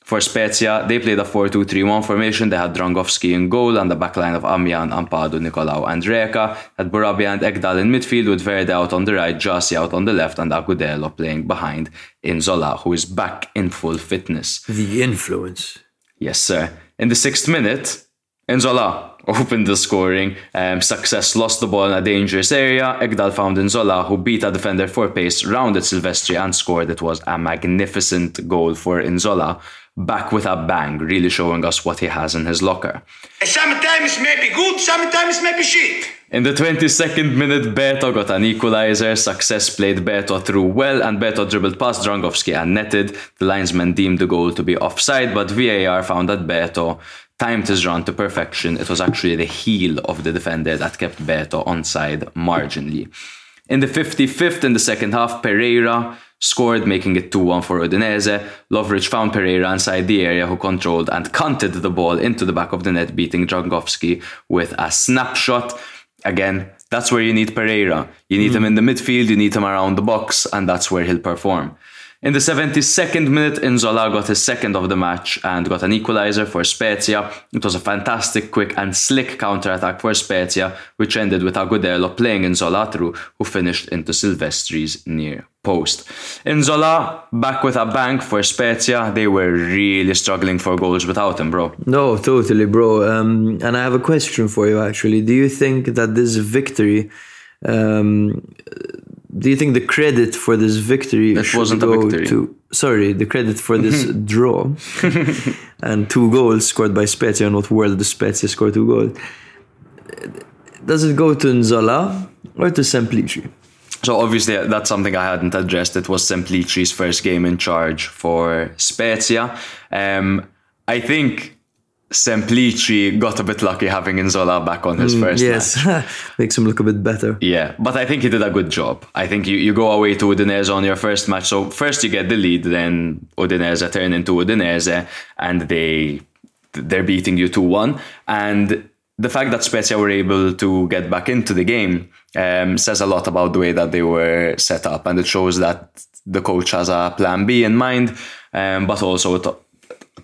[SPEAKER 2] For Spezia, they played a 4-2-3-1 formation. They had Dragowski in goal and the backline of Amian, Ampadu, Nikolaou and Reca. Had Bourabia and Ekdal in midfield with Verde out on the right, Gyasi out on the left and Agudelo playing behind Nzola, who is back in full fitness.
[SPEAKER 3] The influence.
[SPEAKER 2] Yes, sir. In the sixth minute, Nzola [laughs] opened the scoring. Um, Success lost the ball in a dangerous area. Ekdal found Nzola, who beat a defender for pace, rounded Silvestri and scored. It was a magnificent goal for Nzola. Back with a bang, really showing us what he has in his locker.
[SPEAKER 5] Sometimes maybe good, sometimes maybe shit.
[SPEAKER 2] In the 22nd minute, Beto got an equalizer. Success played Beto through well, and Beto dribbled past Dragowski and netted. The linesman deemed the goal to be offside, but VAR found that Beto timed his run to perfection. It was actually the heel of the defender that kept Beto onside marginally. In the 55th, in the second half, Pereyra scored, making it 2 1 for Udinese. Lovric found Pereyra inside the area, who controlled and punted the ball into the back of the net, beating Dragowski with a snapshot. Again, that's where you need Pereyra. You need him hmm. in the midfield, you need him around the box, and that's where he'll perform. In the 72nd minute, Nzola got his second of the match and got an equalizer for Spezia. It was a fantastic, quick, and slick counter-attack for Spezia, which ended with Agudelo playing Nzola through, who finished into Silvestri's near post. Nzola back with a bang for Spezia. They were really struggling for goals without him, bro.
[SPEAKER 3] No, totally, bro. Um, and I have a question for you, actually. Do you think that this victory, um, do you think the credit for this victory
[SPEAKER 2] That
[SPEAKER 3] should
[SPEAKER 2] wasn't a
[SPEAKER 3] go
[SPEAKER 2] victory.
[SPEAKER 3] to sorry, the credit for this [laughs] draw [laughs] and two goals scored by Spezia, not where the Spezia scored two goals? Does it go to Nzola or to Semplici?
[SPEAKER 2] So obviously that's something I hadn't addressed. It was Semplici's first game in charge for Spezia. Um, I think Semplici got a bit lucky having Nzola back on his first
[SPEAKER 3] yes,
[SPEAKER 2] match. [laughs]
[SPEAKER 3] makes him look a bit better.
[SPEAKER 2] Yeah, but I think he did a good job. I think you, you go away to Udinese on your first match. So first you get the lead, then Udinese turn into Udinese, and they they're beating you two one. And the fact that Spezia were able to get back into the game um, says a lot about the way that they were set up, and it shows that the coach has a plan B in mind, um, but also it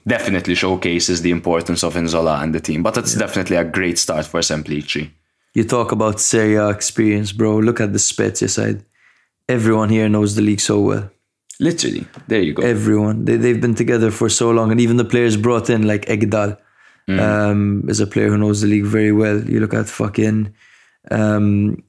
[SPEAKER 2] definitely showcases the importance of Nzola and the team. But it's definitely a great start for Semplici.
[SPEAKER 3] You talk about Serie A experience, bro. Look at the Spezia side. Everyone here knows the league so well.
[SPEAKER 2] Literally, there you go.
[SPEAKER 3] Everyone. They, they've been together for so long. And even the players brought in, like Ekdal, um, is a player who knows the league very well. You look at fucking um,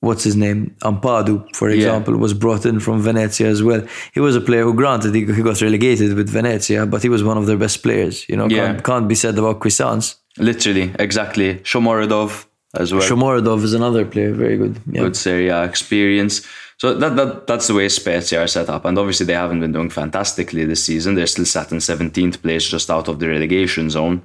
[SPEAKER 3] what's his name? Ampadu, for example, was brought in from Venezia as well. He was a player who, granted, he, he got relegated with Venezia, but he was one of their best players. You know,
[SPEAKER 2] Yeah.
[SPEAKER 3] can't, can't be said about Cuisance.
[SPEAKER 2] Literally, exactly. Shomurodov as well.
[SPEAKER 3] Shomurodov is another player, very good. Yeah.
[SPEAKER 2] good Serie A experience. So that, that that's the way Spezia are set up, and obviously they haven't been doing fantastically this season. They're still sat in 17th place, just out of the relegation zone.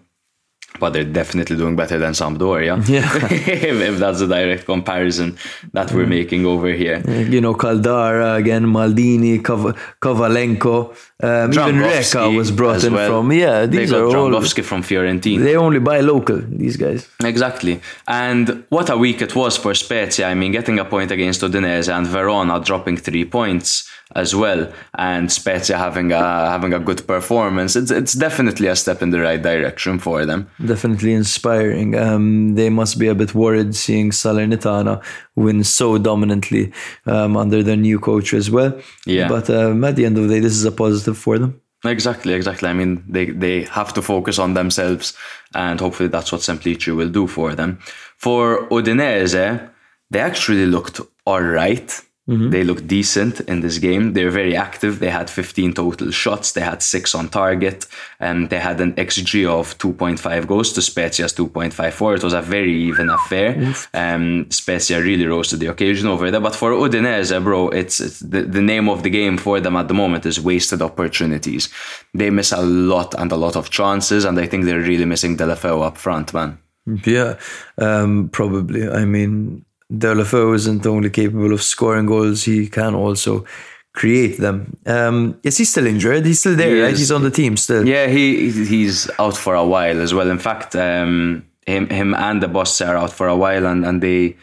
[SPEAKER 2] But they're definitely doing better than Sampdoria.
[SPEAKER 3] Yeah.
[SPEAKER 2] if, [laughs] if that's a direct comparison that we're mm. making over here.
[SPEAKER 3] You know, Caldara again, Maldini, Kov- Kovalenko, um, even Reca was brought in
[SPEAKER 2] well.
[SPEAKER 3] from. Yeah,
[SPEAKER 2] They
[SPEAKER 3] these
[SPEAKER 2] got
[SPEAKER 3] are all.
[SPEAKER 2] From Fiorentina.
[SPEAKER 3] They only buy local. These guys.
[SPEAKER 2] Exactly. And what a week it was for Spezia. I mean, getting a point against Udinese and Verona dropping three points as well, and Spezia having a having a good performance. It's it's definitely a step in the right direction for them.
[SPEAKER 3] Definitely inspiring. Um, they must be a bit worried seeing Salernitana win so dominantly um, under their new coach as well.
[SPEAKER 2] Yeah.
[SPEAKER 3] But um, at the end of the day, this is a positive for them.
[SPEAKER 2] Exactly, exactly. I mean, they they have to focus on themselves, and hopefully that's what Semplici will do for them. For Udinese, they actually looked all right. They looked decent in this game. They're very active. They had 15 total shots. They had six on target, and they had an xG of 2.5 goals to Spezia's 2.54. It was a very even affair. Um, Spezia really rose to the occasion over there. But for Udinese, bro, it's, it's the, the name of the game for them at the moment is wasted opportunities. They miss a lot and a lot of chances, and I think they're really missing Deulofeu up front, man.
[SPEAKER 3] Yeah, um, probably. I mean, Deulofeu isn't only capable of scoring goals; he can also create them. Um, is he still injured? He's still there,
[SPEAKER 2] He
[SPEAKER 3] right? He's on the team still.
[SPEAKER 2] Yeah, he he's out for a while as well. In fact, um, him him and Ebosse are out for a while, and and they.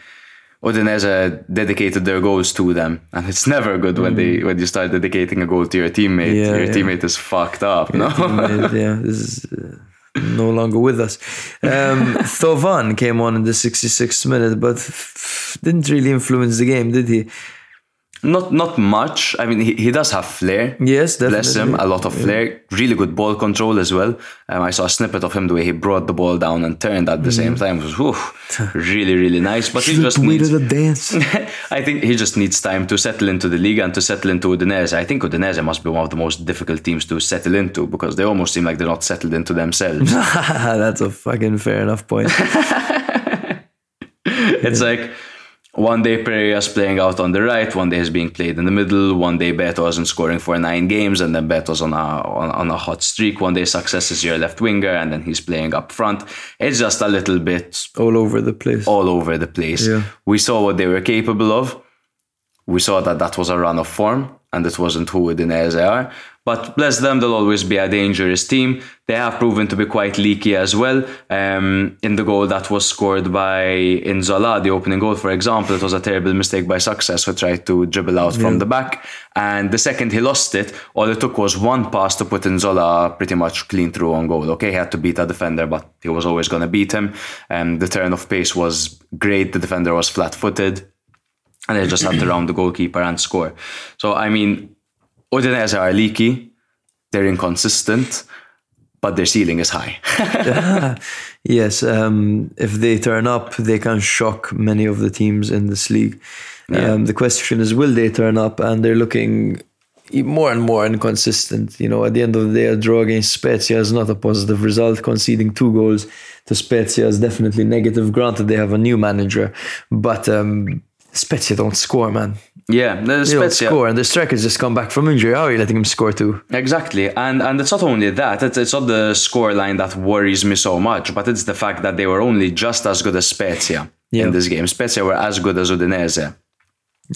[SPEAKER 2] Udinese dedicated their goals to them, and it's never good when they when you start dedicating a goal to your teammate.
[SPEAKER 3] Mm. Yeah,
[SPEAKER 2] your
[SPEAKER 3] yeah.
[SPEAKER 2] teammate is fucked up, no?
[SPEAKER 3] Teammate, [laughs] yeah, this is uh, no longer with us. Um, [laughs] Thauvin came on in the 66th minute, but didn't really influence the game, did he?
[SPEAKER 2] Not not much. I mean, he, he does have flair.
[SPEAKER 3] Yes,
[SPEAKER 2] Bless him, a lot of flair. Really good ball control as well. Um, I saw a snippet of him the way he brought the ball down and turned at the
[SPEAKER 3] Mm.
[SPEAKER 2] same time. It was whew, really really nice. But he just needs.
[SPEAKER 3] the dance. [laughs]
[SPEAKER 2] I think he just needs time to settle into the league and to settle into Udinese. I think Udinese must be one of the most difficult teams to settle into because they almost seem like they're not settled into themselves. [laughs]
[SPEAKER 3] That's a fucking fair enough point. [laughs]
[SPEAKER 2] It's like one day Pereyra's playing out on the right, one day he's being played in the middle, one day Beto isn't scoring for nine games, and then Beto's on a on, on a hot streak. One day Success is your left winger, and then he's playing up front. It's just a little bit
[SPEAKER 3] All over the place.
[SPEAKER 2] all over the place.
[SPEAKER 3] Yeah.
[SPEAKER 2] We saw what they were capable of. We saw that that was a run of form, and it wasn't who Udinese are. But bless them, they'll always be a dangerous team. They have proven to be quite leaky as well. Um, in the goal that was scored by Nzola, the opening goal, for example, it was a terrible mistake by Success who tried to dribble out from the back. And the second he lost it, all it took was one pass to put Nzola pretty much clean through on goal. Okay, he had to beat a defender, but he was always going to beat him. Um, the turn of pace was great. The defender was flat footed and they just had to round the goalkeeper and score. So I mean, Udinese are leaky, they're inconsistent, but their ceiling is high. [laughs] [laughs]
[SPEAKER 3] Yes, um, if they turn up, they can shock many of the teams in this league. Um, the question is, will they turn up? And they're looking more and more inconsistent. You know, at the end of the day, a draw against Spezia is not a positive result. Conceding two goals to Spezia is definitely negative. Granted, they have a new manager, but um, Spezia don't score, man.
[SPEAKER 2] Yeah, the Spezia-
[SPEAKER 3] score, and the strikers just come back from injury. How are you letting him score too?
[SPEAKER 2] Exactly, and and it's not only that; it's, it's not the scoreline that worries me so much, but it's the fact that they were only just as good as Spezia
[SPEAKER 3] Yeah.
[SPEAKER 2] in this game. Spezia were as good as Udinese.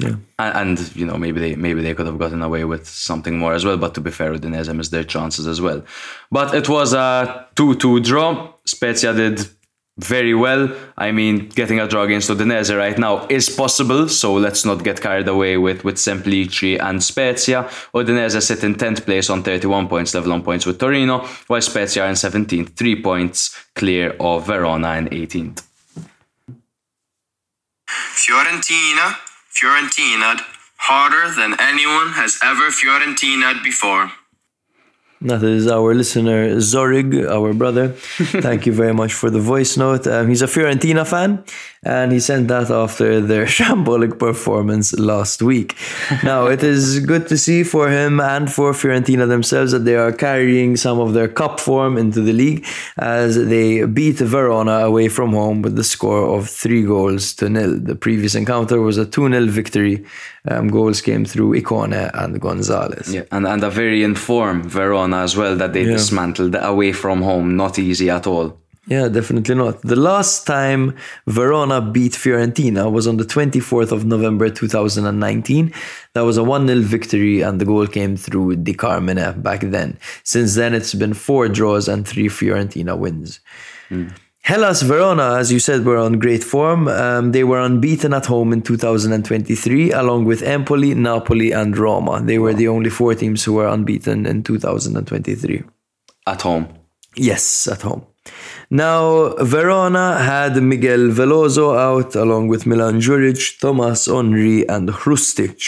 [SPEAKER 3] Yeah.
[SPEAKER 2] And, and you know maybe they maybe they could have gotten away with something more as well. But to be fair, Udinese missed their chances as well. But it was a two-two draw. Spezia did very well. I mean, getting a draw against Udinese right now is possible. So let's not get carried away with with Semplici and Spezia. Udinese sit in tenth place on thirty-one points, level on points with Torino, while Spezia are in seventeenth, three points clear of Verona in eighteenth.
[SPEAKER 6] Fiorentina, Fiorentina'd harder than anyone has ever Fiorentina'd before.
[SPEAKER 3] That is our listener Zorig, our brother. [laughs] Thank you very much for the voice note. Um, he's a Fiorentina fan, and he sent that after their [laughs] shambolic performance last week. now, it is good to see for him and for Fiorentina themselves that they are carrying some of their cup form into the league as they beat Verona away from home with the score of three goals to nil. The previous encounter was a 2 0 victory. Um, goals came through Ikoné and Gonzalez.
[SPEAKER 2] Yeah, and, and a very informed Verona as well that they
[SPEAKER 3] Yeah.
[SPEAKER 2] dismantled away from home. Not easy at all.
[SPEAKER 3] Yeah, definitely not. The last time Verona beat Fiorentina was on the 24th of November 2019. That was a 1 0 victory, and the goal came through Di Carmine back then. Since then, it's been four draws and three Fiorentina wins. Hellas Verona, as you said, were on great form. Um, they were unbeaten at home in 2023, along with Empoli, Napoli, and Roma. They were the only four teams who were unbeaten in 2023.
[SPEAKER 2] At home.
[SPEAKER 3] Yes, at home. Now, Verona had Miguel Veloso out along with Milan Djuric, Thomas Henry, and Hrustic.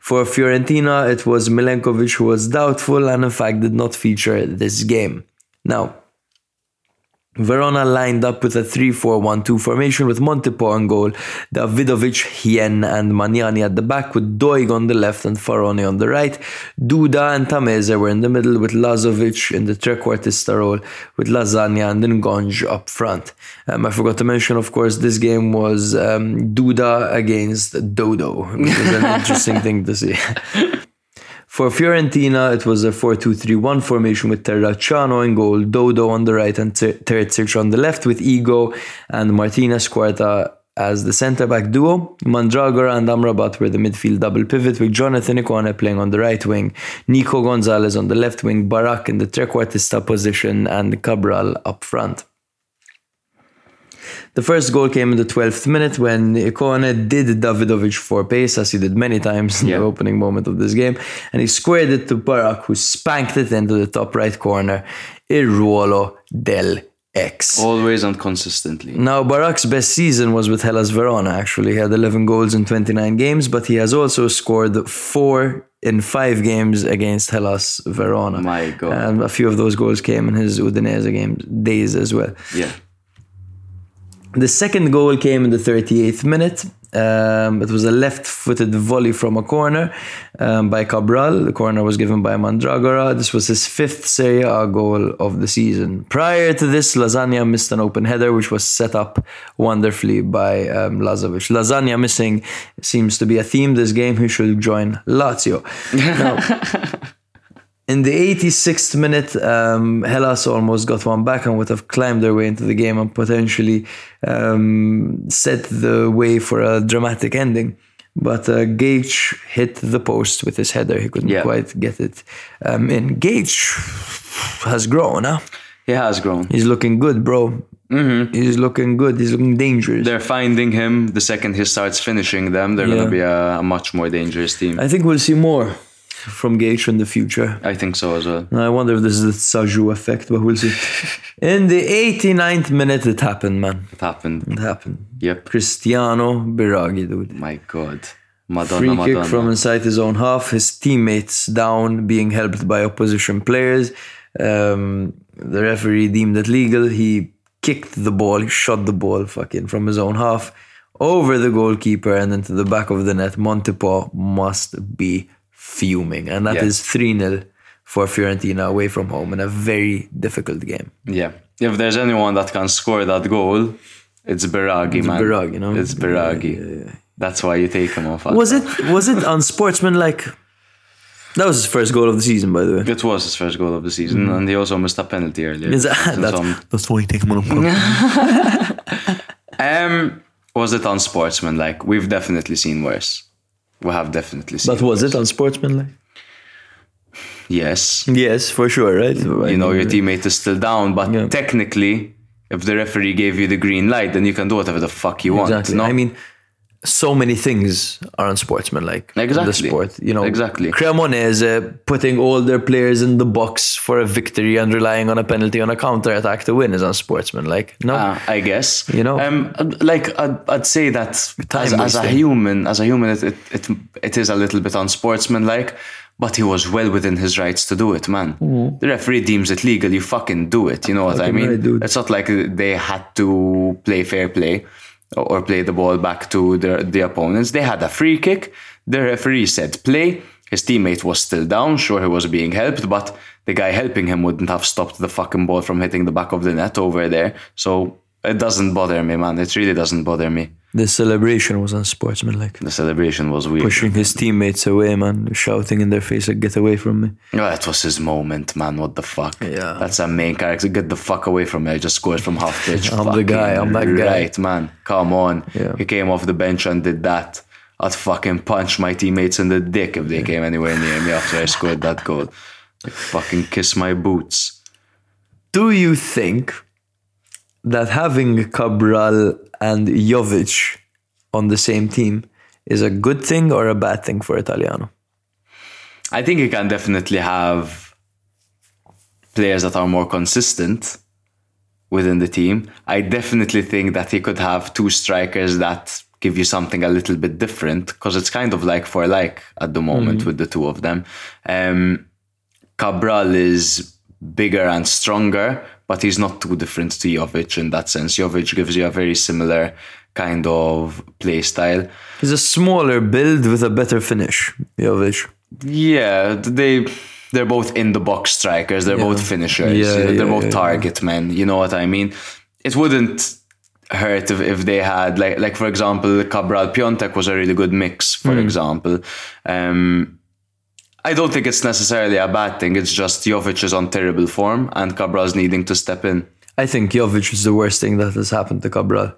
[SPEAKER 3] For Fiorentina, it was Milenkovic who was doubtful and, in fact, did not feature this game. Now, Verona lined up with a 3-4-1-2 formation with Montipò on goal, Dawidowicz, Hien and Magnani at the back with Doig on the left and Faraoni on the right. Duda and Tameze were in the middle with Lazovic in the trequartista role with Lasagna and Ngonge up front. Um, I forgot to mention, of course, this game was um, Duda against Dodo, which is an [laughs] interesting thing to see. [laughs] For Fiorentina, it was a 4-2-3-1 formation with Terracciano in goal, Dodo on the right and Ter- Terzic on the left with Igor and Martinez Quarta as the centre-back duo. Mandragora and Amrabat were the midfield double pivot with Jonathan Ikoné playing on the right wing, Nico Gonzalez on the left wing, Barak in the trequartista position and Cabral up front. The first goal came in the 12th minute when Ikoné did Dawidowicz for pace, as he did many times in
[SPEAKER 2] Yeah.
[SPEAKER 3] the opening moment of this game, and he squared it to Barak, who spanked it into the top right corner. Il ruolo del ex.
[SPEAKER 2] Always and consistently.
[SPEAKER 3] Now, Barak's best season was with Hellas Verona, actually. He had 11 goals in 29 games, but he has also scored four in five games against Hellas Verona.
[SPEAKER 2] My God.
[SPEAKER 3] And a few of those goals came in his Udinese games, days as well.
[SPEAKER 2] Yeah.
[SPEAKER 3] The second goal came in the 38th minute. Um, it was a left footed volley from a corner um, by Cabral. The corner was given by Mandragora. This was his fifth Serie A goal of the season. Prior to this, Lasagna missed an open header, which was set up wonderfully by um, Lazovic. Lasagna missing seems to be a theme this game. He should join Lazio. [laughs] Now, in the 86th minute, um, Hellas almost got one back and would have climbed their way into the game and potentially um, set the way for a dramatic ending. But uh, Gaich hit the post with his header. He couldn't
[SPEAKER 2] Yeah.
[SPEAKER 3] quite get it um, in. Gaich has grown, huh?
[SPEAKER 2] He has grown.
[SPEAKER 3] He's looking good, bro. Mm-hmm. He's looking good. He's looking dangerous.
[SPEAKER 2] They're finding him. The second he starts finishing them, they're
[SPEAKER 3] Yeah.
[SPEAKER 2] going to be a, a much more dangerous team.
[SPEAKER 3] I think we'll see more from Gaich in the future.
[SPEAKER 2] I think so as well.
[SPEAKER 3] I wonder if this is the Saju effect, but we'll see. [laughs] In the 89th minute, it happened, man.
[SPEAKER 2] It happened.
[SPEAKER 3] It happened.
[SPEAKER 2] Yep.
[SPEAKER 3] Cristiano Biraghi, dude.
[SPEAKER 2] My God. Madonna,
[SPEAKER 3] Free kick from inside his own half. His teammates down, being helped by opposition players. Um, the referee deemed it legal. He kicked the ball, he shot the ball fucking from his own half over the goalkeeper and into the back of the net. Montipò must be fuming. And that
[SPEAKER 2] Yeah.
[SPEAKER 3] is 3 0 for Fiorentina away from home in a very difficult game.
[SPEAKER 2] Yeah. If there's anyone that can score that goal, it's Biraghi, man.
[SPEAKER 3] Biraghi, you know?
[SPEAKER 2] It's Biraghi. That's why you take him off.
[SPEAKER 3] Was it was it unsportsmanlike? That was his first goal of the season, by the way.
[SPEAKER 2] It was his first goal of the season, and he also missed a penalty earlier.
[SPEAKER 3] Is that,
[SPEAKER 2] So
[SPEAKER 3] that's,
[SPEAKER 2] some-
[SPEAKER 3] that's why you take him on. [laughs]
[SPEAKER 2] um, was it unsportsmanlike? We've definitely seen worse. We have definitely seen.
[SPEAKER 3] But was it unsportsmanlike?
[SPEAKER 2] Yes.
[SPEAKER 3] Yes, for sure, right?
[SPEAKER 2] You know your teammate is still down, but
[SPEAKER 3] Yeah.
[SPEAKER 2] technically, if the referee gave you the green light, then you can do whatever the fuck you want.
[SPEAKER 3] Exactly.
[SPEAKER 2] No?
[SPEAKER 3] I mean, so many things are unsportsmanlike in the
[SPEAKER 2] Exactly.
[SPEAKER 3] sport. You know,
[SPEAKER 2] Exactly.
[SPEAKER 3] Cremonese putting all their players in the box for a victory and relying on a penalty on a counter attack to win is unsportsmanlike. No,
[SPEAKER 2] Uh, I guess
[SPEAKER 3] You know?
[SPEAKER 2] Um, like I'd, I'd say that as, as a human, as a human, it, it it it is a little bit unsportsmanlike. But he was well within his rights to do it, man. The referee deems it legal. You fucking do it. You know what I. Mean?
[SPEAKER 3] right.
[SPEAKER 2] It's not like they had to play fair play. Or, play the ball back to the, the opponents. They had a free kick. The referee said play. His teammate was still down. Sure, he was being helped, but the guy helping him wouldn't have stopped the fucking ball from hitting the back of the net over there. So it doesn't bother me, man. It really doesn't bother me.
[SPEAKER 3] The celebration was unsportsmanlike.
[SPEAKER 2] The celebration was weird.
[SPEAKER 3] Pushing his teammates away, man, shouting in their face, like, get away from me.
[SPEAKER 2] Oh, that was his moment, man. What the fuck?
[SPEAKER 3] Yeah.
[SPEAKER 2] That's a main character. Get the fuck away from me. I just scored from half pitch. [laughs]
[SPEAKER 3] I'm the guy, I'm that guy.
[SPEAKER 2] Right, man. Come on.
[SPEAKER 3] Yeah.
[SPEAKER 2] He came off the bench and did that. I'd fucking punch my teammates in the dick if they came anywhere near me after I scored that goal. [laughs] Like, fucking kiss my boots.
[SPEAKER 3] Do you think that having Cabral and Jovic on the same team is a good thing or a bad thing for Italiano?
[SPEAKER 2] I think you can definitely have players that are more consistent within the team. I definitely think that he could have two strikers that give you something a little bit different because it's kind of like for like at the moment with the two of them. Um, Cabral is bigger and stronger, but he's not too different to Jovic in that sense. Jovic gives you a very similar kind of play style.
[SPEAKER 3] He's a smaller build with a better finish, Jovic.
[SPEAKER 2] Yeah, they they're both in the box strikers. They're both finishers.
[SPEAKER 3] Yeah,
[SPEAKER 2] they're
[SPEAKER 3] yeah,
[SPEAKER 2] both
[SPEAKER 3] yeah,
[SPEAKER 2] target men. You know what I mean? It wouldn't hurt if, if they had I don't think it's necessarily a bad thing. It's just Jovic is on terrible form and Cabral's needing to step in.
[SPEAKER 3] I think Jovic is the worst thing that has happened to Cabral.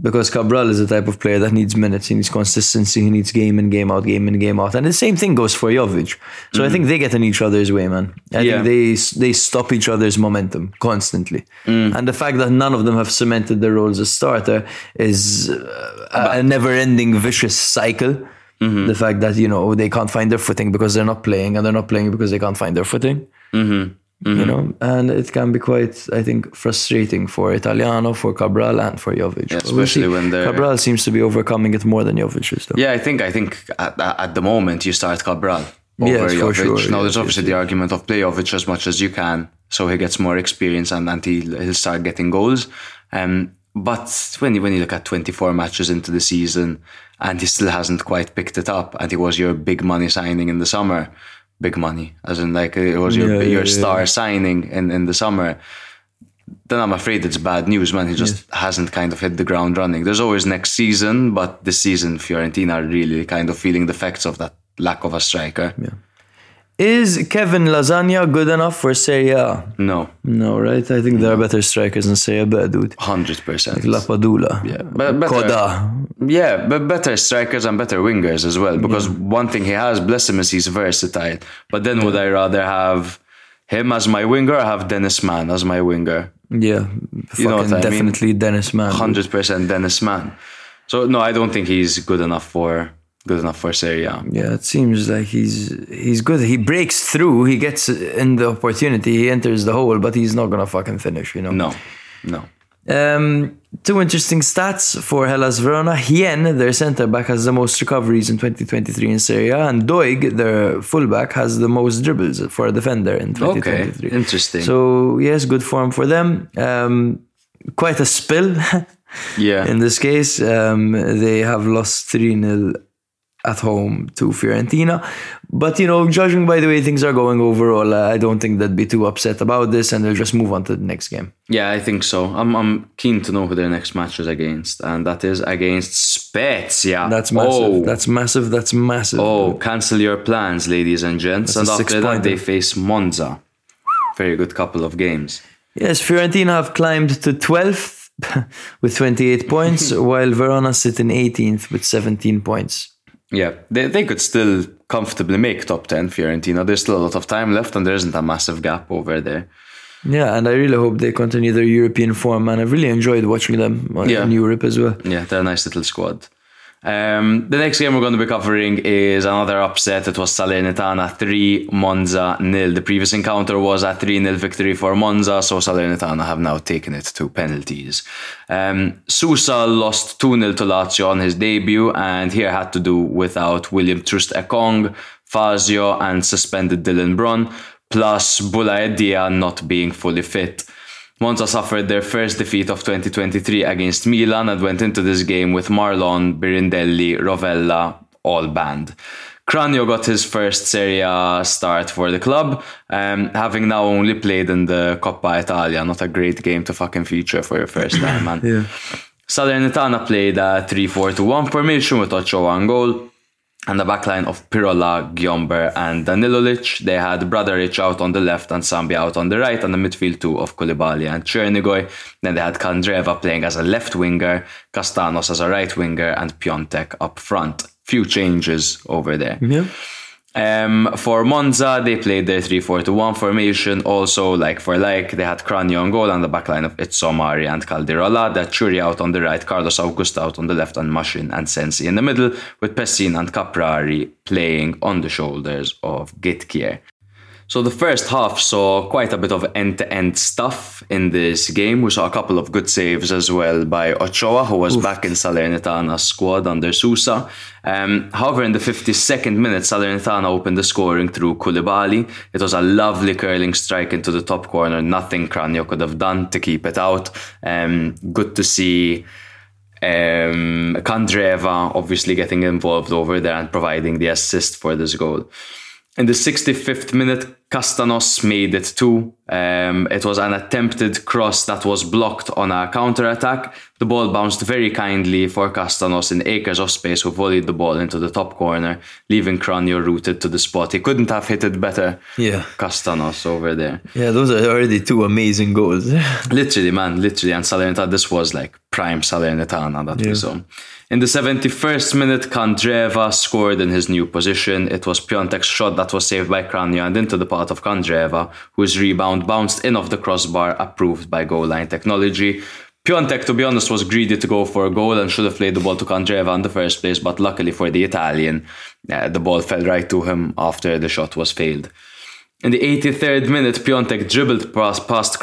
[SPEAKER 3] Because Cabral is the type of player that needs minutes, he needs consistency, he needs game in, game out, game in, game out. And the same thing goes for Jovic. So I think they get in each other's way, man. I
[SPEAKER 2] Yeah.
[SPEAKER 3] think they they stop each other's momentum constantly. And the fact that none of them have cemented their role as a starter is uh, a, a never-ending vicious cycle. Mm-hmm. The fact that, you know, they can't find their footing because they're not playing and they're not playing because they can't find their footing. Mm-hmm. Mm-hmm. You know, and it can be quite, I think, frustrating for Italiano, for Cabral, and for Jovic.
[SPEAKER 2] Yeah, especially when they're-
[SPEAKER 3] Cabral seems to be overcoming it more than Jovic is, though.
[SPEAKER 2] Yeah, I think I think at, at the moment you start Cabral over
[SPEAKER 3] Yes, for sure,
[SPEAKER 2] Now there's
[SPEAKER 3] yes,
[SPEAKER 2] obviously the argument of play Jovic as much as you can, so he gets more experience and, and he'll, he'll start getting goals. Um, but when you when you look at 24 matches into the season and he still hasn't quite picked it up, and he was your big money signing in the summer, big money, as in like it was your
[SPEAKER 3] Yeah,
[SPEAKER 2] your
[SPEAKER 3] yeah,
[SPEAKER 2] star signing in, in the summer then I'm afraid it's bad news, man. He just hasn't kind of hit the ground running. There's always next season, but this season, Fiorentina are really kind of feeling the effects of that lack of a striker.
[SPEAKER 3] Is Kevin Lasagna good enough for Serie A?
[SPEAKER 2] No,
[SPEAKER 3] No, right? I think there are better strikers in Serie B, dude.
[SPEAKER 2] hundred percent.
[SPEAKER 3] Lapadula.
[SPEAKER 2] Yeah, but better,
[SPEAKER 3] Coda.
[SPEAKER 2] yeah, but better strikers and better wingers as well. Because one thing he has, bless him, is he's versatile. But then would I rather have him as my winger or have Dennis Man as my winger?
[SPEAKER 3] Yeah.
[SPEAKER 2] You know what I mean?
[SPEAKER 3] definitely Dennis Man.
[SPEAKER 2] Hundred percent Dennis Man. So no, I don't think he's good enough for good enough for Serie A.
[SPEAKER 3] Yeah, it seems like he's he's good. He breaks through. He gets in the opportunity. He enters the hole, but he's not gonna fucking finish. You know.
[SPEAKER 2] No, no.
[SPEAKER 3] Um, two interesting stats for Hellas Verona. Hien, their centre back, has the most recoveries in 2023 in Serie A, and Doig, their fullback, has the most dribbles for a defender in 2023.
[SPEAKER 2] Okay, interesting.
[SPEAKER 3] So yes, good form for them. Um, quite a spill [laughs]
[SPEAKER 2] Yeah.
[SPEAKER 3] in this case. Um, they have lost 3 0 at home to Fiorentina. But, you know, judging by the way things are going overall, uh, I don't think they'd be too upset about this and they'll just move on to the next game.
[SPEAKER 2] Yeah, I think so. I'm I'm keen to know who their next match is against, and that is against Spezia.
[SPEAKER 3] That's massive.
[SPEAKER 2] Oh,
[SPEAKER 3] That's massive. That's massive.
[SPEAKER 2] oh, cancel your plans, ladies and gents.
[SPEAKER 3] That's
[SPEAKER 2] and after that, they face Monza. Very good couple of games.
[SPEAKER 3] Yes, Fiorentina have climbed to 12th [laughs] with 28 points, [laughs] while Verona sit in 18th with 17 points.
[SPEAKER 2] Yeah, they they could still comfortably make top ten. Fiorentina. There's still a lot of time left, and there isn't a massive gap over there.
[SPEAKER 3] Yeah, and I really hope they continue their European form, and I've really enjoyed watching them uh,
[SPEAKER 2] Yeah.
[SPEAKER 3] in Europe as well.
[SPEAKER 2] Yeah, they're a nice little squad. Um, the next game we're going to be covering is another upset. It was Salernitana 3, Monza nil. The previous encounter was a 3 0 victory for Monza, so Salernitana have now taken it to penalties. Um, Sousa lost 2 0 to Lazio on his debut, and here had to do without William Troost-Ekong, Fazio, and suspended Dylan Bronn, plus Boulaye Dia not being fully fit. Monza suffered their first defeat of 2023 against Milan and went into this game with Marlon, Birindelli, Rovella all banned. Cragno got his first Serie A start for the club, um, having now only played in the Coppa Italia. Not a great game to fucking feature for your first time, man. [laughs]
[SPEAKER 3] Yeah.
[SPEAKER 2] Salernitana played a 3-4-2-1 formation with Ochoa on goal and the backline of Pirola, Gyomber and Daniliuc. They had Bradaric out on the left and Sambi out on the right and the midfield two of Coulibaly and Crnigoj. Then they had Candreva playing as a left winger, Kastanos as a right winger and Piątek up front. Few changes over there.
[SPEAKER 3] Yeah.
[SPEAKER 2] Um, for Monza, they played their 3 4 1 formation. Also, like for like, they had Cragno on goal and the backline of Itzomari and Caldirola. That Churi out on the right, Carlos Augusto out on the left, and Machín and Sensi in the middle, with Pessina and Caprari playing on the shoulders of Gytkjær. So the first half saw quite a bit of end-to-end stuff in this game. We saw a couple of good saves as well by Ochoa, who was back in Salernitana's squad under Sousa. Um, however, in the 52nd minute, Salernitana opened the scoring through Coulibaly. It was a lovely curling strike into the top corner. Nothing Cragno could have done to keep it out. Um, good to see um, Candreva obviously getting involved over there and providing the assist for this goal. In the 65th minute, Kastanos made it too. Um, it was an attempted cross that was blocked on a counter attack. The ball bounced very kindly for Kastanos in acres of space, who volleyed the ball into the top corner, leaving Cragno rooted to the spot. He couldn't have hit it better.
[SPEAKER 3] Yeah.
[SPEAKER 2] Kastanos over there.
[SPEAKER 3] Yeah, those are already two amazing goals. [laughs]
[SPEAKER 2] Literally, man, literally. And Salernitana, this was like prime Salernitana that we saw. In the 71st minute, Candreva scored in his new position. It was Piątek's shot that was saved by Cragno and into the path of Candreva, whose rebound bounced in off the crossbar, approved by goal line technology. Piątek, to be honest, was greedy to go for a goal and should have played the ball to Candreva in the first place, but luckily for the Italian, uh, the ball fell right to him after the shot was failed. In the 83rd minute, Piątek dribbled past, past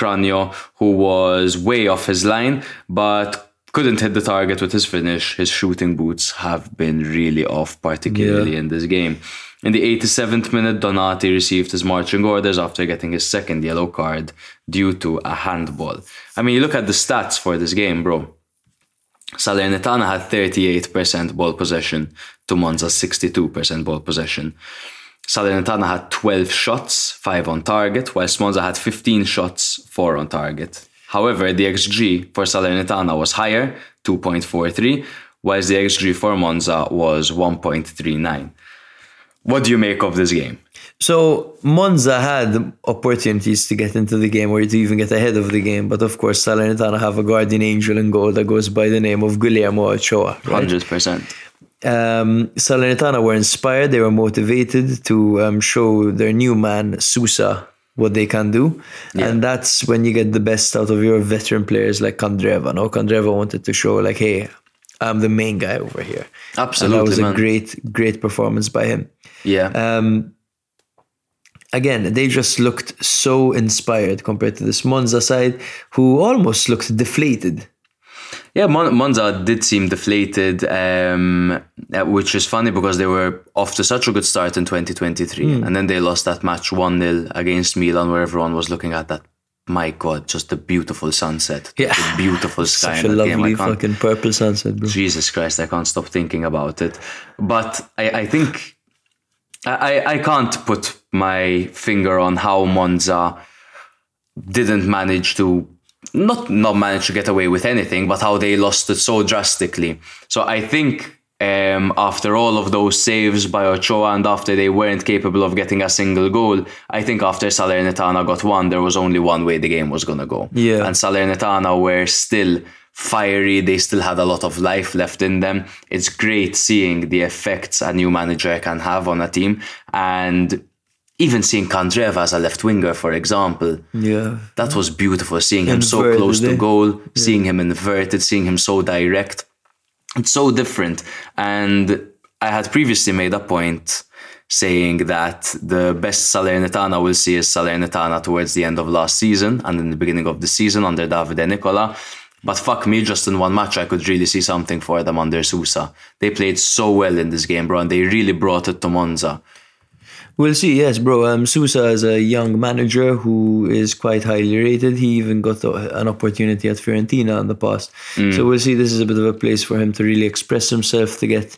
[SPEAKER 2] who was way off his line, but couldn't hit the target with his finish. His shooting boots have been really off, particularly
[SPEAKER 3] Yeah.
[SPEAKER 2] in this game. In the 87th minute, Donati received his marching orders after getting his second yellow card due to a handball. I mean, you look at the stats for this game, bro. Salernitana had 38% ball possession to Monza's 62% ball possession. Salernitana had 12 shots, 5 on target, while Monza had 15 shots, 4 on target. However, the XG for Salernitana was higher, 2.43, whilst the XG for Monza was 1.39. What do you make of this game?
[SPEAKER 3] So Monza had opportunities to get into the game or to even get ahead of the game, but of course Salernitana have a guardian angel in goal that goes by the name of Guillermo Ochoa. Right?
[SPEAKER 2] 100%.
[SPEAKER 3] Um, Salernitana were inspired, they were motivated to um, show their new man Sousa what they can do, and that's when you get the best out of your veteran players like Candreva. No, Candreva wanted to show like, hey, I'm the main guy over here.
[SPEAKER 2] Absolutely,
[SPEAKER 3] and that was
[SPEAKER 2] man.
[SPEAKER 3] a great, great performance by him.
[SPEAKER 2] Yeah.
[SPEAKER 3] Um, again, they just looked so inspired compared to this Monza side, who almost looked deflated.
[SPEAKER 2] Yeah, Mon- Monza did seem deflated, um, uh, which is funny because they were off to such a good start in 2023, and then they lost that match 1 0 against Milan, where everyone was looking at that. My God, just the beautiful sunset,
[SPEAKER 3] Yeah.
[SPEAKER 2] the [laughs] beautiful sky.
[SPEAKER 3] Such a
[SPEAKER 2] that game. I
[SPEAKER 3] lovely fucking purple sunset, bro.
[SPEAKER 2] Jesus Christ, I can't stop thinking about it. But I, I think I, I can't put my finger on how Monza didn't manage to not not manage to get away with anything, but how they lost it so drastically. So I think um, after all of those saves by Ochoa and after they weren't capable of getting a single goal, I think after Salernitana got one, there was only one way the game was gonna go.
[SPEAKER 3] Yeah.
[SPEAKER 2] And Salernitana were still fiery. They still had a lot of life left in them. It's great seeing the effects a new manager can have on a team. And even seeing Candreva as a left winger, for example,
[SPEAKER 3] Yeah.
[SPEAKER 2] that was beautiful. Seeing him so
[SPEAKER 3] Inverted,
[SPEAKER 2] close to
[SPEAKER 3] eh?
[SPEAKER 2] goal, seeing him inverted, seeing him so direct. It's so different. And I had previously made a point saying that the best Salernitana we'll see is Salernitana towards the end of last season and in the beginning of the season under Davide Nicola. But fuck me, just in one match, I could really see something for them under Sousa. They played so well in this game, bro, and they really brought it to Monza.
[SPEAKER 3] We'll see, yes, bro. Um, Sousa is a young manager who is quite highly rated. He even got an opportunity at Fiorentina in the past. So we'll see. This is a bit of a place for him to really express himself, to get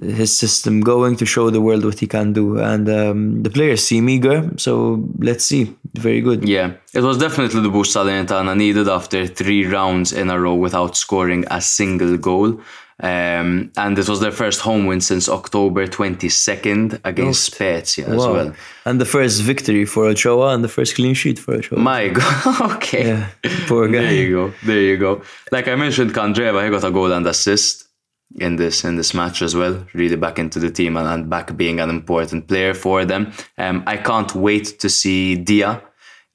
[SPEAKER 3] his system going, to show the world what he can do. And um, the players seem eager. So let's see. Very good.
[SPEAKER 2] Yeah, it was definitely the boost Salernitana needed after three rounds in a row without scoring a single goal. Um, and it was their first home win since October 22nd against Spezia as
[SPEAKER 3] Wow.
[SPEAKER 2] well.
[SPEAKER 3] And the first victory for Ochoa and the first clean sheet for Ochoa.
[SPEAKER 2] My [laughs] God, okay.
[SPEAKER 3] Yeah, poor guy.
[SPEAKER 2] There you go. There you go. Like I mentioned, Candreva, he got a goal and assist in this in this match as well. Really back into the team and, and back being an important player for them. Um, I can't wait to see Dia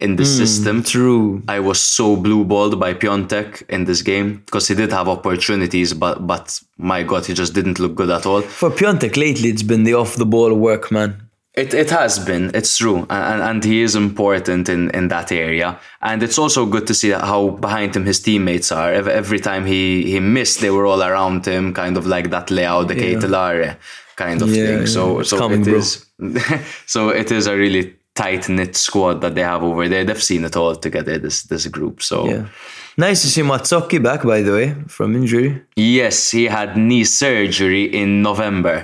[SPEAKER 2] in the hmm. system.
[SPEAKER 3] True.
[SPEAKER 2] I was so blue balled by Piątek in this game because he did have opportunities, but but my God, he just didn't look good at all.
[SPEAKER 3] For Piątek lately, it's been the off the ball work, man.
[SPEAKER 2] It, it has been, it's true, and, and he is important in, in that area. And it's also good to see how behind him his teammates are. Ev- Every time he, he missed, they were all around him, kind of like that Leao de Ketelaere kind of
[SPEAKER 3] Yeah,
[SPEAKER 2] thing.
[SPEAKER 3] yeah,
[SPEAKER 2] So, so
[SPEAKER 3] coming,
[SPEAKER 2] it is, [laughs] so it is a really tight knit squad that they have over there. They've seen it all together, this this group. So
[SPEAKER 3] Yeah. Nice to see Mazzocchi back, by the way, from injury.
[SPEAKER 2] yes, he had knee surgery in November.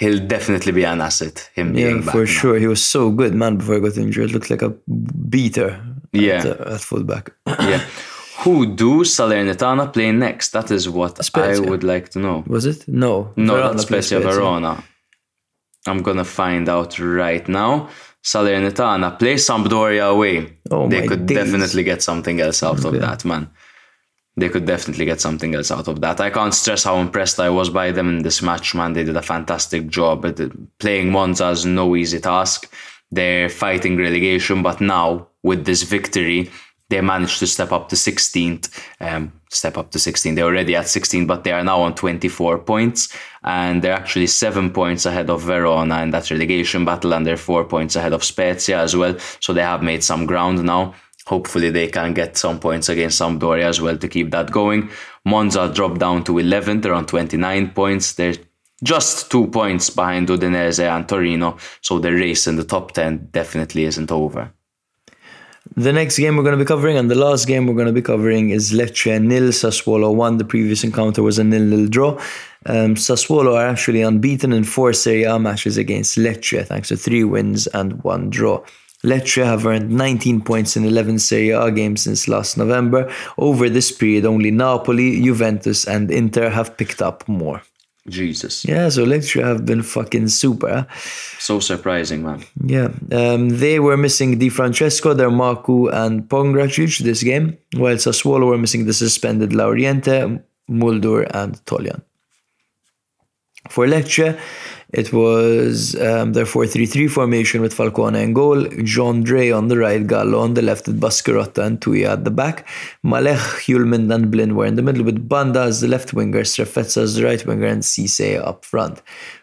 [SPEAKER 2] He'll definitely be an asset. Him
[SPEAKER 3] Yeah,
[SPEAKER 2] being back
[SPEAKER 3] for
[SPEAKER 2] now.
[SPEAKER 3] sure. He was so good, man, before he got injured. Looked like a beater
[SPEAKER 2] Yeah.
[SPEAKER 3] at, uh, at fullback.
[SPEAKER 2] yeah. [clears throat] Who do Salernitana play next? That is what
[SPEAKER 3] Spezia.
[SPEAKER 2] I would like to know.
[SPEAKER 3] Was it? No.
[SPEAKER 2] No,
[SPEAKER 3] Verona
[SPEAKER 2] that's
[SPEAKER 3] plays
[SPEAKER 2] Spezia Verona. I'm gonna find out right now. Salernitana play Sampdoria away.
[SPEAKER 3] Oh
[SPEAKER 2] they could
[SPEAKER 3] days.
[SPEAKER 2] definitely get something else out of that, man. They could definitely get something else out of that. I can't stress how impressed I was by them in this match, man. They did a fantastic job. Playing Monza is no easy task. They're fighting relegation, but now with this victory, they managed to step up to 16th. Um, step up to 16. They're already at 16, but they are now on 24 points, and they're actually seven points ahead of Verona in that relegation battle, and they're four points ahead of Spezia as well. So they have made some ground now. Hopefully, they can get some points against Sampdoria as well to keep that going. Monza dropped down to 11th. They're on 29 points. They're just two points behind Udinese and Torino. So the race in the top 10 definitely isn't over.
[SPEAKER 3] The next game we're going to be covering and the last game we're going to be covering is Lecce nil, Sassuolo 1. The previous encounter was a nil-nil draw. Um, Sassuolo are actually unbeaten in four Serie A matches against Lecce, thanks to three wins and one draw. Lecce have earned 19 points in 11 Serie A games since last November. Over this period, only Napoli, Juventus, and Inter have picked up more.
[SPEAKER 2] Jesus.
[SPEAKER 3] Yeah, so Lecce have been fucking super.
[SPEAKER 2] So surprising, man.
[SPEAKER 3] Yeah, um, they were missing Di Francesco, Dermaku, and Pongracic this game, while Sassuolo were missing the suspended Lauriente, Muldur, and Toljan. For Lecce, it was um, their 4-3-3 formation with Falcone in goal, Gendrey on the right, Gallo on the left, with Baschirotto and Tuia at the back. Maleh, Hjulmand, and Blin were in the middle, with Banda as the left winger, Strefezza as the right winger, and Ceesay up front.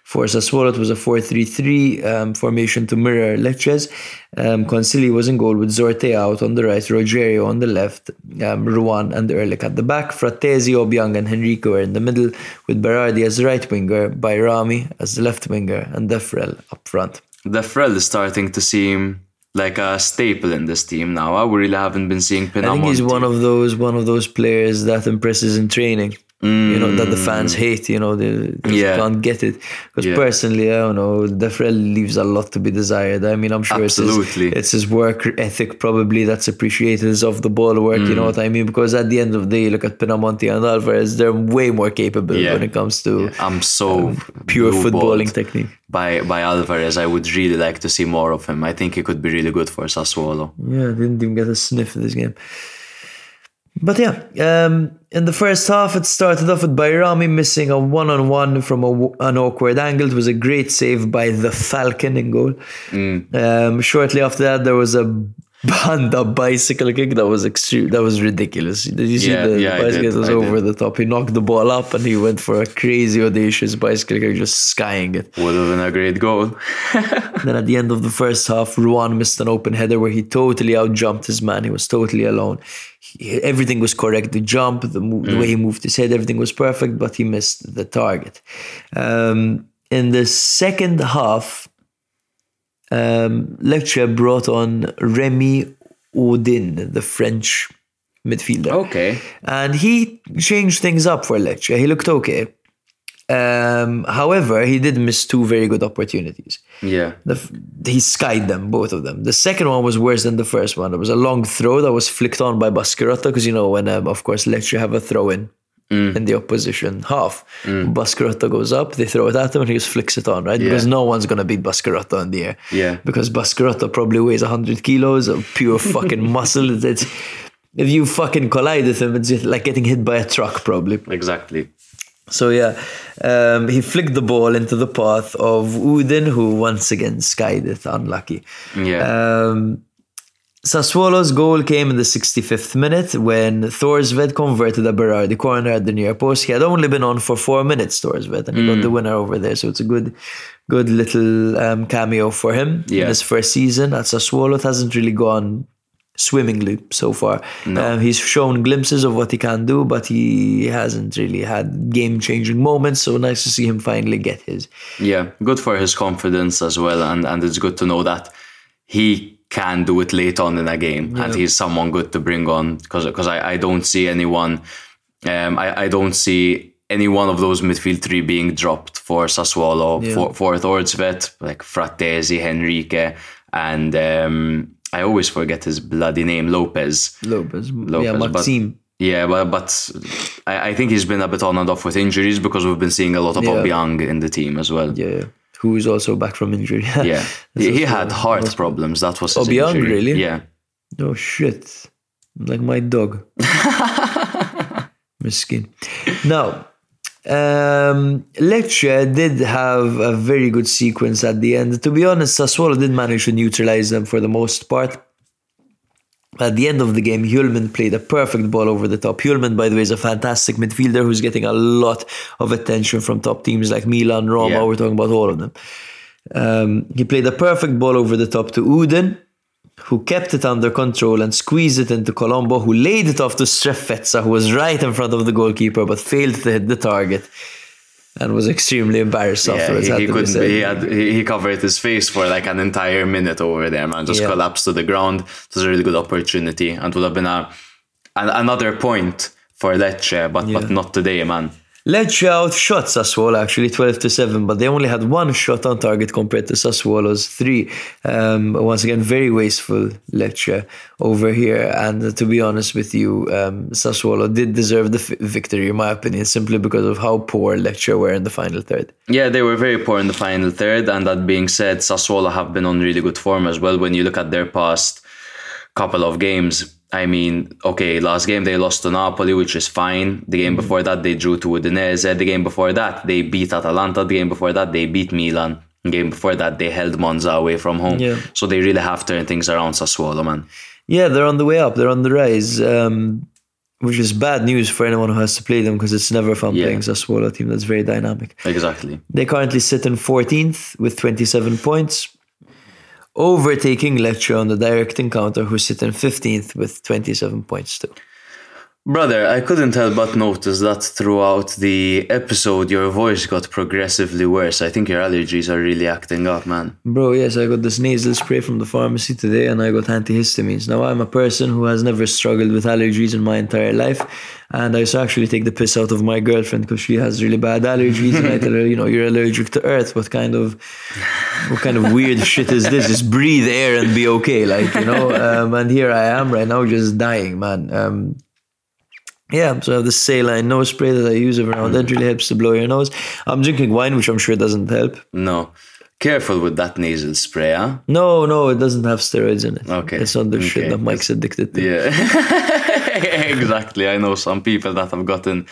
[SPEAKER 3] For Sassuolo, it was a 4-3-3 um, formation to mirror Lecce's. Um, Consigli was in goal with Zortea out on the right, Rogerio on the left, um, Ruan and Erlic at the back. Frattesi, Obiang and Henrique were in the middle, with Berardi as the right winger, Bajrami as the left winger, and Defrel up front.
[SPEAKER 2] Defrel is starting to seem like a staple in this team now. huh? We really haven't been seeing Pinamonti.
[SPEAKER 3] I think he's one of those one of those players that impresses in training. You know that the fans mm. hate. You know they, they
[SPEAKER 2] Yeah.
[SPEAKER 3] can't get it. Because
[SPEAKER 2] Yeah.
[SPEAKER 3] personally, I don't know. Defrel leaves a lot to be desired. I mean, I'm sure
[SPEAKER 2] Absolutely.
[SPEAKER 3] it's his, it's his work ethic probably that's appreciated is of the ball work. You know mm. what I mean? Because at the end of the day, look at Pinamonti and Alvarez. They're way more capable
[SPEAKER 2] Yeah.
[SPEAKER 3] when it comes to
[SPEAKER 2] I'm so
[SPEAKER 3] um,
[SPEAKER 2] pure
[SPEAKER 3] footballing technique.
[SPEAKER 2] by by Alvarez. I would really like to see more of him. I think he could be really good for Sassuolo.
[SPEAKER 3] Yeah, didn't even get a sniff of this game. But yeah, um, in the first half, it started off with Bajrami missing a one on one from a, an awkward angle. It was a great save by the Falcon in goal. Um, shortly after that, there was a Banda bicycle kick that was extreme. That was ridiculous. Did you see
[SPEAKER 2] Yeah,
[SPEAKER 3] the
[SPEAKER 2] yeah, I
[SPEAKER 3] bicycle? was
[SPEAKER 2] I
[SPEAKER 3] over
[SPEAKER 2] did.
[SPEAKER 3] the top. He knocked the ball up and he went for a crazy, audacious bicycle kick, just skying it.
[SPEAKER 2] Would have been a great goal. [laughs]
[SPEAKER 3] Then at the end of the first half, Ruan missed an open header where he totally outjumped his man. He was totally alone. He- everything was correct. The jump, the, mo- the way he moved his head, everything was perfect, but he missed the target. Um, in the second half, um, Lecce brought on Remy Oudin, the French midfielder.
[SPEAKER 2] Okay.
[SPEAKER 3] And he changed things up for Lecce. He looked okay. Um, however, he did miss two very good opportunities.
[SPEAKER 2] Yeah.
[SPEAKER 3] F- he skied them, both of them. The second one was worse than the first one. It was a long throw that was flicked on by Baschirotto because you know when, um, of course, Lecce have a throw in in the opposition half. Baschirotto goes up, they throw it at him, and he just flicks it on, right? Because no one's gonna beat Baschirotto in the air.
[SPEAKER 2] Yeah.
[SPEAKER 3] Because Baschirotto probably weighs hundred kilos of pure [laughs] fucking muscle. It's if you fucking collide with him, it's just like getting hit by a truck, probably.
[SPEAKER 2] Exactly.
[SPEAKER 3] So yeah, um, he flicked the ball into the path of Oudin, who once again skied it. Unlucky.
[SPEAKER 2] Yeah.
[SPEAKER 3] Um, Sassuolo's goal came in the 65th minute when Thorstvedt converted a Berardi corner at the near post. He had only been on for four minutes, Thorstvedt, and he
[SPEAKER 2] Mm.
[SPEAKER 3] got the winner over there. So it's a good, good little um, cameo for him in his first season at Sassuolo. It hasn't really gone swimmingly so far. Um, he's shown glimpses of what he can do, but he hasn't really had game-changing moments. So nice to see him finally get his.
[SPEAKER 2] Yeah, good for his confidence as well, and and it's good to know that he can do it late on in a game, and he's someone good to bring on because because I, I don't see anyone, um, I, I don't see any one of those midfield three being dropped for Sassuolo
[SPEAKER 3] Yeah.
[SPEAKER 2] for for Thorstvedt like Frattesi, Henrique, and um, I always forget his bloody name Lopez.
[SPEAKER 3] Lopez, yeah,
[SPEAKER 2] Lopez, but-
[SPEAKER 3] Maxime.
[SPEAKER 2] Yeah, but but I, I think he's been a bit on and off with injuries because we've been seeing a lot of
[SPEAKER 3] Yeah.
[SPEAKER 2] Obiang in the team as well.
[SPEAKER 3] Yeah, who is also back from injury. [laughs]
[SPEAKER 2] Yeah, he, had heart problems. That was his
[SPEAKER 3] beyond
[SPEAKER 2] injury.
[SPEAKER 3] really?
[SPEAKER 2] Yeah,
[SPEAKER 3] Oh shit. Like my dog. [laughs] Miskin. Now, um, Lecce did have a very good sequence at the end. To be honest, Sassuolo did manage to neutralize them for the most part. At the end of the game, Hjulmand played a perfect ball over the top. Hjulmand, by the way, is a fantastic midfielder who's getting a lot of attention from top teams like Milan, Roma.
[SPEAKER 2] Yeah.
[SPEAKER 3] We're talking about all of them. Um, he played a perfect ball over the top to Oudin, who kept it under control and squeezed it into Colombo, who laid it off to Strefezza, who was right in front of the goalkeeper but failed to hit the target and was extremely embarrassed
[SPEAKER 2] yeah.
[SPEAKER 3] afterwards.
[SPEAKER 2] He, he couldn't.
[SPEAKER 3] said.
[SPEAKER 2] He had he, covered his face for like an entire minute over there, man. Just
[SPEAKER 3] Yeah.
[SPEAKER 2] collapsed to the ground. It was a really good opportunity, and would have been a an, another point for Lecce, but but not today, man.
[SPEAKER 3] Lecce outshot Sassuolo actually 12 to 7, but they only had one shot on target compared to Sassuolo's three. Um, once again, very wasteful Lecce over here. And to be honest with you, um, Sassuolo did deserve the victory, in my opinion, simply because of how poor Lecce were in the final third.
[SPEAKER 2] Yeah, they were very poor in the final third. And that being said, Sassuolo have been on really good form as well. When you look at their past couple of games, I mean, okay, last game they lost to Napoli, which is fine. The game before that they drew to Udinese. The game before that they beat Atalanta. The game before that they beat Milan. The game before that they held Monza away from home.
[SPEAKER 3] Yeah.
[SPEAKER 2] So they really have turned things around, Sassuolo, man.
[SPEAKER 3] Yeah, they're on the way up. They're on the rise, um, which is bad news for anyone who has to play them because it's never fun
[SPEAKER 2] Yeah.
[SPEAKER 3] playing Sassuolo team that's very dynamic.
[SPEAKER 2] Exactly.
[SPEAKER 3] They currently sit in 14th with 27 points, overtaking Lecce on the direct encounter, who sit in 15th with 27 points too.
[SPEAKER 2] Brother, I couldn't help but notice that throughout the episode your voice got progressively worse. I think your allergies are really acting up, man.
[SPEAKER 3] Bro, yes, I got this nasal spray from the pharmacy today and I got antihistamines. Now, I'm a person who has never struggled with allergies in my entire life. And I used to actually take the piss out of my girlfriend because she has really bad allergies. and I tell her, you know, you're allergic to earth. What kind of what kind of weird shit is this? Just breathe air and be okay. Like, you know, um, and here I am right now just dying, man. Um, yeah, so I have the saline nose spray that I use every now and then. Really helps to blow your nose. I'm drinking wine, which I'm sure doesn't help.
[SPEAKER 2] No. Careful with that nasal spray, huh?
[SPEAKER 3] No, no, it doesn't have steroids in it.
[SPEAKER 2] Okay,
[SPEAKER 3] It's not the shit that Mike's addicted to.
[SPEAKER 2] Yeah. [laughs] exactly. I know some people that have gotten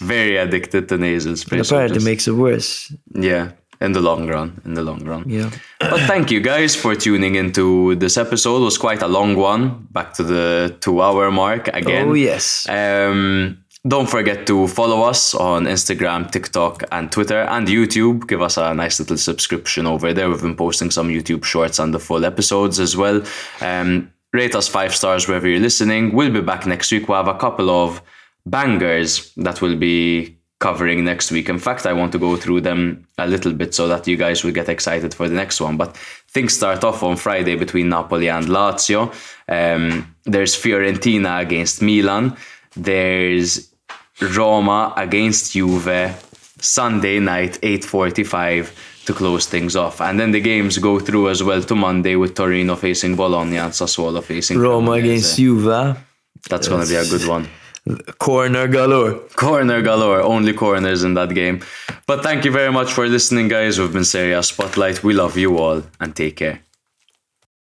[SPEAKER 2] very addicted to nasal spray.
[SPEAKER 3] And
[SPEAKER 2] so
[SPEAKER 3] apparently
[SPEAKER 2] just-
[SPEAKER 3] makes it worse.
[SPEAKER 2] yeah, in the long run. In the long run.
[SPEAKER 3] Yeah.
[SPEAKER 2] But thank you guys for tuning into this episode. It was quite a long one. Back to the two hour mark again.
[SPEAKER 3] Oh, yes.
[SPEAKER 2] Um, don't forget to follow us on Instagram, TikTok, and Twitter, and YouTube. Give us a nice little subscription over there. We've been posting some YouTube shorts and the full episodes as well. Um, rate us five stars wherever you're listening. We'll be back next week. We'll have a couple of bangers that will be covering next week. In fact, I want to go through them a little bit so that you guys will get excited for the next one. But things start off on Friday between Napoli and Lazio. Um, there's Fiorentina against Milan. There's Roma against Juve. Sunday night, 8:45 to close things off. And then the games go through as well to Monday with Torino facing Bologna and Sassuolo facing
[SPEAKER 3] Roma against Juve.
[SPEAKER 2] That's going to be a good one.
[SPEAKER 3] Corner galore.
[SPEAKER 2] Corner galore, only corners in that game. But thank you very much for listening, guys. We've been Serie A Spotlight. We love you all and take care.